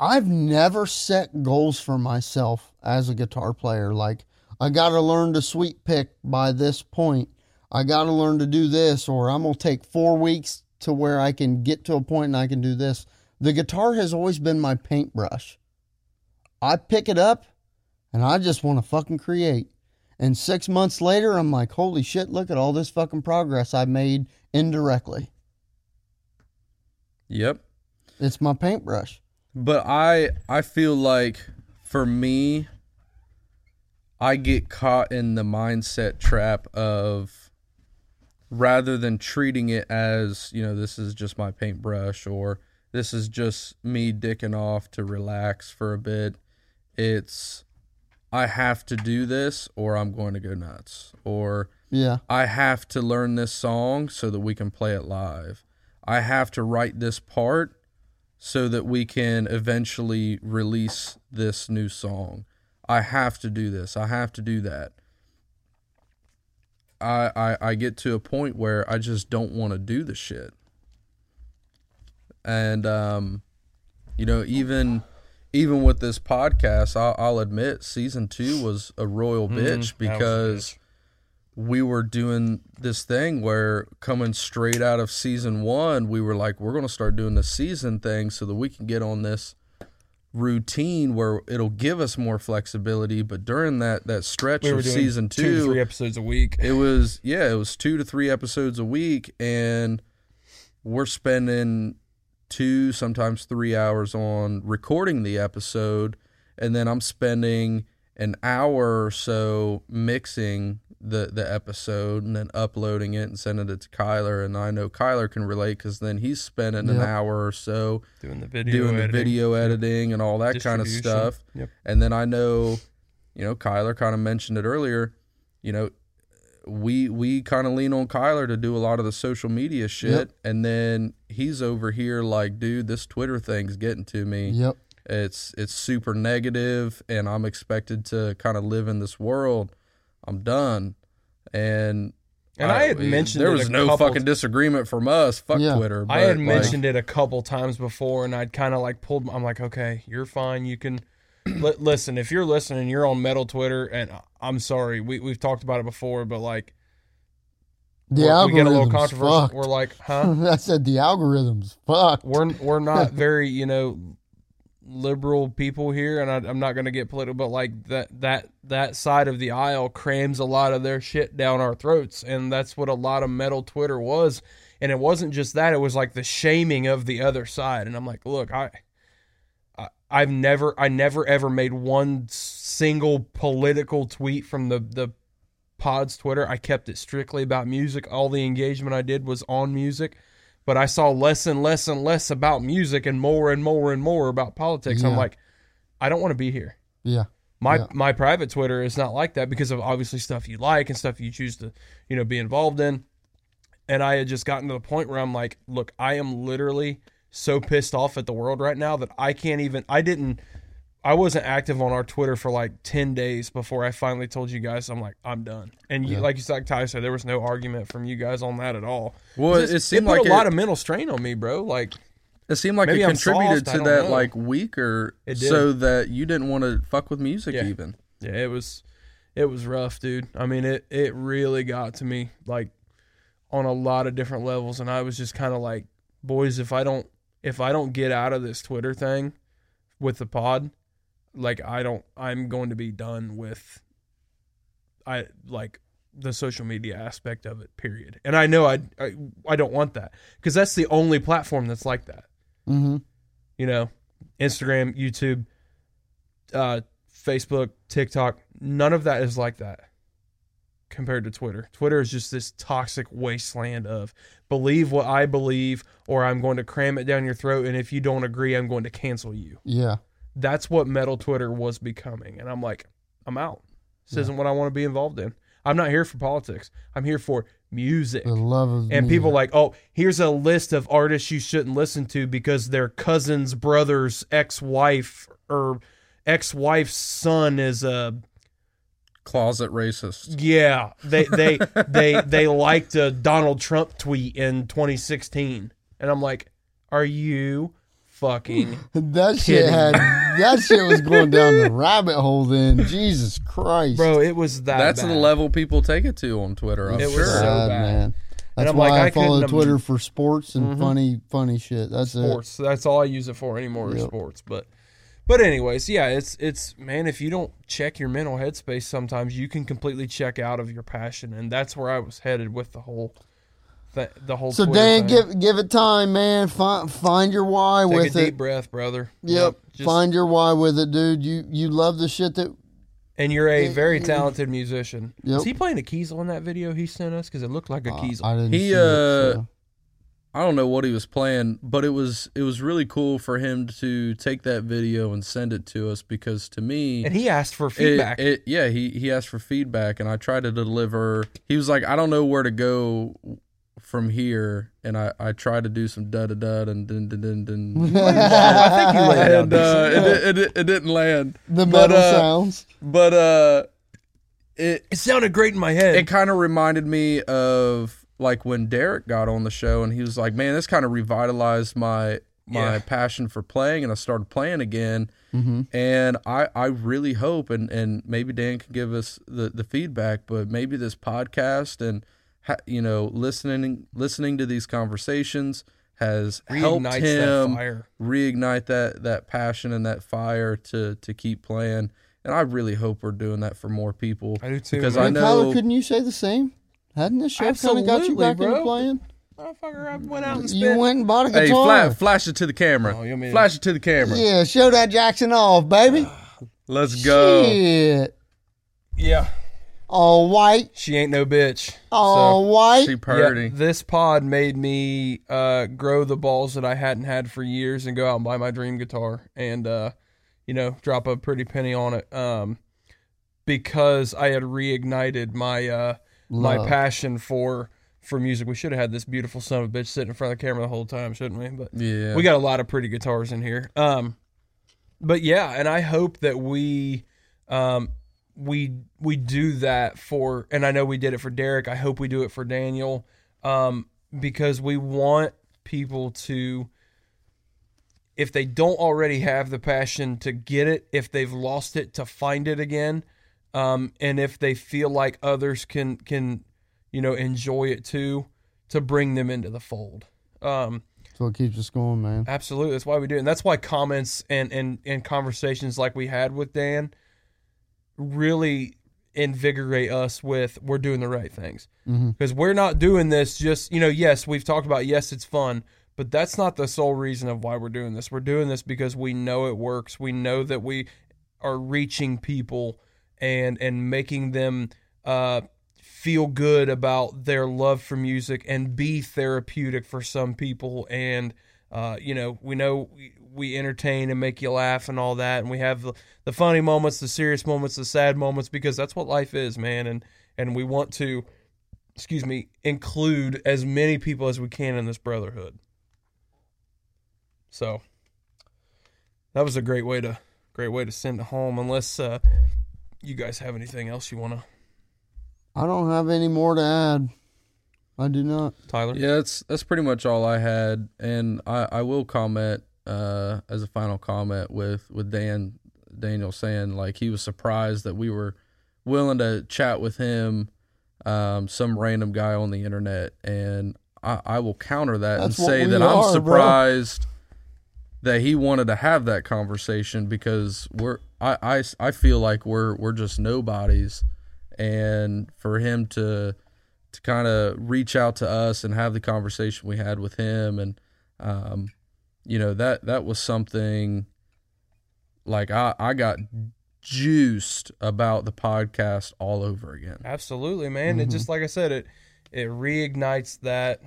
I've never set goals for myself as a guitar player. Like I got to learn to sweep pick by this point. I got to learn to do this, or I'm gonna take four weeks to where I can get to a point and I can do this. The guitar has always been my paintbrush. I pick it up and I just want to fucking create. And six months later, I'm like, holy shit, look at all this fucking progress I made indirectly. Yep. It's my paintbrush. But I I feel like for me I get caught in the mindset trap of rather than treating it as, you know, this is just my paintbrush or this is just me dicking off to relax for a bit. It's I have to do this or I'm going to go nuts. Or Yeah. I have to learn this song so that we can play it live. I have to write this part so that we can eventually release this new song. I have to do this. I have to do that. I I, I get to a point where I just don't want to do the shit. And um you know, even even with this podcast, I'll, I'll admit season two was a royal bitch that was a because we were doing this thing where coming straight out of season one, we were like, we're going to start doing the season thing so that we can get on this routine where it'll give us more flexibility. But during that that stretch We of season two, three episodes a week. it was yeah, it was two to three episodes a week, and we're spending two, sometimes three hours on recording the episode, and then I'm spending an hour or so mixing the the episode and then uploading it and sending it to Kyler. And I know Kyler can relate because then he's spending an hour or so doing the video, doing the editing. video editing and all that kind of stuff. Yep. And then I know, you know, Kyler kind of mentioned it earlier. You know, we we kind of lean on Kyler to do a lot of the social media shit, Yep. and then he's over here like, dude, this Twitter thing's getting to me. Yep. It's it's super negative, and I'm expected to kind of live in this world. I'm done, and. And I had mentioned there it was a no couple fucking disagreement from us. Fuck Yeah. Twitter. I had like, mentioned it a couple times before, and I'd kind of like pulled. I'm like, okay, you're fine. You can li- listen if you're listening. You're on Metal Twitter, and I'm sorry, we we've talked about it before, but like The we're- we get a little algorithm's controversial. fucked. We're like, huh? I said the algorithm's Fuck. we're we're not very you know liberal people here, and I, I'm not going to get political, but like that that that side of the aisle crams a lot of their shit down our throats, and that's what a lot of metal Twitter was. And it wasn't just that; it was like the shaming of the other side. And I'm like, look, I. I- I've never, I never ever made one single political tweet from the the pod's Twitter. I kept it strictly about music. All the engagement I did was on music but I saw less and less and less about music and more and more and more about politics. I'm like, I don't want to be here. Yeah. My Yeah. my private Twitter is not like that because of obviously stuff you like and stuff you choose to, you know, be involved in. And I had just gotten to the point where I'm like, look, I am literally so pissed off at the world right now that I can't even I didn't I wasn't active on our Twitter for like 10 days before I finally told you guys I'm like I'm done. And you, like you said, like Ty said, there was no argument from you guys on that at all. Well, it just- seemed put like a lot of mental strain on me, bro. Like It seemed like it contributed soft, to that know. like weaker, It so that you didn't want to fuck with music Yeah. even. Yeah, it was it was rough, dude. I mean, it it really got to me like on a lot of different levels and I was just kind of like, boys, if I don't if I don't get out of this Twitter thing with the pod, like I don't I'm going to be done with I like the social media aspect of it, period. And I know I I, I don't want that cuz that's the only platform that's like that Mm-hmm. you know, Instagram, YouTube, uh, Facebook, TikTok, none of that is like that compared to Twitter. Twitter is just this toxic wasteland of believe what I believe or I'm going to cram it down your throat and if you don't agree, I'm going to cancel you. Yeah. That's what metal Twitter was becoming. And I'm like, I'm out. This isn't what I want to be involved in. I'm not here for politics. I'm here for music The love of and music. people like, oh, here's a list of artists you shouldn't listen to because their cousin's brother's ex-wife or ex-wife's son is a closet racist. Yeah, they they they they liked a Donald Trump tweet in 2016, and I'm like, are you fucking? That shit Kidding. had that shit was going down the rabbit hole. Then Jesus Christ, Bro, it was that. That's bad. the level people take it to on Twitter. I'm It was so Sad, bad. man. That's why like, I, I follow couldn't Twitter im- for sports and mm-hmm. funny, funny shit. That's sports. That's all I use it for anymore is Yep. sports. But but anyways, yeah, it's it's man, if you don't check your mental headspace sometimes you can completely check out of your passion and that's where I was headed with the whole th- the whole. So Twitter Dan, thing. give give it time, man. Find find your why Take with a deep it. breath, brother. Yep. Just- find your why with it, dude. You you love the shit that and you're a very talented musician. Yep. Was he playing a keys on that video he sent us? Because it looked like a uh, keys. I didn't He, see it, uh, so. I don't know what he was playing, but it was it was really cool for him to take that video and send it to us because to me and he asked for it- feedback. It, yeah, he he asked for feedback and I tried to deliver. He was like, I don't know where to go from here, and I I tried to do some da da da and dun dun dun dun. I think you laid and uh, it, di- it, it didn't land. the but, metal uh, sounds. But uh, it it sounded great in my head. it kind of reminded me of like when Derek got on the show and he was like, "Man, this kind of revitalized my my Yeah. passion for playing," and I started playing again. Mm-hmm. And I I really hope and and maybe Dan can give us the the feedback, but maybe this podcast and ha, you know listening listening to these conversations has helped him that fire. reignite that that passion and that fire to to keep playing. And I really hope we're doing that for more people. I do too, because man. I know Tyler, couldn't you say the same? Hadn't this show kind of got you back bro. into playing? Motherfucker, I went out and You went and bought a Hey, guitar. flash, flash it to the camera. Oh, you mean- flash it to the camera. Yeah, show that Jackson off, baby. Let's go. Shit. yeah, All white, she ain't no bitch. all white. She Yeah, this pod made me uh, grow the balls that I hadn't had for years and go out and buy my dream guitar and uh, you know drop a pretty penny on it um, because I had reignited my uh, my passion for for music. We should have had this beautiful son of a bitch sitting in front of the camera the whole time, shouldn't we? But yeah. we got a lot of pretty guitars in here. Um, but yeah, and I hope that we, um, we we do that for, and I know we did it for Derek. I hope we do it for Daniel, um, because we want people to, if they don't already have the passion to get it, if they've lost it to find it again, um, and if they feel like others can can, you know, enjoy it too, to bring them into the fold. Um, That's what keeps us going, man. Absolutely. That's why we do it. And that's why comments and, and, and conversations like we had with Dan really invigorate us with we're doing the right things. Mhm. Because we're not doing this just, you know, yes, we've talked about, yes, it's fun, but that's not the sole reason of why we're doing this. We're doing this because we know it works. We know that we are reaching people and, and making them, uh, feel good about their love for music and be therapeutic for some people and uh, you know we know we, we entertain and make you laugh and all that and we have the, the funny moments the serious moments the sad moments because that's what life is man and and we want to excuse me include as many people as we can in this brotherhood so that was a great way to great way to send it home unless uh, you guys have anything else you want to I don't have any more to add. I do not. tyler Yeah, that's that's pretty much all I had, and I, I will comment uh, as a final comment with with Dan Daniel saying like he was surprised that we were willing to chat with him, um, some random guy on the internet, and I, I will counter that That's and say that are, I'm bro. surprised that he wanted to have that conversation because we're I, I, I feel like we're we're just nobodies, and for him to to kind of reach out to us and have the conversation we had with him and um you know that that was something like I I got juiced about the podcast all over again. Absolutely, man. It just like I said, it it reignites that.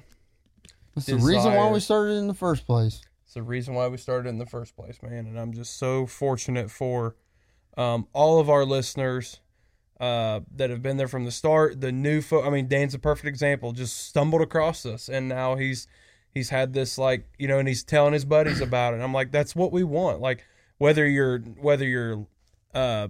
That's the reason why we started in the first place. It's the reason why we started in the first place, man. And I'm just so fortunate for um, all of our listeners uh, that have been there from the start. The new, fo- I mean, Dan's a perfect example. Just stumbled across us, and now he's he's had this like you know, and he's telling his buddies about it. I'm like, that's what we want. Like whether you're whether you're uh,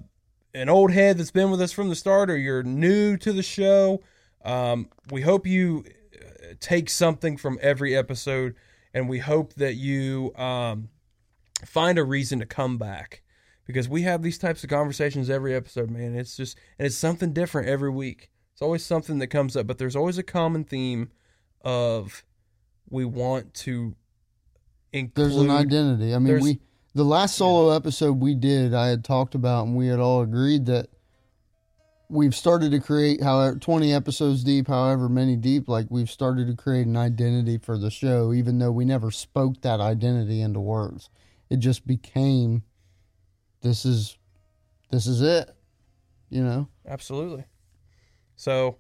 an old head that's been with us from the start, or you're new to the show, um, we hope you uh, take something from every episode, and we hope that you um, find a reason to come back because we have these types of conversations every episode, man. It's just and it's something different every week. It's always something that comes up, but there's always a common theme of we want to include. There's an identity. I mean, we the last solo episode we did, I had talked about, and we had all agreed that we've started to create, however, 20 episodes deep, however many deep, like we've started to create an identity for the show, even though we never spoke that identity into words. It just became, this is, this is it, you know. Absolutely. So,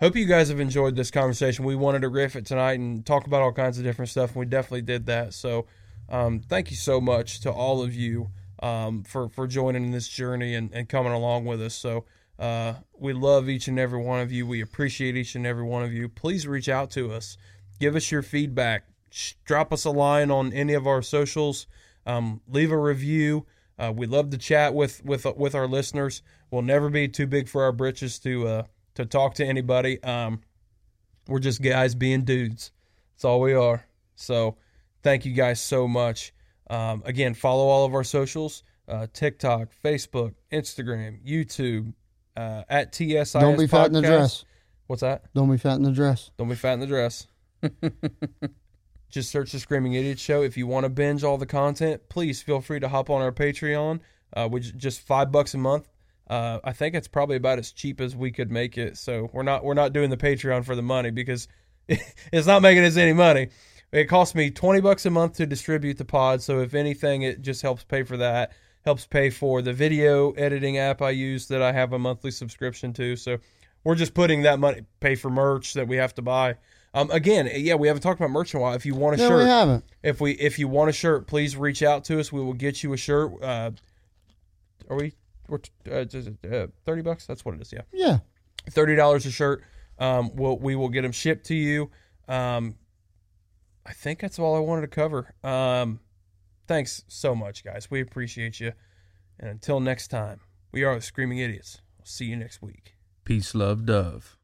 hope you guys have enjoyed this conversation. We wanted to riff it tonight and talk about all kinds of different stuff, and we definitely did that. So, um, thank you so much to all of you um, for for joining in this journey and, and coming along with us. So, uh, we love each and every one of you. We appreciate each and every one of you. Please reach out to us. Give us your feedback. Drop us a line on any of our socials. Um, leave a review. Uh, we love to chat with with with our listeners. We'll never be too big for our britches to uh, to talk to anybody. Um, we're just guys being dudes. That's all we are. So thank you guys so much. Um, again, follow all of our socials: uh, TikTok, Facebook, Instagram, YouTube. Uh, at TSIS Don't be fat in the dress. What's that? Don't be fat in the dress. Don't be fat in the dress. Just search the Screaming Idiot Show. If you want to binge all the content, please feel free to hop on our Patreon, uh, which just five bucks a month. Uh, I think it's probably about as cheap as we could make it. So we're not we're not doing the Patreon for the money because it's not making us any money. It costs me twenty bucks a month to distribute the pod. So if anything, it just helps pay for that. Helps pay for the video editing app I use that I have a monthly subscription to. So we're just putting that money pay for merch that we have to buy. Um, again, yeah, we haven't talked about merch in a while. If you want a No, shirt, we haven't. if we if you want a shirt, please reach out to us. We will get you a shirt. Uh, are we? We're uh, uh, thirty bucks. That's what it is. Yeah, Yeah. thirty dollars a shirt. Um, we'll, we will get them shipped to you. Um, I think that's all I wanted to cover. Um, thanks so much, guys. We appreciate you. And until next time, we are the Screaming Idiots. We'll see you next week. Peace, love, dove.